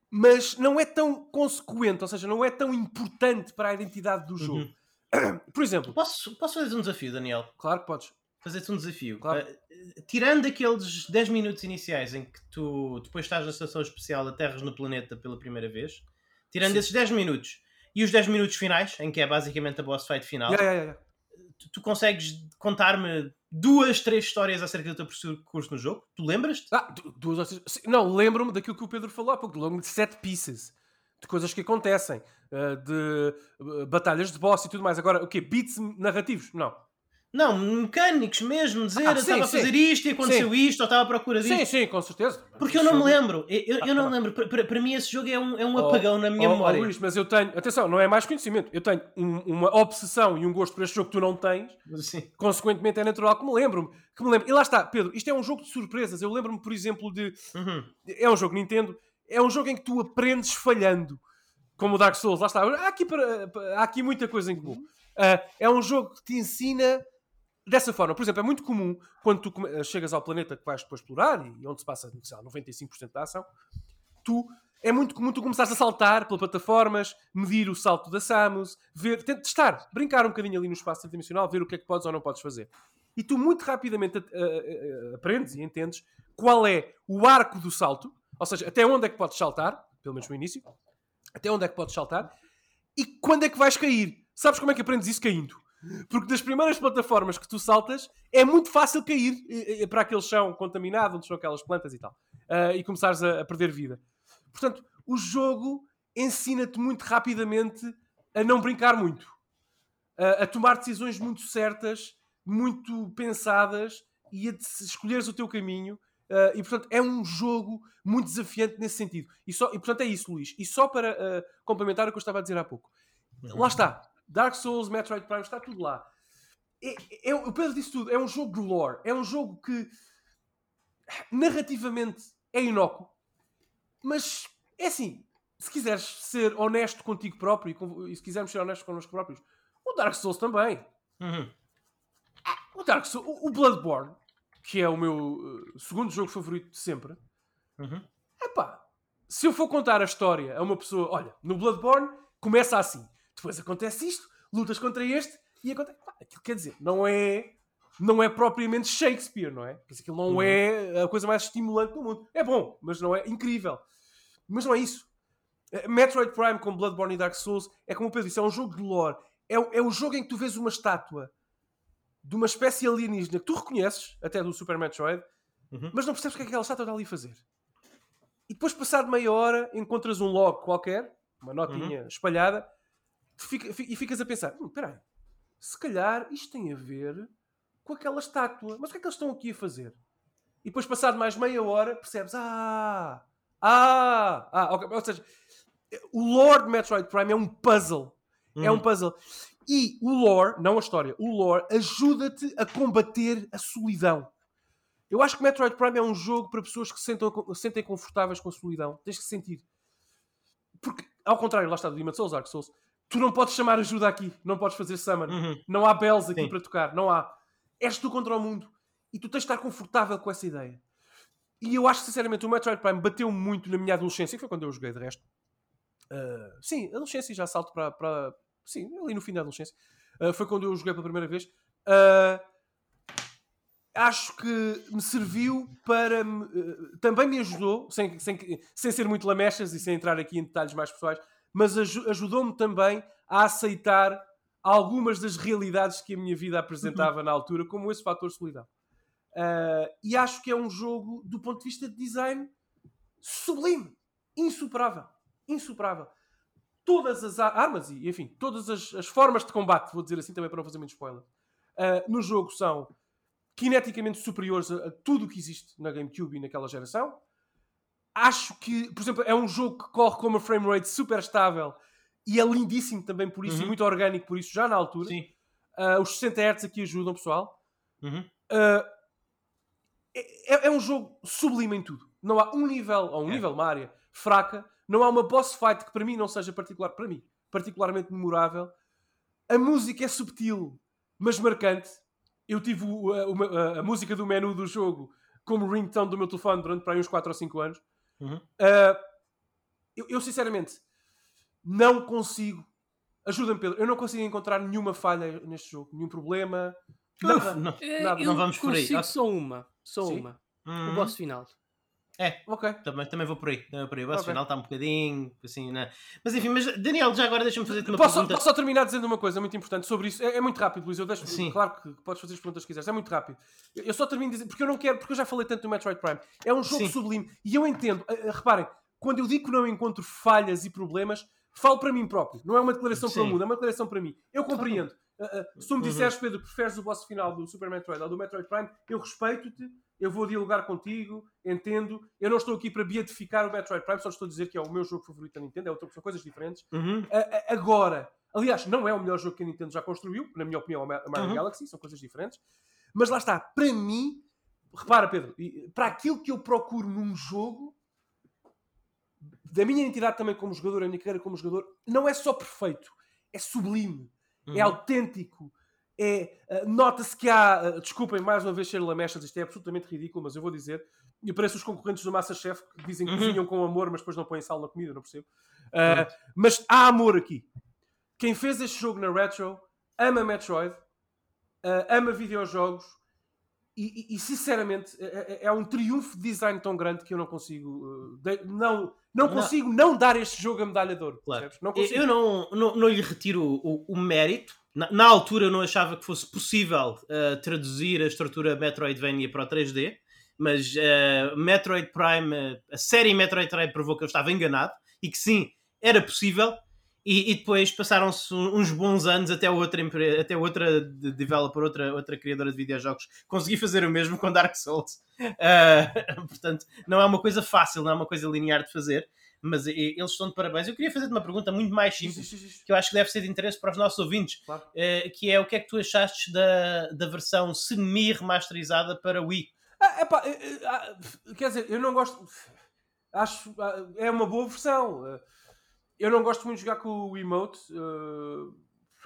mas não é tão consequente, ou seja, não é tão importante para a identidade do jogo. Uhum. Por exemplo, posso, posso fazer um desafio, Daniel? Claro que podes. Fazer-te um desafio. Claro. Uh, tirando aqueles 10 minutos iniciais em que tu depois estás na estação especial Aterras no planeta pela primeira vez, tirando Sim. esses 10 minutos e os 10 minutos finais, em que é basicamente a boss fight final, yeah, yeah, yeah. Tu, tu, consegues contar-me duas, três histórias acerca do teu percurso no jogo? Tu lembras-te? Ah, duas ou três. Não, lembro-me daquilo que o Pedro falou há pouco. Lembro-me de set pieces. De coisas que acontecem. Uh, de uh, batalhas de boss e tudo mais. Agora, o quê? Beats narrativos? Não. Não, mecânicos mesmo, dizer ah, sim, estava sim. a fazer isto e aconteceu sim. isto, ou estava à procura disto. Sim, sim, com certeza. Porque eu não me lembro. Eu, eu, não me lembro. Para, para mim, esse jogo é um, é um oh, apagão na minha oh, memória. Oh, Luís, mas eu tenho. Atenção, não é mais conhecimento. Eu tenho um, uma obsessão e um gosto por este jogo que tu não tens. Sim. Consequentemente, é natural que me lembro-me. Que me lembro. E lá está, Pedro, isto é um jogo de surpresas. Eu lembro-me, por exemplo, de. Uhum. É um jogo Nintendo. É um jogo em que tu aprendes falhando. Como o Dark Souls. Lá está. Há aqui, para, há aqui muita coisa em comum. Uh, é um jogo que te ensina dessa forma. Por exemplo, é muito comum quando tu come- chegas ao planeta que vais depois explorar e onde se passa sei lá, 95% da ação, tu é muito comum tu começares a saltar pelas plataformas, medir o salto da Samus, ver, testar, brincar um bocadinho ali no espaço tridimensional, ver o que é que podes ou não podes fazer. E tu muito rapidamente a- a- aprendes e entendes qual é o arco do salto, ou seja, até onde é que podes saltar, pelo menos no início, até onde é que podes saltar, e quando é que vais cair. Sabes como é que aprendes isso caindo? Porque das primeiras plataformas que tu saltas é muito fácil cair eh, eh, para aquele chão contaminado, onde estão aquelas plantas e tal, ah, e começares a, a perder vida. Portanto, o jogo ensina-te muito rapidamente a não brincar muito, a, a tomar decisões muito certas, muito pensadas e a escolheres o teu caminho. ah, e portanto é um jogo muito desafiante nesse sentido. E, só, e portanto é isso, Luís. E só para ah, complementar o que eu estava a dizer há pouco. Lá está. Dark Souls, Metroid Prime, está tudo lá. É, é- o Pedro disse tudo. É um jogo de lore. É um jogo que narrativamente é inócuo. Mas é assim. Se quiseres ser honesto contigo próprio e, com- e se quisermos ser honestos connosco próprios, o Dark Souls também. Uhum. O Dark Souls, o o Bloodborne, que é o meu uh, segundo jogo favorito de sempre, Uhum. Epá, se eu for contar a história a uma pessoa, olha, no Bloodborne começa assim, depois acontece isto, lutas contra este e acontece. Pá, aquilo quer dizer, não é, não é propriamente Shakespeare, não é? Dizer, aquilo não Uhum. é a coisa mais estimulante do mundo. É bom, mas não é incrível. Mas não é isso. Eh, Metroid Prime com Bloodborne e Dark Souls é como o Pedro disse, é um jogo de lore. É, o- é o jogo em que tu vês uma estátua de uma espécie alienígena que tu reconheces, até do Super Metroid, Uhum. mas não percebes o que é que aquela estátua está ali a fazer. E depois, passado meia hora, encontras um log qualquer, uma notinha espalhada, fica- fi- e ficas a pensar: hum, espera aí, se calhar isto tem a ver com aquela estátua, mas o que é que eles estão aqui a fazer? E depois, passado mais meia hora, percebes: ah, ah, ah, ok. Ou seja, o lore de Metroid Prime é um puzzle. É um Uhum. puzzle. E o lore, não a história, o lore ajuda-te a combater a solidão. Eu acho que Metroid Prime é um jogo para pessoas que se sentam, se sentem confortáveis com a solidão. Tens que sentir. Porque, ao contrário, lá está do Demon Souls, Dark Souls, tu não podes chamar ajuda aqui, não podes fazer summon, Uhum. não há bells aqui Sim. para tocar, não há. És tu contra o mundo e tu tens de estar confortável com essa ideia. E eu acho que, sinceramente, o Metroid Prime bateu muito na minha adolescência, que foi quando eu joguei de resto. Ah, sim, adolescência já salto para, para. Sim, ali no fim da adolescência. Ah, foi quando eu joguei pela primeira vez. Ah, acho que me serviu para. me- também me ajudou, sem, sem, sem ser muito lamechas e sem entrar aqui em detalhes mais pessoais, mas aju- ajudou-me também a aceitar algumas das realidades que a minha vida apresentava na altura, como esse fator solidão. Ah, e acho que é um jogo, do ponto de vista de design, sublime, insuperável. Insuperável. Todas as armas e, enfim, todas as, as formas de combate, vou dizer assim também para não fazer muito spoiler, ah, no jogo são kineticamente superiores a, a tudo o que existe na GameCube e naquela geração. Acho que, por exemplo, é um jogo que corre com uma frame rate super estável e é lindíssimo também por isso e Uhum. muito orgânico por isso, já na altura. Sim. Ah, os 60 Hz aqui ajudam, pessoal. Uhum. Uh, é, é um jogo sublime em tudo. Não há um nível, ou um É. nível, uma área fraca. Não há uma boss fight que para mim não seja particular, para mim, particularmente memorável. A música é subtil, mas marcante. Eu tive o- a, a- a música do menu do jogo como ringtone do meu telefone durante para aí uns 4 ou 5 anos. Uhum. Uh, eu, eu, sinceramente não consigo. Ajuda-me, Pedro. Eu não consigo encontrar nenhuma falha neste jogo, nenhum problema. Uf, Nada. não. É, Nada, eu não vamos por aí. consigo só uma. Só Sim. uma. Uhum. O boss final. É, Ok. também, também vou por aí. Também vou por aí. O boss Ok. final está um bocadinho assim, né? Mas enfim, mas Daniel, já agora deixa-me fazer-te uma Posso, pergunta. posso só terminar dizendo uma coisa muito importante sobre isso? É, é muito rápido, Luís. Eu deixo, Sim. Claro que podes fazer as perguntas que quiseres. É muito rápido. Eu só termino dizendo, porque eu não quero, porque eu já falei tanto do Metroid Prime. É um jogo Sim. sublime. E eu entendo. eh, eh, reparem, quando eu digo que não encontro falhas e problemas, falo para mim próprio. Não é uma declaração para o Sim. mundo, é uma declaração para mim. Eu compreendo. Eh, eh, se tu me Uhum. disseres, Pedro, preferes o boss final do Super Metroid ou do Metroid Prime, eu respeito-te. Eu vou dialogar contigo, entendo. Eu não estou aqui para beatificar o Metroid Prime, só estou a dizer que é o meu jogo favorito da Nintendo, é outra, são coisas diferentes. Uhum. A- a- agora, aliás, não é o melhor jogo que a Nintendo já construiu, na minha opinião, a Mario Uhum. Galaxy, são coisas diferentes. Mas lá está, para mim, repara, Pedro, para aquilo que eu procuro num jogo, da minha identidade também como jogador, a minha carreira como jogador, não é só perfeito, é sublime, é Uhum. autêntico, é, uh, nota-se que há, uh, desculpem mais uma vez ser lamechas, isto é absolutamente ridículo, mas eu vou dizer, e parece os concorrentes do Masterchef que dizem que uhum. cozinham com amor, mas depois não põem sal na comida, não percebo. Uh, mas há amor aqui. Quem fez este jogo na Retro ama Metroid, ama videojogos, e, e, e, sinceramente é, é, é, um triunfo de design tão grande que eu não consigo de, não, não consigo não. não. dar este jogo a medalha de ouro. Claro. Não eu não, não, não lhe retiro o, o mérito. Na, na, altura eu não achava que fosse possível uh, traduzir a estrutura Metroidvania para o 3D, mas uh, Metroid Prime, a série Metroid Prime provou que eu estava enganado e que sim, era possível e, e, depois passaram-se uns bons anos até outra, até outra developer, outra, outra criadora de videojogos, consegui fazer o mesmo com Dark Souls. Uh, portanto, não é uma coisa fácil, não é uma coisa linear de fazer, mas eles estão de parabéns. Eu queria fazer-te uma pergunta muito mais simples, que eu acho que deve ser de interesse para os nossos ouvintes, claro. uh, que é o que é que tu achaste da, da versão semi-remasterizada para Wii? Ah, epá, eh, ah, quer dizer, eu não gosto. Acho. Ah, é uma boa versão eu não gosto muito de jogar com o emote.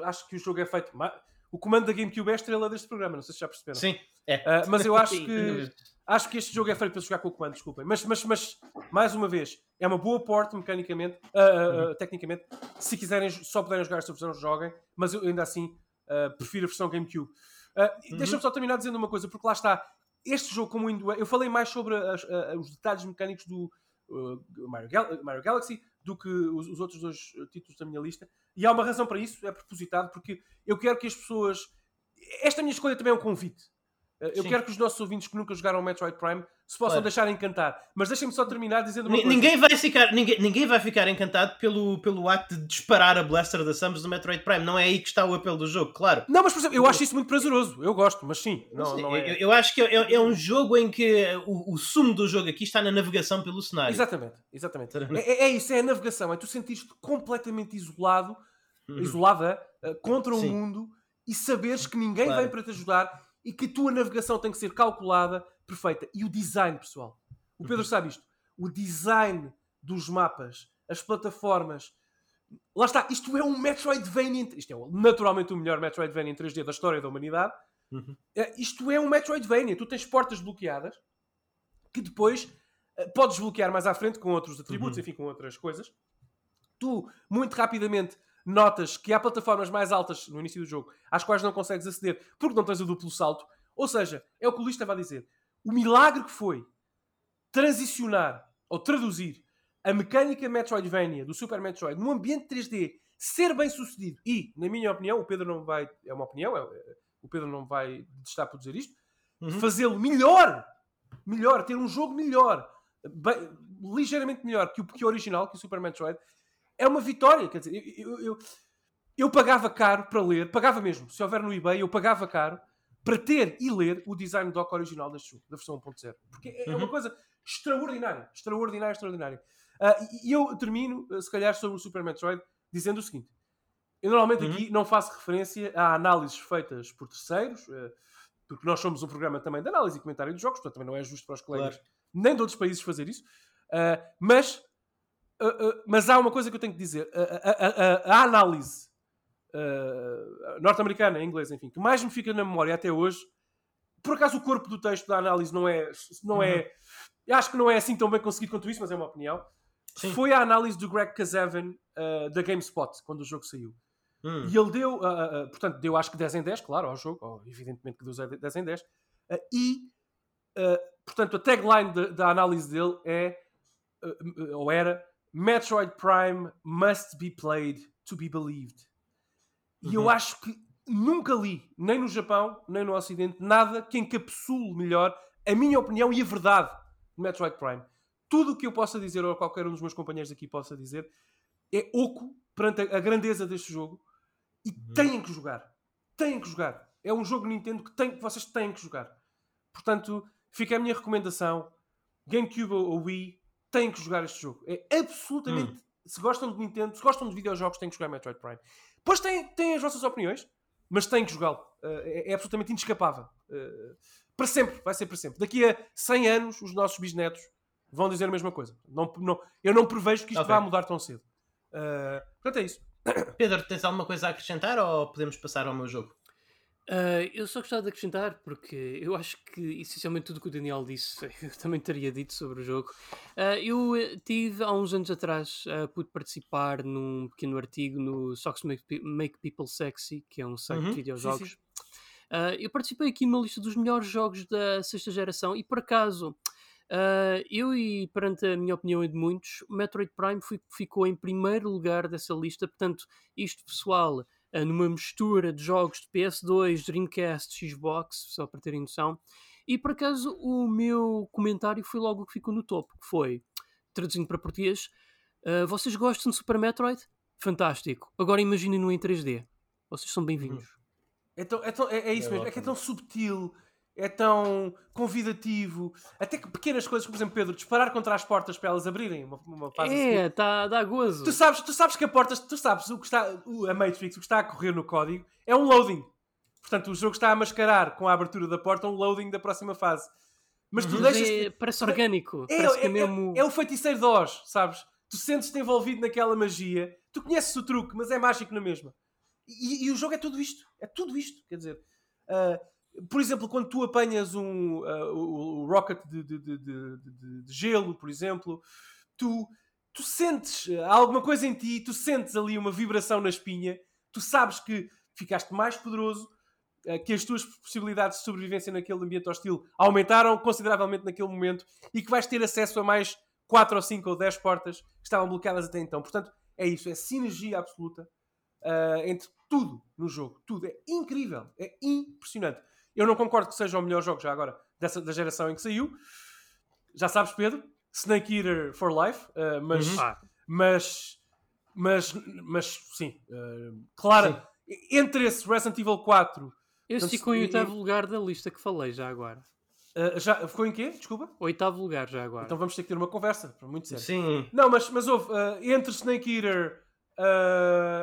Acho que o jogo é feito. O comando da GameCube é a estrela deste programa, não sei se já perceberam. Sim, é. Uh, mas eu acho que acho que este jogo é feito para jogar com o comando, desculpem. Mas, mas, mas mais uma vez, é uma boa porte mecanicamente, uh, uh, tecnicamente. Se quiserem, só puderem jogar esta versão, joguem. Mas eu ainda assim prefiro a versão GameCube. Uhum. Deixa-me só terminar dizendo uma coisa, porque lá está. Este jogo, como ainda eu falei mais sobre as, os detalhes mecânicos do Mario, Gal Mario Galaxy, do que os, os, outros dois eh, títulos da minha lista. E há uma razão para isso, é propositado, porque eu quero que as pessoas. Esta minha escolha também é um convite. Eh, eu Sim. quero que os nossos ouvintes que nunca jogaram Metroid Prime se possam claro. deixar encantar. Mas deixem-me só terminar dizendo uma ninguém coisa. Vai ficar, ninguém, ninguém vai ficar encantado pelo, pelo ato de disparar a Blaster da Samus do Metroid Prime. Não é aí que está o apelo do jogo, claro. Não, mas por exemplo, eu acho isso muito prazeroso. Eu gosto, mas sim. Não, não é... eu, eu, acho que é, é, um jogo em que o, o, sumo do jogo aqui está na navegação pelo cenário. Exatamente, exatamente. É, é, é isso, é a navegação. É tu sentiste completamente isolado, uhum. isolada, uh, contra o mundo e saberes que ninguém claro. vem para te ajudar e que a tua navegação tem que ser calculada, perfeita. E o design, pessoal. O Pedro uhum. sabe isto. O design dos mapas, as plataformas. Lá está, isto é um Metroidvania. Isto é naturalmente o melhor Metroidvania em 3D da história da humanidade. Uhum. É, isto é um Metroidvania. Tu tens portas bloqueadas que depois uh, podes bloquear mais à frente com outros atributos, uhum. enfim, com outras coisas. Tu, muito rapidamente, notas que há plataformas mais altas no início do jogo às quais não consegues aceder porque não tens o duplo salto. Ou seja, é o que o Luís estava a dizer o milagre que foi transicionar ou traduzir a mecânica Metroidvania do Super Metroid num ambiente 3D ser bem sucedido e, na minha opinião, o Pedro não vai, é uma opinião, é, é o Pedro não vai estar por dizer isto, uhum. fazê-lo melhor, melhor, ter um jogo melhor, bem, ligeiramente melhor que o, que o original, que o Super Metroid, é uma vitória. Quer dizer, eu, eu, eu, pagava caro para ler, pagava mesmo, se houver no eBay, eu pagava caro para ter e ler o design doc original jogo, da versão 1.0. Porque é, é uhum. uma coisa extraordinária. Extraordinária, extraordinária. Uh, e eu termino, uh, se calhar, sobre o Super Metroid, dizendo o seguinte. Eu normalmente uhum. aqui não faço referência a análises feitas por terceiros, uh, porque nós somos um programa também de análise e comentário de jogos, portanto também não é justo para os colegas claro. nem de outros países fazer isso. mas, mas há uma coisa que eu tenho que dizer. a, a, a análise uh, norte-americana, em inglês, enfim, que mais me fica na memória até hoje. Por acaso o corpo do texto da análise não é, não é, uhum. é, acho que não é assim tão bem conseguido quanto isso, mas é uma opinião. Sim. Foi a análise do Greg Kazavan uh, da GameSpot quando o jogo saiu. Hum. E ele deu, uh, uh, portanto, deu acho que 10 em 10, claro, ao jogo, oh, evidentemente que deu 10 em 10. e, portanto, a tagline de, da análise dele é, ou era, Metroid Prime must be played to be believed. E eu uhum. acho que nunca li, nem no Japão, nem no Ocidente, nada que encapsule melhor a minha opinião e a verdade de Metroid Prime. Tudo o que eu possa dizer, ou qualquer um dos meus companheiros aqui possa dizer, é oco perante a grandeza deste jogo e uhum. têm que jogar. Têm que jogar. É um jogo Nintendo que, tem, que vocês têm que jogar. Portanto, fica a minha recomendação. GameCube ou Wii têm que jogar este jogo. É absolutamente. Hum. Se gostam de Nintendo, se gostam de videojogos, têm que jogar Metroid Prime. Depois têm, têm as vossas opiniões, mas têm que jogá-lo. Uh, é, é, absolutamente inescapável. Uh, para sempre, vai ser para sempre. Daqui a 100 anos, os nossos bisnetos vão dizer a mesma coisa. Não, não, eu não prevejo que isto okay. vá mudar tão cedo. Uh, portanto, é isso. Pedro, tens alguma coisa a acrescentar ou podemos passar ao meu jogo? Uh, eu só gostava de acrescentar, porque eu acho que essencialmente tudo o que o Daniel disse eu também teria dito sobre o jogo. Uh, eu eh, tive há uns anos atrás, uh, pude participar num pequeno artigo no Socks Make, Make People Sexy, que é um site Uhum, de videojogos. sim, eu participei aqui numa lista dos melhores jogos da sexta geração e por acaso, eu e perante a minha opinião e de muitos, o Metroid Prime fi- ficou em primeiro lugar dessa lista. Portanto, isto pessoal, numa mistura de jogos de PS2, Dreamcast, Xbox, só para terem noção. E por acaso o meu comentário foi logo o que ficou no topo, que foi, traduzindo para português, uh, vocês gostam de Super Metroid? Fantástico. Agora imaginem-no em 3D. Vocês são bem-vindos. É, tão- é tão- é- é isso É mesmo, é que é ótimo. tão subtil, é tão convidativo. Até que pequenas coisas, por exemplo, Pedro, disparar contra as portas para elas abrirem uma, uma. É, tá, dá gozo. Tu sabes, tu sabes que a porta, tu sabes o que está, a Matrix, o que está a correr no código é um loading. Portanto, o jogo está a mascarar com a abertura da porta um loading da próxima fase. Mas tu Mas deixas. é- parece orgânico. É, parece é- é mesmo. é- o feiticeiro de Oz, sabes? Tu sentes-te envolvido naquela magia. Tu conheces o truque, mas é mágico na mesma. E, e o jogo é tudo isto. É tudo isto. Quer dizer, ah, por exemplo, quando tu apanhas um, ah, o, o rocket de, de- de- de- gelo, por exemplo, tu, tu sentes ah, alguma coisa em ti, tu sentes ali uma vibração na espinha, tu sabes que ficaste mais poderoso, ah, que as tuas possibilidades de sobrevivência naquele ambiente hostil aumentaram consideravelmente naquele momento e que vais ter acesso a mais 4 ou 5 ou 10 portas que estavam bloqueadas até então. Portanto, é isso, é sinergia absoluta ah, entre tudo no jogo. Tudo. É incrível, é impressionante. Eu não concordo que seja o melhor jogo já agora dessa, da geração em que saiu. Já sabes, Pedro, Snake Eater for Life, ah, mas, Uhum. Mas, mas, mas sim, ah, claro, entre esse Resident Evil 4, esse Então, ficou em oitavo lugar da lista que falei já agora. ah, já ficou em quê? Desculpa? Oitavo lugar já agora. Então vamos ter que ter uma conversa, para muito sério. Sim. Não, mas, mas houve, ah, entre Snake Eater,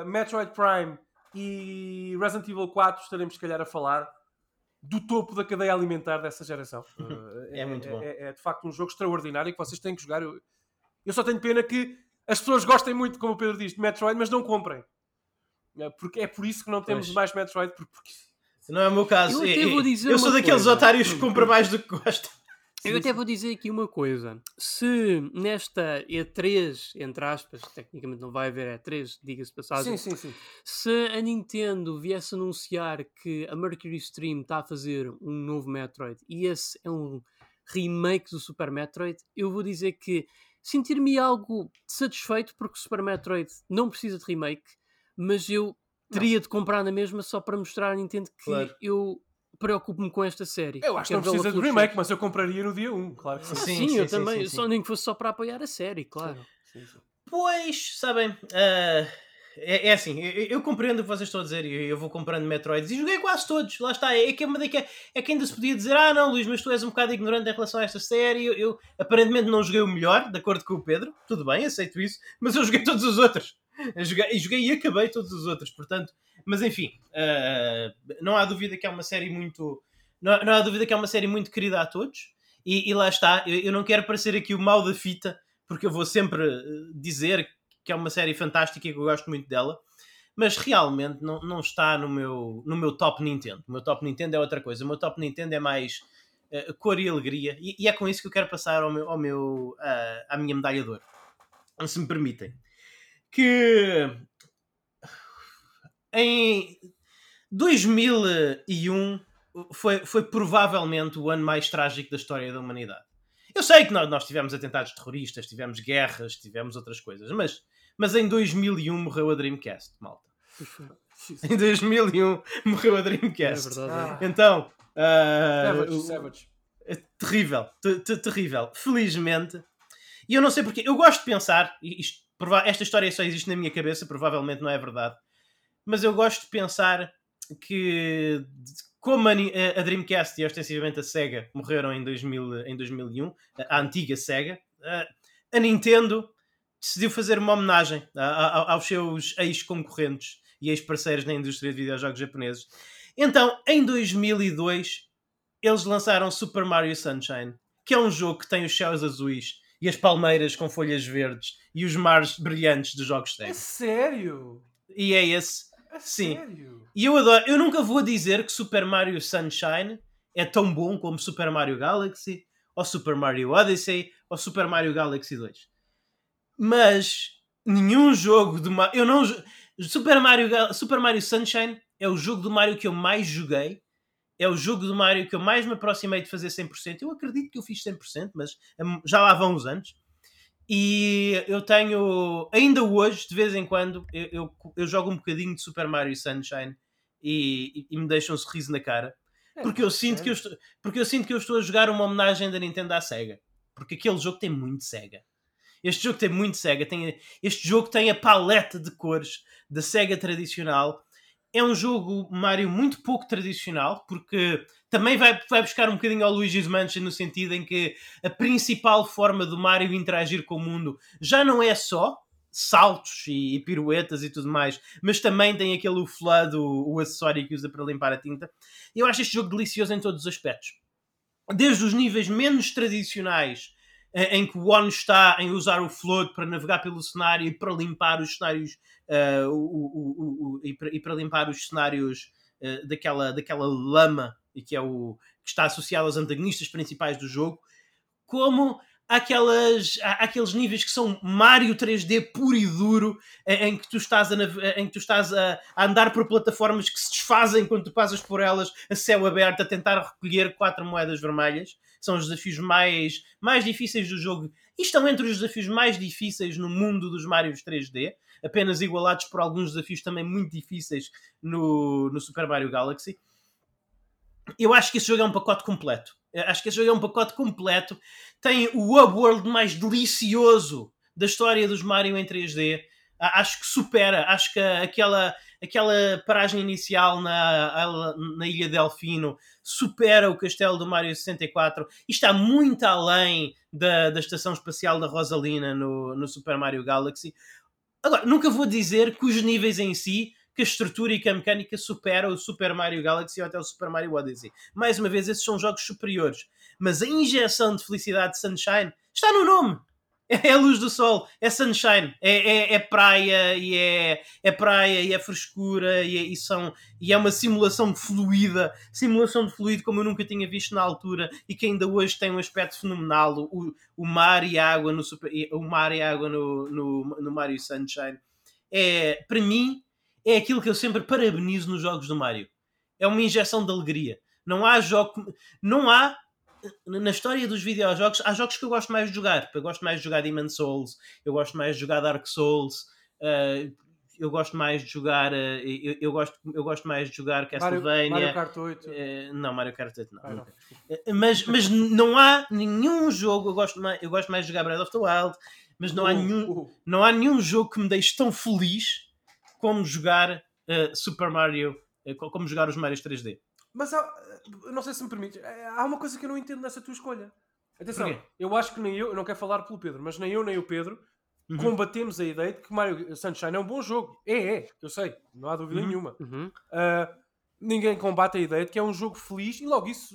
Metroid Prime e Resident Evil 4, estaremos se calhar a falar do topo da cadeia alimentar dessa geração. Ah, É muito bom. É, é de facto um jogo extraordinário que vocês têm que jogar. Eu, eu só tenho pena que as pessoas gostem muito, como o Pedro diz, de Metroid, mas não comprem. Ah, Porque é por isso que não temos Pois. mais Metroid, porque, Não é o meu caso. Eu dizer eu sou uma daqueles coisa. otários que compram mais do que gostam. Eu até vou dizer aqui uma coisa. Se nesta E3, entre aspas, tecnicamente não vai haver E3, diga-se de passagem, Sim, sim, sim. se a Nintendo viesse anunciar que a Mercury Stream está a fazer um novo Metroid e esse é um remake do Super Metroid, eu vou dizer que sentir-me algo satisfeito porque o Super Metroid não precisa de remake, mas eu teria de comprar na mesma só para mostrar à Nintendo que Claro. eu preocupo-me com esta série. Eu acho que não precisa de remake, mas eu compraria no dia 1, claro que sim. Ah, Sim, sim, sim, eu sim, também, sim, sim. só nem que fosse só para apoiar a série, claro. Sim, sim. Pois, sabem, ah, é, é assim, eu, eu compreendo o que vocês estão a dizer, eu, eu vou comprando Metroids e joguei quase todos, lá está, é que, é, que, é, é que ainda se podia dizer, ah não Luís, mas tu és um bocado ignorante em relação a esta série, eu, eu aparentemente não joguei o melhor, de acordo com o Pedro, tudo bem, aceito isso, mas eu joguei todos os outros, eu joguei, e joguei e acabei todos os outros, portanto, mas enfim, ah, não há dúvida que é uma série muito, não, não há dúvida que é uma série muito querida a todos, e, e lá está, eu, eu não quero parecer aqui o mal da fita, porque eu vou sempre eh, dizer que é uma série fantástica e que eu gosto muito dela, mas realmente não, não está no meu, no meu top Nintendo. O meu top Nintendo é outra coisa. O meu top Nintendo é mais eh, cor e alegria, e, e é com isso que eu quero passar ao meu, ao meu, ah, à minha medalha de ouro. Se me permitem. Que em 2001 foi, foi provavelmente o ano mais trágico da história da humanidade. Eu sei que nós, nós tivemos atentados terroristas, tivemos guerras, tivemos outras coisas, mas, mas em 2001 morreu a Dreamcast, malta. Em 2001 morreu a É Dreamcast. verdade. Ah. Então, ah, Savage, é terrível, te- te- terrível. Felizmente, e eu não sei porque, eu gosto de pensar, e isto, esta história só existe na minha cabeça, provavelmente não é verdade, mas eu gosto de pensar que, como a, Dreamcast e ostensivamente a Sega morreram em, 2000, em 2001, a, a antiga Sega, a, Nintendo decidiu fazer uma homenagem a- a- aos seus ex-concorrentes e ex-parceiros na indústria de videojogos japoneses. Então, em 2002, eles lançaram Super Mario Sunshine, que é um jogo que tem os céus azuis e as palmeiras com folhas verdes e os mares brilhantes dos jogos É Sega. sério? E é esse. A Sim. sério? E eu adoro. Eu nunca vou dizer que Super Mario Sunshine é tão bom como Super Mario Galaxy, ou Super Mario Odyssey, ou Super Mario Galaxy 2. Mas nenhum jogo de Mario. Eu não. Super Mario, Super Mario Sunshine é o jogo do Mario que eu mais joguei. É o jogo do Mario que eu mais me aproximei de fazer 100%. Eu acredito que eu fiz 100%, mas hum, já lá vão os anos. E eu tenho, ainda hoje, de vez em quando, eu, eu, eu jogo um bocadinho de Super Mario Sunshine e, e- e me deixa um sorriso na cara. É, Porque eu, sinto que eu estou, porque eu sinto que eu estou a jogar uma homenagem da Nintendo à SEGA. Porque aquele jogo tem muito SEGA. Este jogo tem muito SEGA. Tem, este jogo tem a paleta de cores da SEGA tradicional. É um jogo Mario muito pouco tradicional, porque também vai, vai buscar um bocadinho ao Luigi's Mansion no sentido em que a principal forma do Mario interagir com o mundo já não é só saltos e, e piruetas e tudo mais, mas também tem aquele flood, o, acessório que usa para limpar a tinta. Eu acho este jogo delicioso em todos os aspectos. Desde os níveis menos tradicionais, em que o One está em usar o float para navegar pelo cenário e para limpar os cenários eh, o- o- o- e, para, e para limpar os cenários eh, daquela, daquela lama e que é o que está associado aos antagonistas principais do jogo, como aquelas, aqueles níveis que são Mario 3D puro e duro, em, em que tu estás, a, em que tu estás a, a andar por plataformas que se desfazem quando tu passas por elas a céu aberto a tentar recolher quatro moedas vermelhas. São os desafios mais, mais difíceis do jogo e estão entre os desafios mais difíceis no mundo dos Marios 3D, apenas igualados por alguns desafios também muito difíceis no, no Super Mario Galaxy. Eu acho que esse jogo é um pacote completo. Eu acho que esse jogo é um pacote completo. Tem o World mais delicioso da história dos Mario em 3D. A- Acho que supera. Acho que aquela, aquela paragem inicial na, na Ilha Delfino supera o castelo do Mario 64 e está muito além da, da estação espacial da Rosalina no, no Super Mario Galaxy. Agora, nunca vou dizer que os níveis em si, que a estrutura e que a mecânica supera o Super Mario Galaxy ou até o Super Mario Odyssey. Mais uma vez, esses são jogos superiores. Mas a injeção de felicidade de Sunshine está no nome. É a luz do sol, é sunshine, é, é, é praia e é, é praia e é frescura e é, e são, e é uma simulação fluida, simulação de fluido como eu nunca tinha visto na altura e que ainda hoje tem um aspecto fenomenal. O, o mar e a água no, super, o mar e água no, no, no Mario Sunshine é, para mim, é aquilo que eu sempre parabenizo nos jogos do Mario. É uma injeção de alegria. Não há jogo, não há na história dos videojogos, há jogos que eu gosto mais de jogar. Eu gosto mais de jogar Demon Souls, eu gosto mais de jogar Dark Souls, uh, eu gosto mais de jogar, uh, eu, eu, gosto, eu gosto mais de jogar Castlevania. Mario, Mario Kart 8. Uh, não, Mario Kart 8 não. Ah, não. Mas, mas não há nenhum jogo, eu gosto, mais, eu gosto mais de jogar Breath of the Wild, mas não, Uh, há, nenhum, uh. não há nenhum jogo que me deixe tão feliz como jogar uh, Super Mario, como jogar os Marios 3D. Mas há, não sei se me permite, há uma coisa que eu não entendo nessa tua escolha. Atenção, Porquê? eu acho que nem eu, eu não quero falar pelo Pedro, mas nem eu nem o Pedro uhum. combatemos a ideia de que Mario Sunshine é um bom jogo. É, é, eu sei, não há dúvida Uhum. nenhuma. Uhum. Uh, ninguém combate a ideia de que é um jogo feliz e logo isso.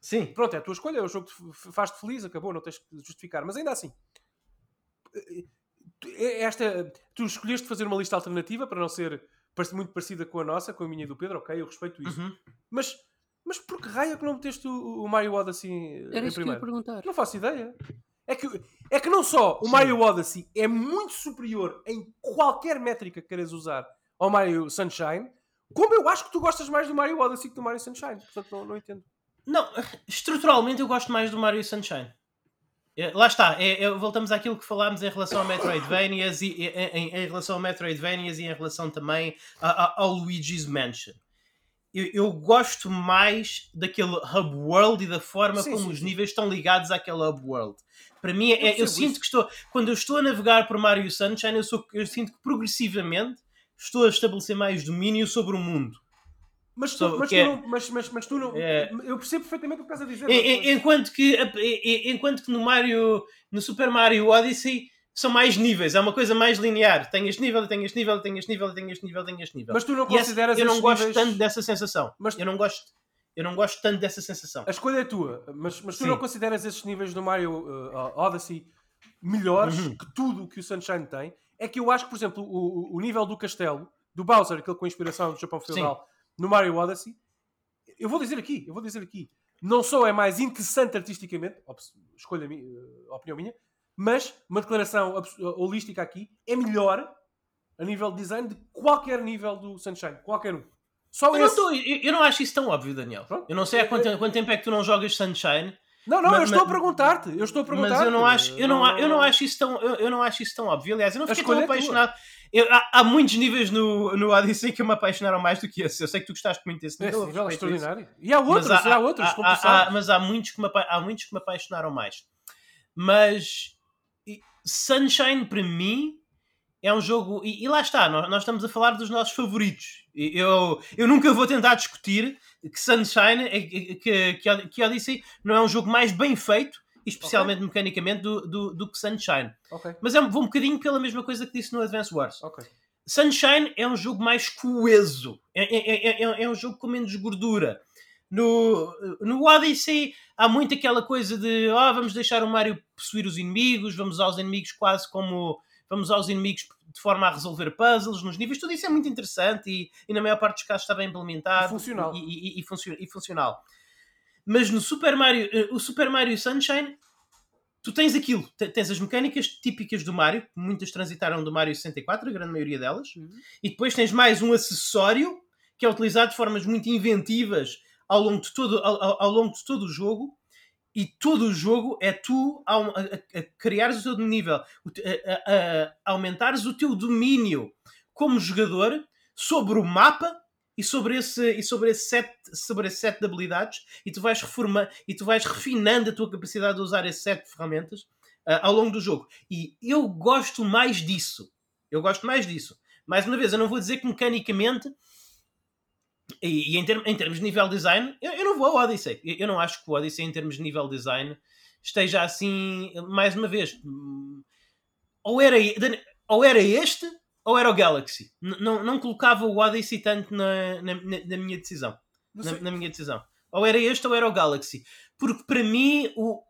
Sim. Pronto, é a tua escolha, é o jogo que faz-te feliz, acabou, não tens que justificar. Mas ainda assim, esta, tu escolheste fazer uma lista alternativa para não ser muito parecida com a nossa, com a minha e do Pedro, ok, eu respeito isso. Uhum. Mas, mas por que raio é que não meteste o, o Mario Odyssey Era em isso que eu ia perguntar. Não faço ideia. É que, é que não só o Sim. Mario Odyssey é muito superior em qualquer métrica que queiras usar ao Mario Sunshine, como eu acho que tu gostas mais do Mario Odyssey que do Mario Sunshine. Portanto, não, não entendo. Não, estruturalmente eu gosto mais do Mario Sunshine. É, Lá está, é- é- voltamos àquilo que falámos em relação a Metroidvanias e e- em, em relação a Metroidvanias e em relação também a- a- ao Luigi's Mansion. Eu, eu gosto mais daquele hub world e da forma Sim, como sim, os sim. níveis estão ligados àquele hub world. Para mim, é- Eu eu, percebo sinto isso. que estou, quando eu estou a navegar por Mario Sunshine, eu, sou, eu sinto que progressivamente estou a estabelecer mais domínio sobre o mundo. Mas tu, mas, que tu é- não, mas, mas, mas tu não. É. Eu percebo perfeitamente o que estás a dizer. Mas- en- Enquanto que, en- enquanto que no Mario, no Super Mario Odyssey são mais níveis, é uma coisa mais linear. Tem este nível, tem este nível, tem este nível, tem este nível, tem este nível. mas tu não E essa- consideras eu não gosto níveis- tanto dessa sensação. Mas- Eu não gosto, eu não gosto tanto dessa sensação. A escolha é tua, mas, mas tu Sim. não consideras esses níveis do Mario uh, Odyssey melhores Uhum. que tudo o que o Sunshine tem? É que eu acho que, por exemplo, o, o nível do castelo do Bowser, aquele com inspiração do Japão feudal, no Mario Odyssey, eu vou dizer aqui, eu vou dizer aqui, não só é mais interessante artisticamente, escolha minha, eh, opinião minha, mas uma declaração holística aqui é melhor a nível de design de qualquer nível do Sunshine, qualquer um. Só eu, esse... não tô, eu, eu, não acho isso tão óbvio, Daniel. Pronto. Eu não sei há quanto, quanto tempo é que tu não jogas Sunshine. Não, não, mas, eu estou a perguntar-te. Eu estou a perguntar. Mas eu não acho, eu não, eu não acho isso tão, eu, eu não acho isso tão óbvio. Aliás, eu não fiquei tão é apaixonado. Eu, há, há, muitos níveis no, no Odyssey que me apaixonaram mais do que esse. Eu sei que tu gostaste muito desse nível. É, é extraordinário. E há outros, mas há, há outros, há, há, mas há muitos, que me, há muitos que me apaixonaram mais. Mas Sunshine, para mim, é um jogo. E, e lá está, nós, nós, estamos a falar dos nossos favoritos. Eu, eu nunca vou tentar discutir que Sunshine, é, que, que, que Odyssey não é um jogo mais bem feito, especialmente okay. mecanicamente, do, do, do, que Sunshine. Okay. Mas é, vou um bocadinho pela mesma coisa que disse no Advance Wars. Okay. Sunshine é um jogo mais coeso, é, é, é, é um jogo com menos gordura. No, no Odyssey há muito aquela coisa de oh, vamos deixar o Mario possuir os inimigos, vamos aos inimigos quase como vamos aos inimigos de forma a resolver puzzles nos níveis, tudo isso é muito interessante e, e na maior parte dos casos está bem implementado e funcional. E, e, e, e funcional. Mas no Super Mario, eh, o Super Mario Sunshine, tu tens aquilo, tens as mecânicas típicas do Mario, muitas transitaram do Mario 64, a grande maioria delas, uhum. e depois tens mais um acessório que é utilizado de formas muito inventivas ao longo de todo, ao, ao longo de todo o jogo e todo o jogo é tu a, a, a criares o teu nível, a, a, aumentares o teu domínio como jogador sobre o mapa e sobre esse, e sobre esse, set, sobre esse set de habilidades e tu vais reformar e tu vais refinando a tua capacidade de usar esse set de ferramentas uh, ao longo do jogo. E eu gosto mais disso. Eu gosto mais disso. Mais uma vez, eu não vou dizer que mecanicamente e, e em, term, em, termos de nível design, eu, eu, não vou ao Odyssey. Eu, eu, não acho que o Odyssey, em termos de nível design, esteja assim, mais uma vez. Ou era, ou era este, ou era o Galaxy. N não, não colocava o Odyssey tanto na, na, na minha decisão. Na, na, minha decisão. Ou era este, ou era o Galaxy. Porque para mim, o,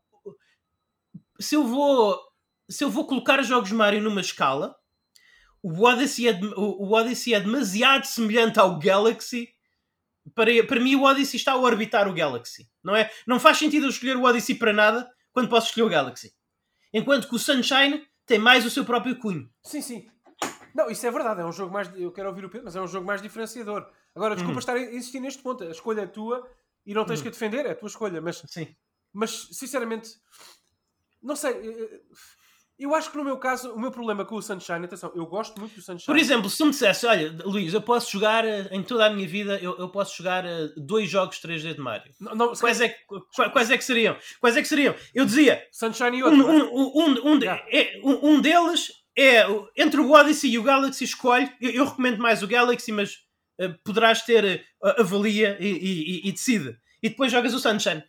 se eu vou. Se eu vou colocar jogos Mario numa escala, o Odyssey é, o, o Odyssey é demasiado semelhante ao Galaxy para, para mim o Odyssey está a orbitar o Galaxy. Não, é? não faz sentido eu escolher o Odyssey para nada quando posso escolher o Galaxy. Enquanto que o Sunshine tem mais o seu próprio cunho. Sim, sim. Não, isso é verdade. É um jogo mais. Eu quero ouvir o Pedro, mas é um jogo mais diferenciador. Agora, desculpa hum. estar a insistir neste ponto. A escolha é tua e não tens hum. que a defender, é a tua escolha. Mas, sim. mas sinceramente, não sei. Eu acho que no meu caso, o meu problema com o Sunshine, atenção, eu gosto muito do Sunshine. Por exemplo, se me dissesse, olha, Luís, eu posso jogar eh, em toda a minha vida, eu, eu posso jogar eh, dois jogos 3D de Mario. Não, não, quais, é que, quais é que seriam? Quais é que seriam? Eu dizia Sunshine e outro. Um, um, um, um, yeah. é, um, deles é entre o Odyssey e o Galaxy, escolhe. Eu, eu recomendo mais o Galaxy, mas uh, poderás ter uh, avalia e, e, e, e decide. E depois jogas o Sunshine.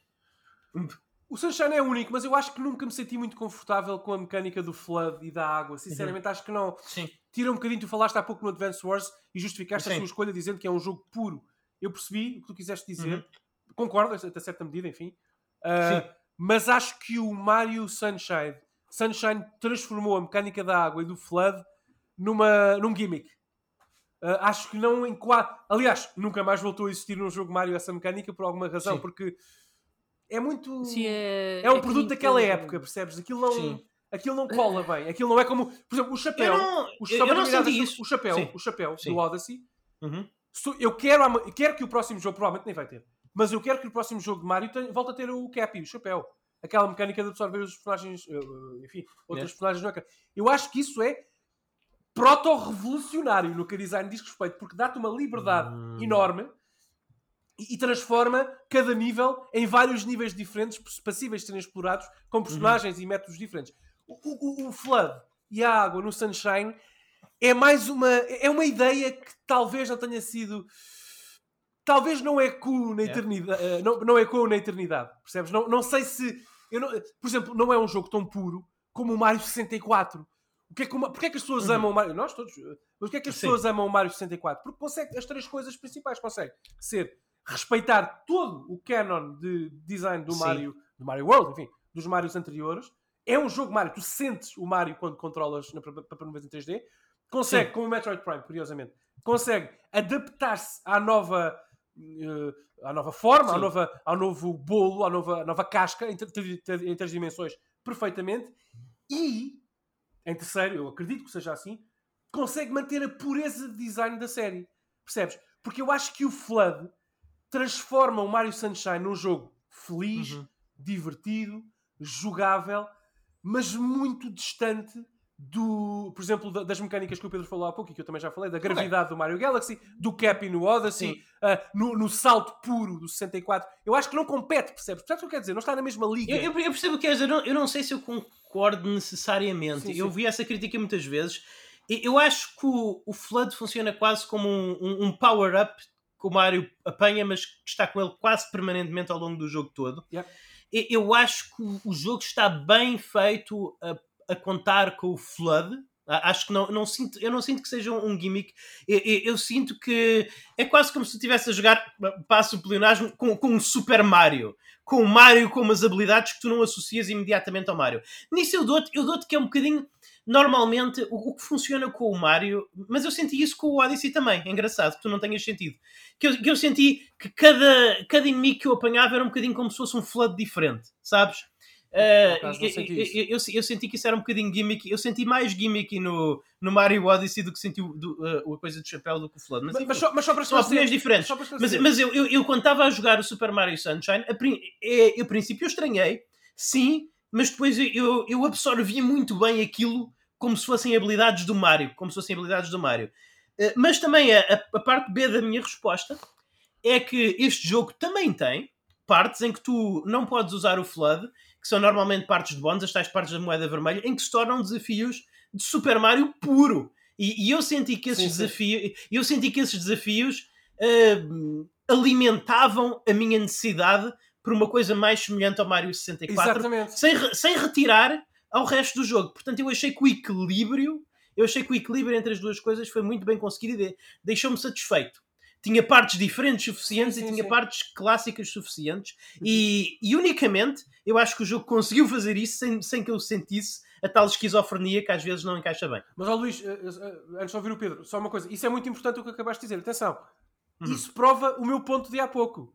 O Sunshine é único, mas eu acho que nunca me senti muito confortável com a mecânica do flood e da água. Sinceramente, uhum. acho que não. Sim. Tira um bocadinho, tu falaste há pouco no Advance Wars e justificaste Sim. a sua escolha dizendo que é um jogo puro. Eu percebi o que tu quiseste dizer, uhum. concordo até certa medida, enfim. Uh, mas acho que o Mario Sunshine, Sunshine transformou a mecânica da água e do flood numa, num gimmick. Uh, acho que não enquadra. Aliás, nunca mais voltou a existir num jogo Mario essa mecânica por alguma razão, Sim. porque é muito. Sim, é, é um é produto daquela época, percebes? Aquilo não. Sim. Aquilo não cola bem. Aquilo não é como. Por exemplo, o chapéu. Eu não, o, eu, eu não senti isso. O chapéu, Sim. o chapéu do Odyssey. Uhum. Eu quero, quero que o próximo jogo, provavelmente nem vai ter, mas eu quero que o próximo jogo de Mario tenha, volte a ter o Cappy, o chapéu. Aquela mecânica de absorver os personagens, eh, eh, enfim, outros personagens no ecrã. Eu acho que isso é proto-revolucionário no que a design diz respeito, porque dá-te uma liberdade hum. enorme e, transforma cada nível em vários níveis diferentes, passíveis de serem explorados, com personagens uhum. e métodos diferentes. O, o, o, Flood e a água no Sunshine é mais uma. É uma ideia que talvez não tenha sido. Talvez não ecoe na eternidade. Yeah. não, não ecoe na eternidade. Percebes? Não, não sei se. Não, por exemplo, não é um jogo tão puro como o Mario 64. O que é que, porque é que as pessoas uhum. amam o Mario? Nós todos. Mas que é que as Sim. pessoas amam o Mario 64? Porque consegue as três coisas principais. Consegue ser respeitar todo o canon de design do Mario, do Mario World, enfim, dos Marios anteriores. É um jogo Mario, tu sentes o Mario quando controlas na primeira vez em 3D. consegue, Sim. como o Metroid Prime, curiosamente, consegue adaptar-se à nova, eh, à nova forma, à Sim. nova, ao novo bolo, à nova, à nova casca em, em três dimensões perfeitamente. E, em terceiro, eu acredito que seja assim, consegue manter a pureza de design da série. Percebes? Porque eu acho que o Flood transforma o Mario Sunshine num jogo feliz, Uhum. divertido, jogável, mas muito distante do, por exemplo, da- das mecânicas que o Pedro falou há pouco e que eu também já falei, da gravidade do Mario Galaxy, do Cappy no Odyssey, ah, no, no salto puro do 64. Eu acho que não compete, percebes? Percebes o que eu quero dizer? Não está na mesma liga. Eu, eu- eu percebo o que queres dizer, eu não, eu não sei se eu concordo necessariamente. Sim, Eu sim. vi essa crítica muitas vezes. E Eu acho que o, o Flood funciona quase como um, um- um power-up que o Mario apanha, mas que está com ele quase permanentemente ao longo do jogo todo. Yeah. Eu acho que o- jogo está bem feito a, a contar com o Flood. Acho que não, não sinto, eu não sinto que seja um, gimmick. Eu, eu- eu sinto que é quase como se tu estivesse a jogar, passo o pleonasmo, com, com um Super Mario com o Mario com umas habilidades que tu não associas imediatamente ao Mario. Nisso eu dou-te eu dou que é um bocadinho. Normalmente, o, o que funciona com o Mario, mas eu senti isso com o Odyssey também. É engraçado que tu não tenhas sentido. Que eu, que eu senti que cada, cada inimigo que eu apanhava era um bocadinho como se fosse um flood diferente, sabes? Uh, eu, senti eu- eu- eu- senti que isso era um bocadinho gimmick. Eu senti mais gimmick no, no Mario Odyssey do que senti o, do, uh, a coisa do chapéu do que o Flood. Mas, Mas, mas só, mas só para são opiniões diferentes. só para Mas, mas eu, eu, eu quando estava a jogar o Super Mario Sunshine, a, é, eu, a princípio eu estranhei, sim, mas depois eu, eu, eu absorvia muito bem aquilo como se fossem habilidades do Mario, como se fossem habilidades do Mario. Eh, Mas também a, a- parte B da minha resposta é que este jogo também tem partes em que tu não podes usar o Flood, que são normalmente partes de bónus, as tais partes da moeda vermelha, em que se tornam desafios de Super Mario puro. E, e eu senti que esses Sim, sim. desafios, eu senti que esses desafios hum, alimentavam a minha necessidade por uma coisa mais semelhante ao Mario 64, Exatamente. sem, sem retirar ao resto do jogo. Portanto, eu achei que o equilíbrio, eu achei que o equilíbrio entre as duas coisas foi muito bem conseguido e de- deixou-me satisfeito. Tinha partes diferentes suficientes Sim, sim, e tinha sim. partes clássicas suficientes e, e unicamente eu acho que o jogo conseguiu fazer isso sem, sem que eu sentisse a tal esquizofrenia que às vezes não encaixa bem. Mas, ó Luís, eh, eh, antes de ouvir o Pedro, só uma coisa. Isso é muito importante o que acabaste de dizer. Atenção. Uhum. Isso prova o meu ponto de há pouco.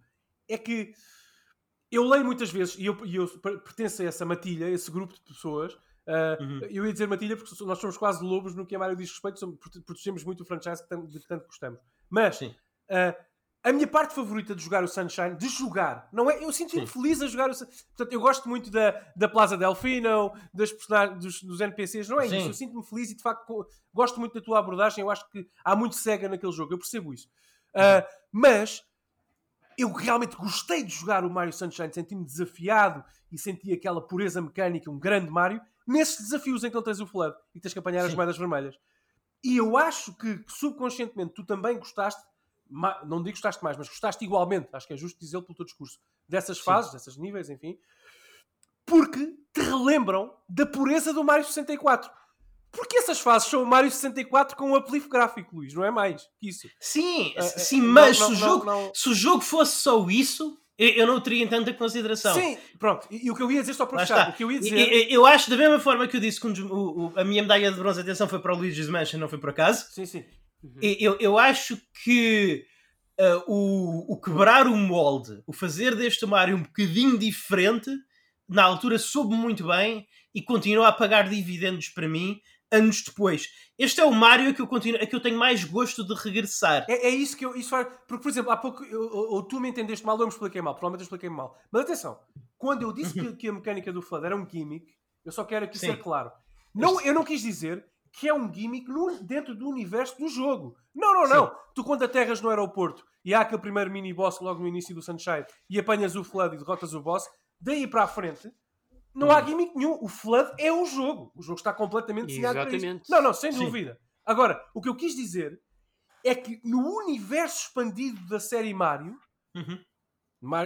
É que eu leio muitas vezes, e eu, eu per- pertenço a essa matilha, a esse grupo de pessoas. eh, Uhum. Eu ia dizer matilha porque nós somos quase lobos no que a Mário diz respeito, protegemos muito o franchise de que tanto gostamos. Mas eh, a minha parte favorita de jogar o Sunshine, de jogar, não é? Eu sinto-me feliz a jogar o Sun- Portanto, eu gosto muito da, da Plaza Delfino, das personagens, dos, dos NPCs, não é Sim. isso. Eu sinto-me feliz e de facto gosto muito da tua abordagem. Eu acho que há muito cega naquele jogo, eu percebo isso. Ah, mas eu realmente gostei de jogar o Mario Sunshine, senti-me desafiado e senti aquela pureza mecânica, um grande Mario, nesses desafios em que não tens o Flood e tens que apanhar as Sim. moedas vermelhas. E eu acho que subconscientemente tu também gostaste, não digo gostaste mais, mas gostaste igualmente, acho que é justo dizê-lo pelo teu discurso, dessas Sim. fases, desses níveis, enfim, porque te relembram da pureza do Mario 64. Porque essas fases são o Mario 64 com um uplift gráfico, Luís, não é mais que isso. Sim, Eh, sim, eh, mas não, se, o não, jogo, não- se o jogo fosse só isso, eu, não o teria em tanta consideração. Sim, pronto. E, e o que eu ia dizer, só para fechar, o que eu ia E- dizer... e- Eu acho, da mesma forma que eu disse que um o- o- a minha medalha de bronze, atenção, foi para o Luigi's Mansion, não foi por acaso. Sim, sim. E- Eu, eu acho que ah, o, o quebrar o molde, o fazer deste Mario um bocadinho diferente, na altura soube muito bem e continua a pagar dividendos para mim anos depois. Este é o Mario a que eu, continuo, que eu tenho mais gosto de regressar. É, é isso que eu. Isso faz, porque, por exemplo, há pouco. eu- ou, tu me entendeste mal, ou eu me expliquei mal. Provavelmente eu expliquei mal. Mas atenção, quando eu disse que, que a mecânica do Flood era um gimmick, eu só quero aqui Sim. ser claro. Não, eu não quis dizer que é um gimmick no- dentro do universo do jogo. Não, não, não. Tu, quando aterras no aeroporto e há aquele primeiro mini-boss logo no início do Sunshine e apanhas o Flood e derrotas o boss, daí para a frente. Não Uhum. há gimmick nenhum. O Flood é o jogo. O jogo está completamente desenhado para isso. Exatamente. Não, não, sem Sim. dúvida. Agora, o que eu quis dizer é que no universo expandido da série Mario, Uhum.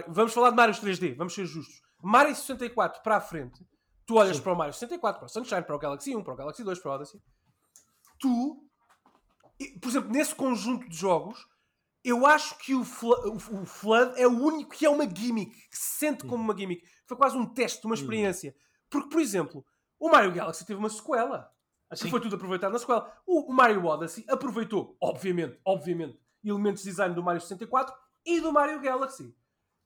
Vamos falar de Mario 3D, vamos ser justos. Mario 64 para a frente, tu olhas Sim. para o Mario 64, para o Sunshine, para o Galaxy 1, para o Galaxy 2, para o Odyssey, tu, por exemplo, nesse conjunto de jogos, eu acho que o, Fla- o- o Flood é o único que é uma gimmick, que se sente como uma gimmick. Foi quase um teste, uma experiência. Porque, por exemplo, o Mario Galaxy teve uma sequela. Aquilo Sim. foi tudo aproveitado na sequela. O, o Mario Odyssey aproveitou, obviamente, obviamente, elementos de design do Mario 64 e do Mario Galaxy.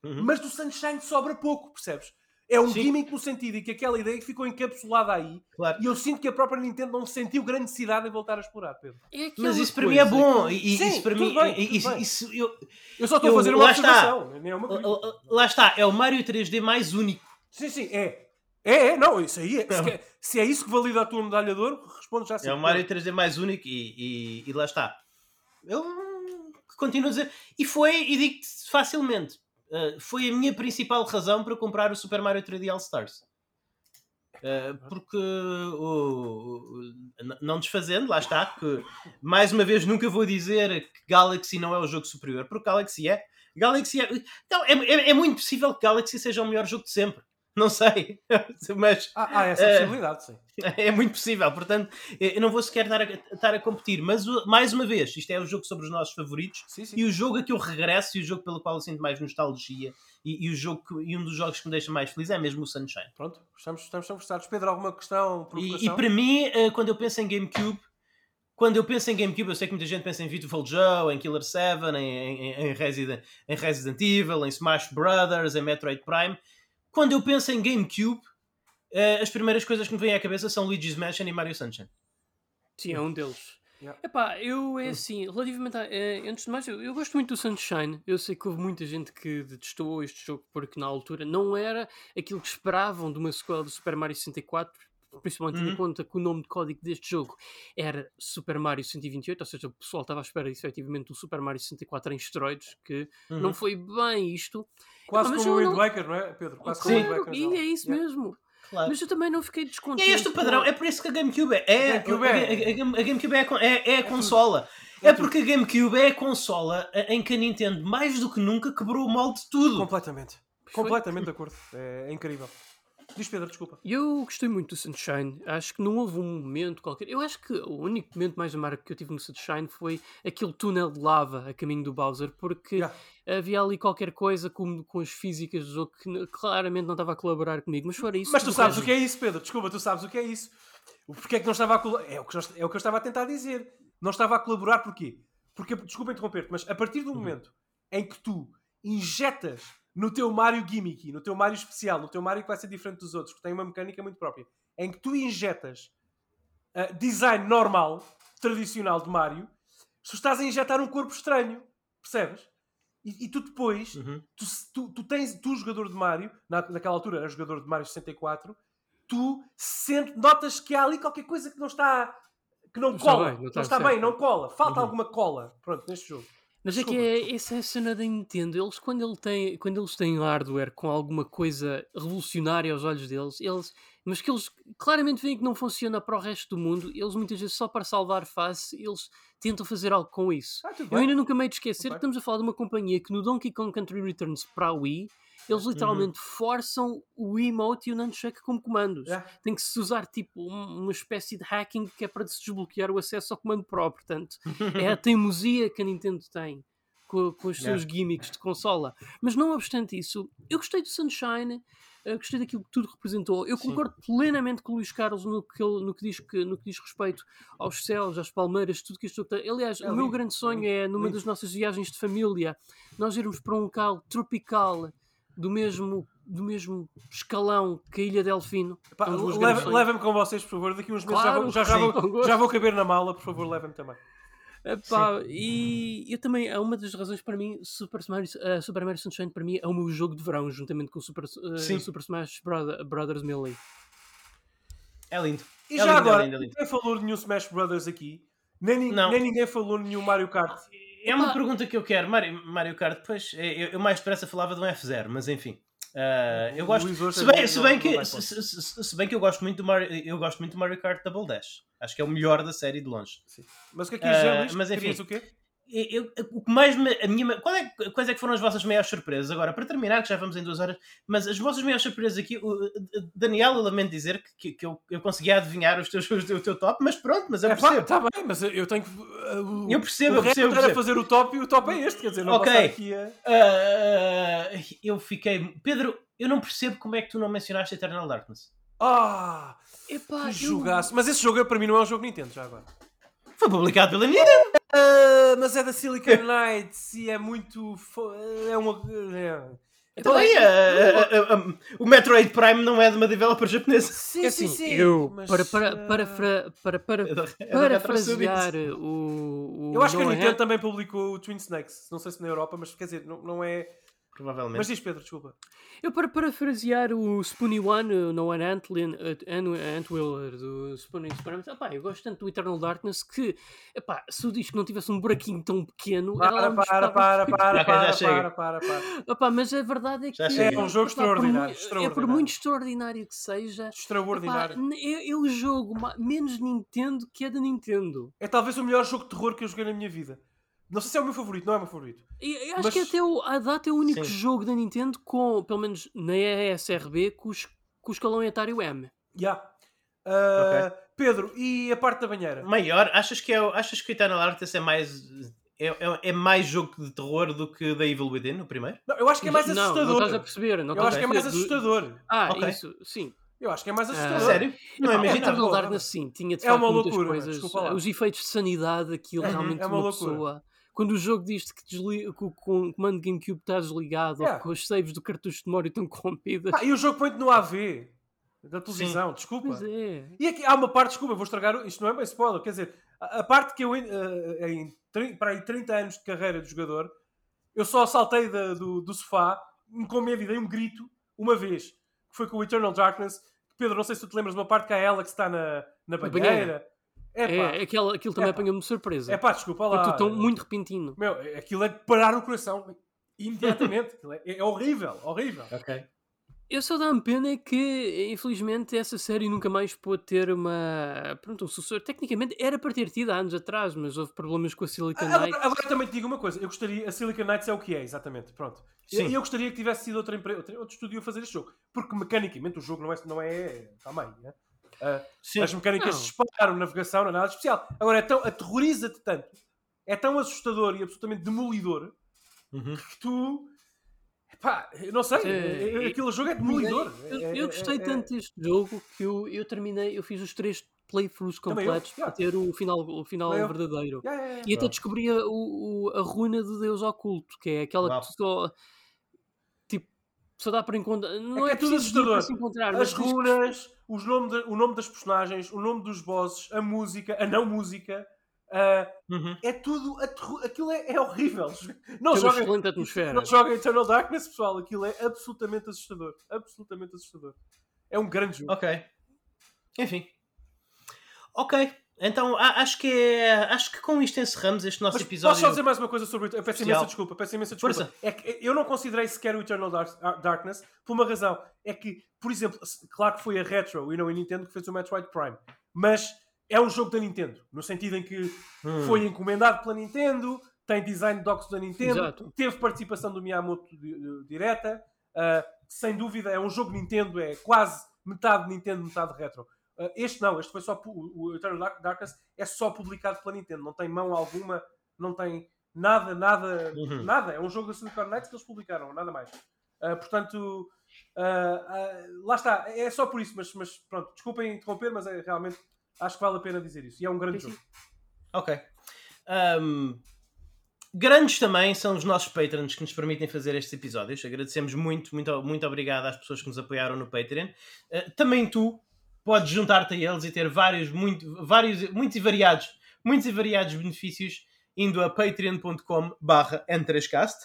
Uhum. Mas do Sunshine sobra pouco, percebes? É um Sim. gimmick no sentido em que aquela ideia ficou encapsulada aí Claro. e eu sinto que a própria Nintendo não sentiu grande necessidade em voltar a explorar, Pedro. É Mas isso para mim é bom. que- E, e Sim, isso para tudo mim. bem, e- tudo isso, bem. isso- eu- Eu só estou a fazer uma lá está. observação, nem é uma lá- está, é o Mario 3D mais único. Sim, sim, é. É, é, não, isso aí é. Se, que- se é isso que valida a tua medalha de ouro, responde já assim. É o Mario 3D mais único e, e, e lá está. Eu continuo a dizer. E foi, e digo-te facilmente, uh, foi a minha principal razão para comprar o Super Mario 3D All Stars. Uh, porque o- n- não desfazendo, lá está, que mais uma vez nunca vou dizer que Galaxy não é o jogo superior, porque Galaxy é. Galaxy é. Não, é, é, é muito possível que Galaxy seja o melhor jogo de sempre. Não sei. Mas Ah, há essa É. possibilidade, sim. é muito possível, portanto, eu não vou sequer estar a, estar a competir. Mas, o- mais uma vez, isto é o jogo sobre os nossos favoritos Sim, sim. e o jogo a que eu regresso e o jogo pelo qual eu sinto mais nostalgia e, e o jogo que- e um dos jogos que me deixa mais feliz é mesmo o Sunshine. Pronto, estamos, estamos conversados. Pedro, alguma questão, E, e para mim, eh, quando eu penso em GameCube, quando eu penso em GameCube, eu sei que muita gente pensa em Beautiful Joe, em Killer 7, em, em, em Resident, em Resident Evil, em Smash Brothers, em Metroid Prime. Quando eu penso em GameCube, eh, as primeiras coisas que me vêm à cabeça são Luigi's Mansion e Mario Sunshine. Sim, é um deles. Yeah. Epá, eu é assim, relativamente a, eh, antes de mais, eu, eu gosto muito do Sunshine. Eu sei que houve muita gente que detestou este jogo porque na altura não era aquilo que esperavam de uma sequela do Super Mario 64, principalmente tendo Uhum. em conta que o nome de código deste jogo era Super Mario 128, ou seja, o pessoal estava à espera efetivamente do Super Mario 64 em esteroides, que Uhum. não foi bem isto. Quase como o Wind não- Waker, não é, Pedro? Quase como o Sim. Wind Waker. e é isso Yeah. mesmo. Claro. Mas eu também não fiquei E descontente. é este o padrão, é por isso que a GameCube é. é, GameCube a, é. a- a a GameCube é, é, é a consola. É É porque a GameCube é a consola em que a Nintendo, mais do que nunca, quebrou o molde de tudo. Completamente. Completamente de acordo. É, é incrível. Diz Pedro, desculpa. Eu gostei muito do Sunshine. Acho que não houve um momento qualquer. Eu acho que o único momento mais amargo que eu tive no Sunshine foi aquele túnel de lava a caminho do Bowser, porque Yeah. havia ali qualquer coisa com, com as físicas do jogo que claramente não estava a colaborar comigo. Mas fora isso. Mas tu sabes resto- o que é isso, Pedro. Desculpa, tu sabes o que é isso. O Porquê é que não estava a colaborar? É o que é o que eu estava a tentar dizer. Não estava a colaborar porquê? Porque, desculpa interromper-te, mas a partir do momento em que tu injetas no teu Mario gimmicky, no teu Mario especial, no teu Mario que vai ser diferente dos outros, que tem uma mecânica muito própria, em que tu injetas ah, design normal, tradicional de Mario, tu estás a injetar um corpo estranho, percebes? E, e tu depois Uhum. tu, tu, tu tens, tu jogador de Mario, na, naquela altura era jogador de Mario 64, tu sente, notas que há ali qualquer coisa que não está, que não Não está cola, bem, não não está está certo. bem, não cola, falta Uhum. alguma cola, pronto, neste jogo. Mas é que é, essa é a cena da Nintendo. Eles, quando, ele tem, quando eles têm hardware com alguma coisa revolucionária aos olhos deles, eles, mas que eles claramente veem que não funciona para o resto do mundo, eles muitas vezes só para salvar face, eles tentam fazer algo com isso. Ah, Eu bem. ainda nunca me hei de esquecer Tudo que estamos a falar de uma companhia que no Donkey Kong Country Returns para a Wii, eles literalmente forçam o emote e o nunchuck como comandos. Yeah. Tem que se usar tipo um- uma espécie de hacking que é para se desbloquear o acesso ao comando Pro. Portanto, é a teimosia que a Nintendo tem com, com os seus gimmicks de consola. Mas não obstante isso, eu gostei do Sunshine, eh, gostei daquilo que tudo representou. Eu Sim. concordo plenamente com o Luís Carlos no que, ele- no que, diz, que, no que diz respeito aos céus, às palmeiras, tudo que isto tem. Aliás, É o meu grande sonho lindo, é, numa lindo. das nossas viagens de família, nós irmos para um local tropical do mesmo, do mesmo escalão que a Ilha Delfino. Levem-me com vocês, por favor, daqui uns meses já, Claro, vou, já, sim, vou, já vou caber na mala, por favor, levem-me também. Epá, e eu também, é uma das razões para mim, Super, Mario, eh, Super Mario Sunshine para mim é o meu jogo de verão, juntamente com o Super, Sim. Super Smash Brother- Brothers Melee. É lindo. E É já lindo, é agora, lindo, é lindo. ninguém falou de nenhum Smash Brothers aqui, nem, nem ninguém falou de nenhum Mario Kart. É uma pergunta que eu quero. Mario, Mario Kart, pois, eu, eu mais depressa falava de um F0, mas enfim. Ah, eu gosto. Se é bem, se, bem que, se, se- se- bem que eu gosto muito do Mario, eu gosto muito do Mario Kart Double Dash. Acho que é o melhor da série de longe. Mas o que é que Ah, Luís? mas enfim. O quê? Eu- o que mais me, a minha, qual é, quais é que foram as vossas maiores surpresas? Agora, para terminar, que já vamos em duas horas, mas as vossas maiores surpresas aqui, o, Daniel, eu lamento dizer que, que, que eu, eu consegui adivinhar os teus, os, o teu top, mas pronto, mas eu É percebo. tá bem, mas eu tenho que. uh, Eu percebo, o eu percebo, eu era fazer o top e o top é este, quer dizer, não Ok. passar aqui a. Ah, eu fiquei. Pedro, eu não percebo como é que tu não mencionaste Eternal Darkness. Ah! Epá, Que eu- jogaço. Mas esse jogo para mim não é um jogo Nintendo, já agora. Foi publicado pela Nintendo. Ah, mas é da Silicon Knights e é muito. fo- É uma. É. Então, é- a- a- a- o Metroid Prime não é de uma developer japonesa. Sim, É assim, eu, mas, para, para, ah, para, para, para, para, É é parafrasear o, o Eu acho que a Nintendo Hand- também publicou o Twin Snakes. Não sei se na Europa, mas quer dizer, não, não é. Provavelmente. Mas diz Pedro, desculpa. Eu, para parafrasear o Spoonie One, o Noah Antlin, Antwiller do Spoonie Experiment, epá, eu gosto tanto do Eternal Darkness que, epá, se o disco não tivesse um buraquinho tão pequeno, Para, para, para, para, para, para, para, para. Epá, mas a verdade é Já que. É um jogo extraordinário, É por muito extraordinário que seja, Extraordinário. o jogo menos Nintendo que é da Nintendo. É talvez o melhor jogo de terror que eu joguei na minha vida. Não sei se é o meu favorito, não é o meu favorito. E, eu acho Mas- que até o, a data é o único Sim. jogo da Nintendo com, pelo menos na ESRB, com, os, com o escalão etário M. Já. Ah, Pedro, e a parte da banheira? Maior, achas que, é, o- achas que o Eternal Darkness é mais. É, é, é mais jogo de terror do que The Evil Within, o primeiro? Não, eu acho que é mais não, não assustador. estás a perceber. Não eu acho que é mais assustador. Ah, Ok. isso, sim. Eu acho que é mais Ah. assustador. Sério? Não é imagina. Eternal Pô, Darkness, sim, tinha de é facto uma muitas loucura, coisas. Os efeitos de sanidade, aquilo Uhum, realmente é uma uma, loucura. pessoa. Quando o jogo diz que, desliga, que o com- o comando GameCube está desligado Yeah. ou que os saves do cartucho de memória estão corrompidas. Ah, e o jogo põe-te no AV da televisão, desculpa. Pois é. E aqui há uma parte, desculpa, vou estragar, isto não é bem spoiler, quer dizer, a, a parte que eu, eh, em para aí 30 anos de carreira de jogador, eu só saltei da- do, do sofá com medo e dei um grito uma vez, que foi com o Eternal Darkness. Pedro, não sei se tu te lembras de uma parte que a Alex está na, na banheira. É pá, É, aquela, aquilo também Epá. apanhou-me de surpresa. é pá, desculpa lá. Porque tão muito repentino. Meu, aquilo é de parar o coração imediatamente. É, é horrível, horrível. Ok. Eu só dá-me pena é que, infelizmente, essa série nunca mais pôde ter uma. Pronto, um sucessor. Tecnicamente era para ter tido há anos atrás, mas houve problemas com a Silicon Agora, Knights. agora também te digo uma coisa, eu gostaria, a Silicon Knights é o que é, exatamente, pronto. Sim. E eu gostaria que tivesse sido outra empresa, outro, estúdio a fazer este jogo, porque mecanicamente o jogo não é, não é tamanho, né? Sim. as mecânicas Não. de disparam, navegação, não é nada de especial. Agora, é tão, aterroriza-te tanto, é tão assustador e absolutamente demolidor Uhum. que tu, pá, eu não sei, É, é- é- aquele jogo é demolidor. Eu, É- eu é- gostei é- tanto deste jogo que eu, eu terminei, eu fiz os três playthroughs completos para ter o final, o final Também verdadeiro. Yeah, yeah, yeah. E até descobri a, o, a runa de Deus oculto, que é aquela Uau. que tu só. Só dá para encontrar. Não que é, é tudo para assustador. se encontrar, As tens que- runas, os nome de- o nome das personagens, o nome dos bosses, a música, a não música, ah, Uhum. é tudo aterro- aquilo é, é horrível. Não tem uma joguem, excelente atmosfera. não joguem Eternal Darkness, pessoal. Aquilo é absolutamente assustador. Absolutamente assustador. É um grande jogo. Ok. Enfim. Ok. Então acho que é. Acho que com isto encerramos este nosso Mas episódio. posso só dizer mais uma coisa sobre o Eu peço imensa desculpa, peço imensa desculpa. Força. É que eu não considerei sequer o Eternal Ar- Darkness por uma razão. É que, por exemplo, claro que foi a Retro e não a Nintendo que fez o Metroid Prime, mas é um jogo da Nintendo, no sentido em que Hum. foi encomendado pela Nintendo, tem design docs da Nintendo, Exato. teve participação do Miyamoto di- direta, ah, sem dúvida é um jogo Nintendo, é quase metade Nintendo, metade retro. Ah, este não, este foi só o Eternal Dark- Darkness é só publicado pela Nintendo, não tem mão alguma, não tem nada, nada, Uhum. nada. É um jogo da Silicon Knights que eles publicaram, nada mais. Ah, portanto, ah, lá está, é só por isso, mas, mas pronto, desculpem interromper, mas é, realmente acho que vale a pena dizer isso. E é um grande Sim, jogo. Ok. Ahm, grandes também são os nossos patrons que nos permitem fazer estes episódios. Agradecemos muito, muito, muito obrigado às pessoas que nos apoiaram no Patreon. Ah, também tu podes juntar-te a eles e ter vários, muito, vários, muitos e variados, muitos e variados benefícios indo a patreon.com barra n3cast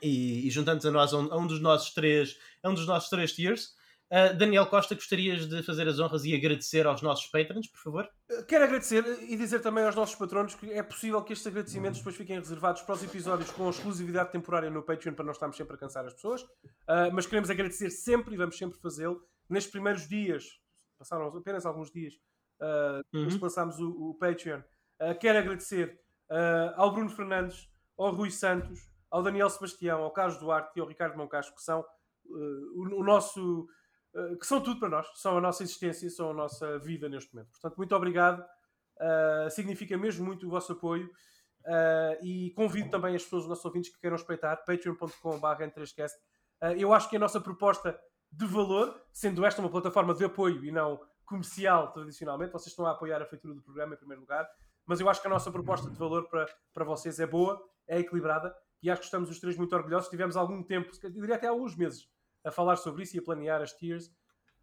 e, e juntando-te a nós a um, a um dos nossos três a um dos nossos três tiers. Ah, Daniel Costa, gostarias de fazer as honras e agradecer aos nossos patrons, por favor? Quero agradecer e dizer também aos nossos patronos que é possível que estes agradecimentos depois fiquem reservados para os episódios com exclusividade temporária no Patreon para não estarmos sempre a cansar as pessoas. Ah, mas queremos agradecer sempre e vamos sempre fazê-lo. Nestes primeiros dias, passaram apenas alguns dias, desde Uhum. lançámos o, o Patreon. Ah, quero agradecer ah, ao Bruno Fernandes, ao Rui Santos, ao Daniel Sebastião, ao Carlos Duarte e ao Ricardo Moncasco, que são o, o nosso. que são tudo para nós, são a nossa existência, são a nossa vida neste momento. Portanto, muito obrigado. Uh, significa mesmo muito o vosso apoio uh, e convido também as pessoas, os nossos ouvintes que queiram espreitar patreon.com.br n3cast uh, eu acho que a nossa proposta de valor, sendo esta uma plataforma de apoio e não comercial tradicionalmente. Vocês estão a apoiar a feitura do programa em primeiro lugar, mas eu acho que a nossa proposta de valor para, para vocês é boa, é equilibrada e acho que estamos os três muito orgulhosos. Tivemos algum tempo, diria até alguns meses, a falar sobre isso e a planear as tiers.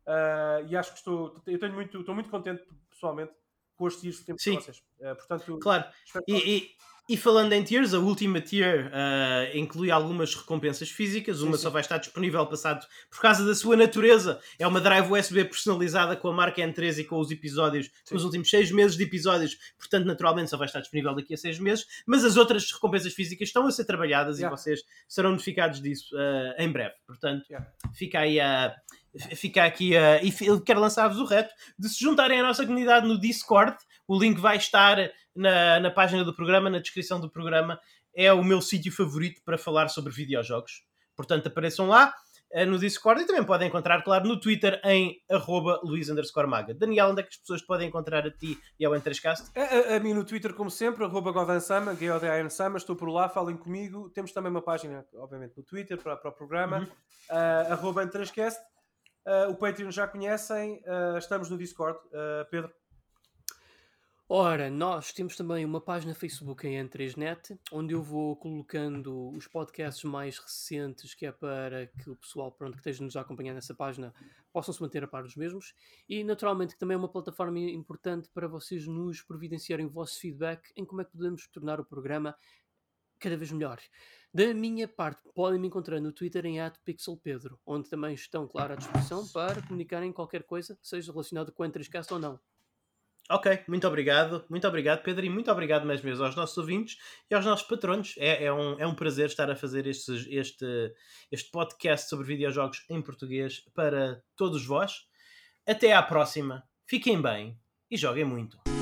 Uh, e acho que estou, eu tenho muito, estou muito contente pessoalmente com as tiers que temos Sim. vocês. Uh, portanto, claro. E, e, e, falando em tiers, a última tier uh, inclui algumas recompensas físicas. Uma sim, sim. só vai estar disponível passado por causa da sua natureza. É uma drive USB personalizada com a marca N3 e com os episódios, sim. com os últimos seis meses de episódios. Portanto, naturalmente só vai estar disponível daqui a seis meses. Mas as outras recompensas físicas estão a ser trabalhadas yeah. e vocês serão notificados disso uh, em breve. Portanto, yeah. fica aí a. Fica aqui a. E quero lançar-vos o reto de se juntarem à nossa comunidade no Discord. O link vai estar na, na página do programa, na descrição do programa, é o meu sítio favorito para falar sobre videojogos. Portanto, apareçam lá eh, no Discord e também podem encontrar, claro, no Twitter em arroba Maga. Daniel, onde é que as pessoas podem encontrar a ti e ao Entrescast? A, a, a, mim no Twitter, como sempre, arroba Godansama, Sama, estou por lá, falem comigo. Temos também uma página, obviamente, no Twitter para, para o programa, uhum. uh, arroba Entrescast. Uh, o Patreon já conhecem, uh, estamos no Discord. Pedro? Ora, nós temos também uma página Facebook em N3Net, onde eu vou colocando os podcasts mais recentes, que é para que o pessoal pronto, que esteja nos a acompanhar nessa página possam se manter a par dos mesmos. E naturalmente que também é uma plataforma importante para vocês nos providenciarem o vosso feedback em como é que podemos tornar o programa cada vez melhor. Da minha parte, podem me encontrar no Twitter em @pixelpedro, onde também estão, claro, à disposição para comunicarem qualquer coisa, seja relacionada com o N3Cast ou não. Ok, muito obrigado, muito obrigado, Pedro, e muito obrigado mais vezes aos nossos ouvintes e aos nossos patronos. É, é, um, é um prazer estar a fazer este, este, este podcast sobre videojogos em português para todos vós. Até à próxima, fiquem bem e joguem muito.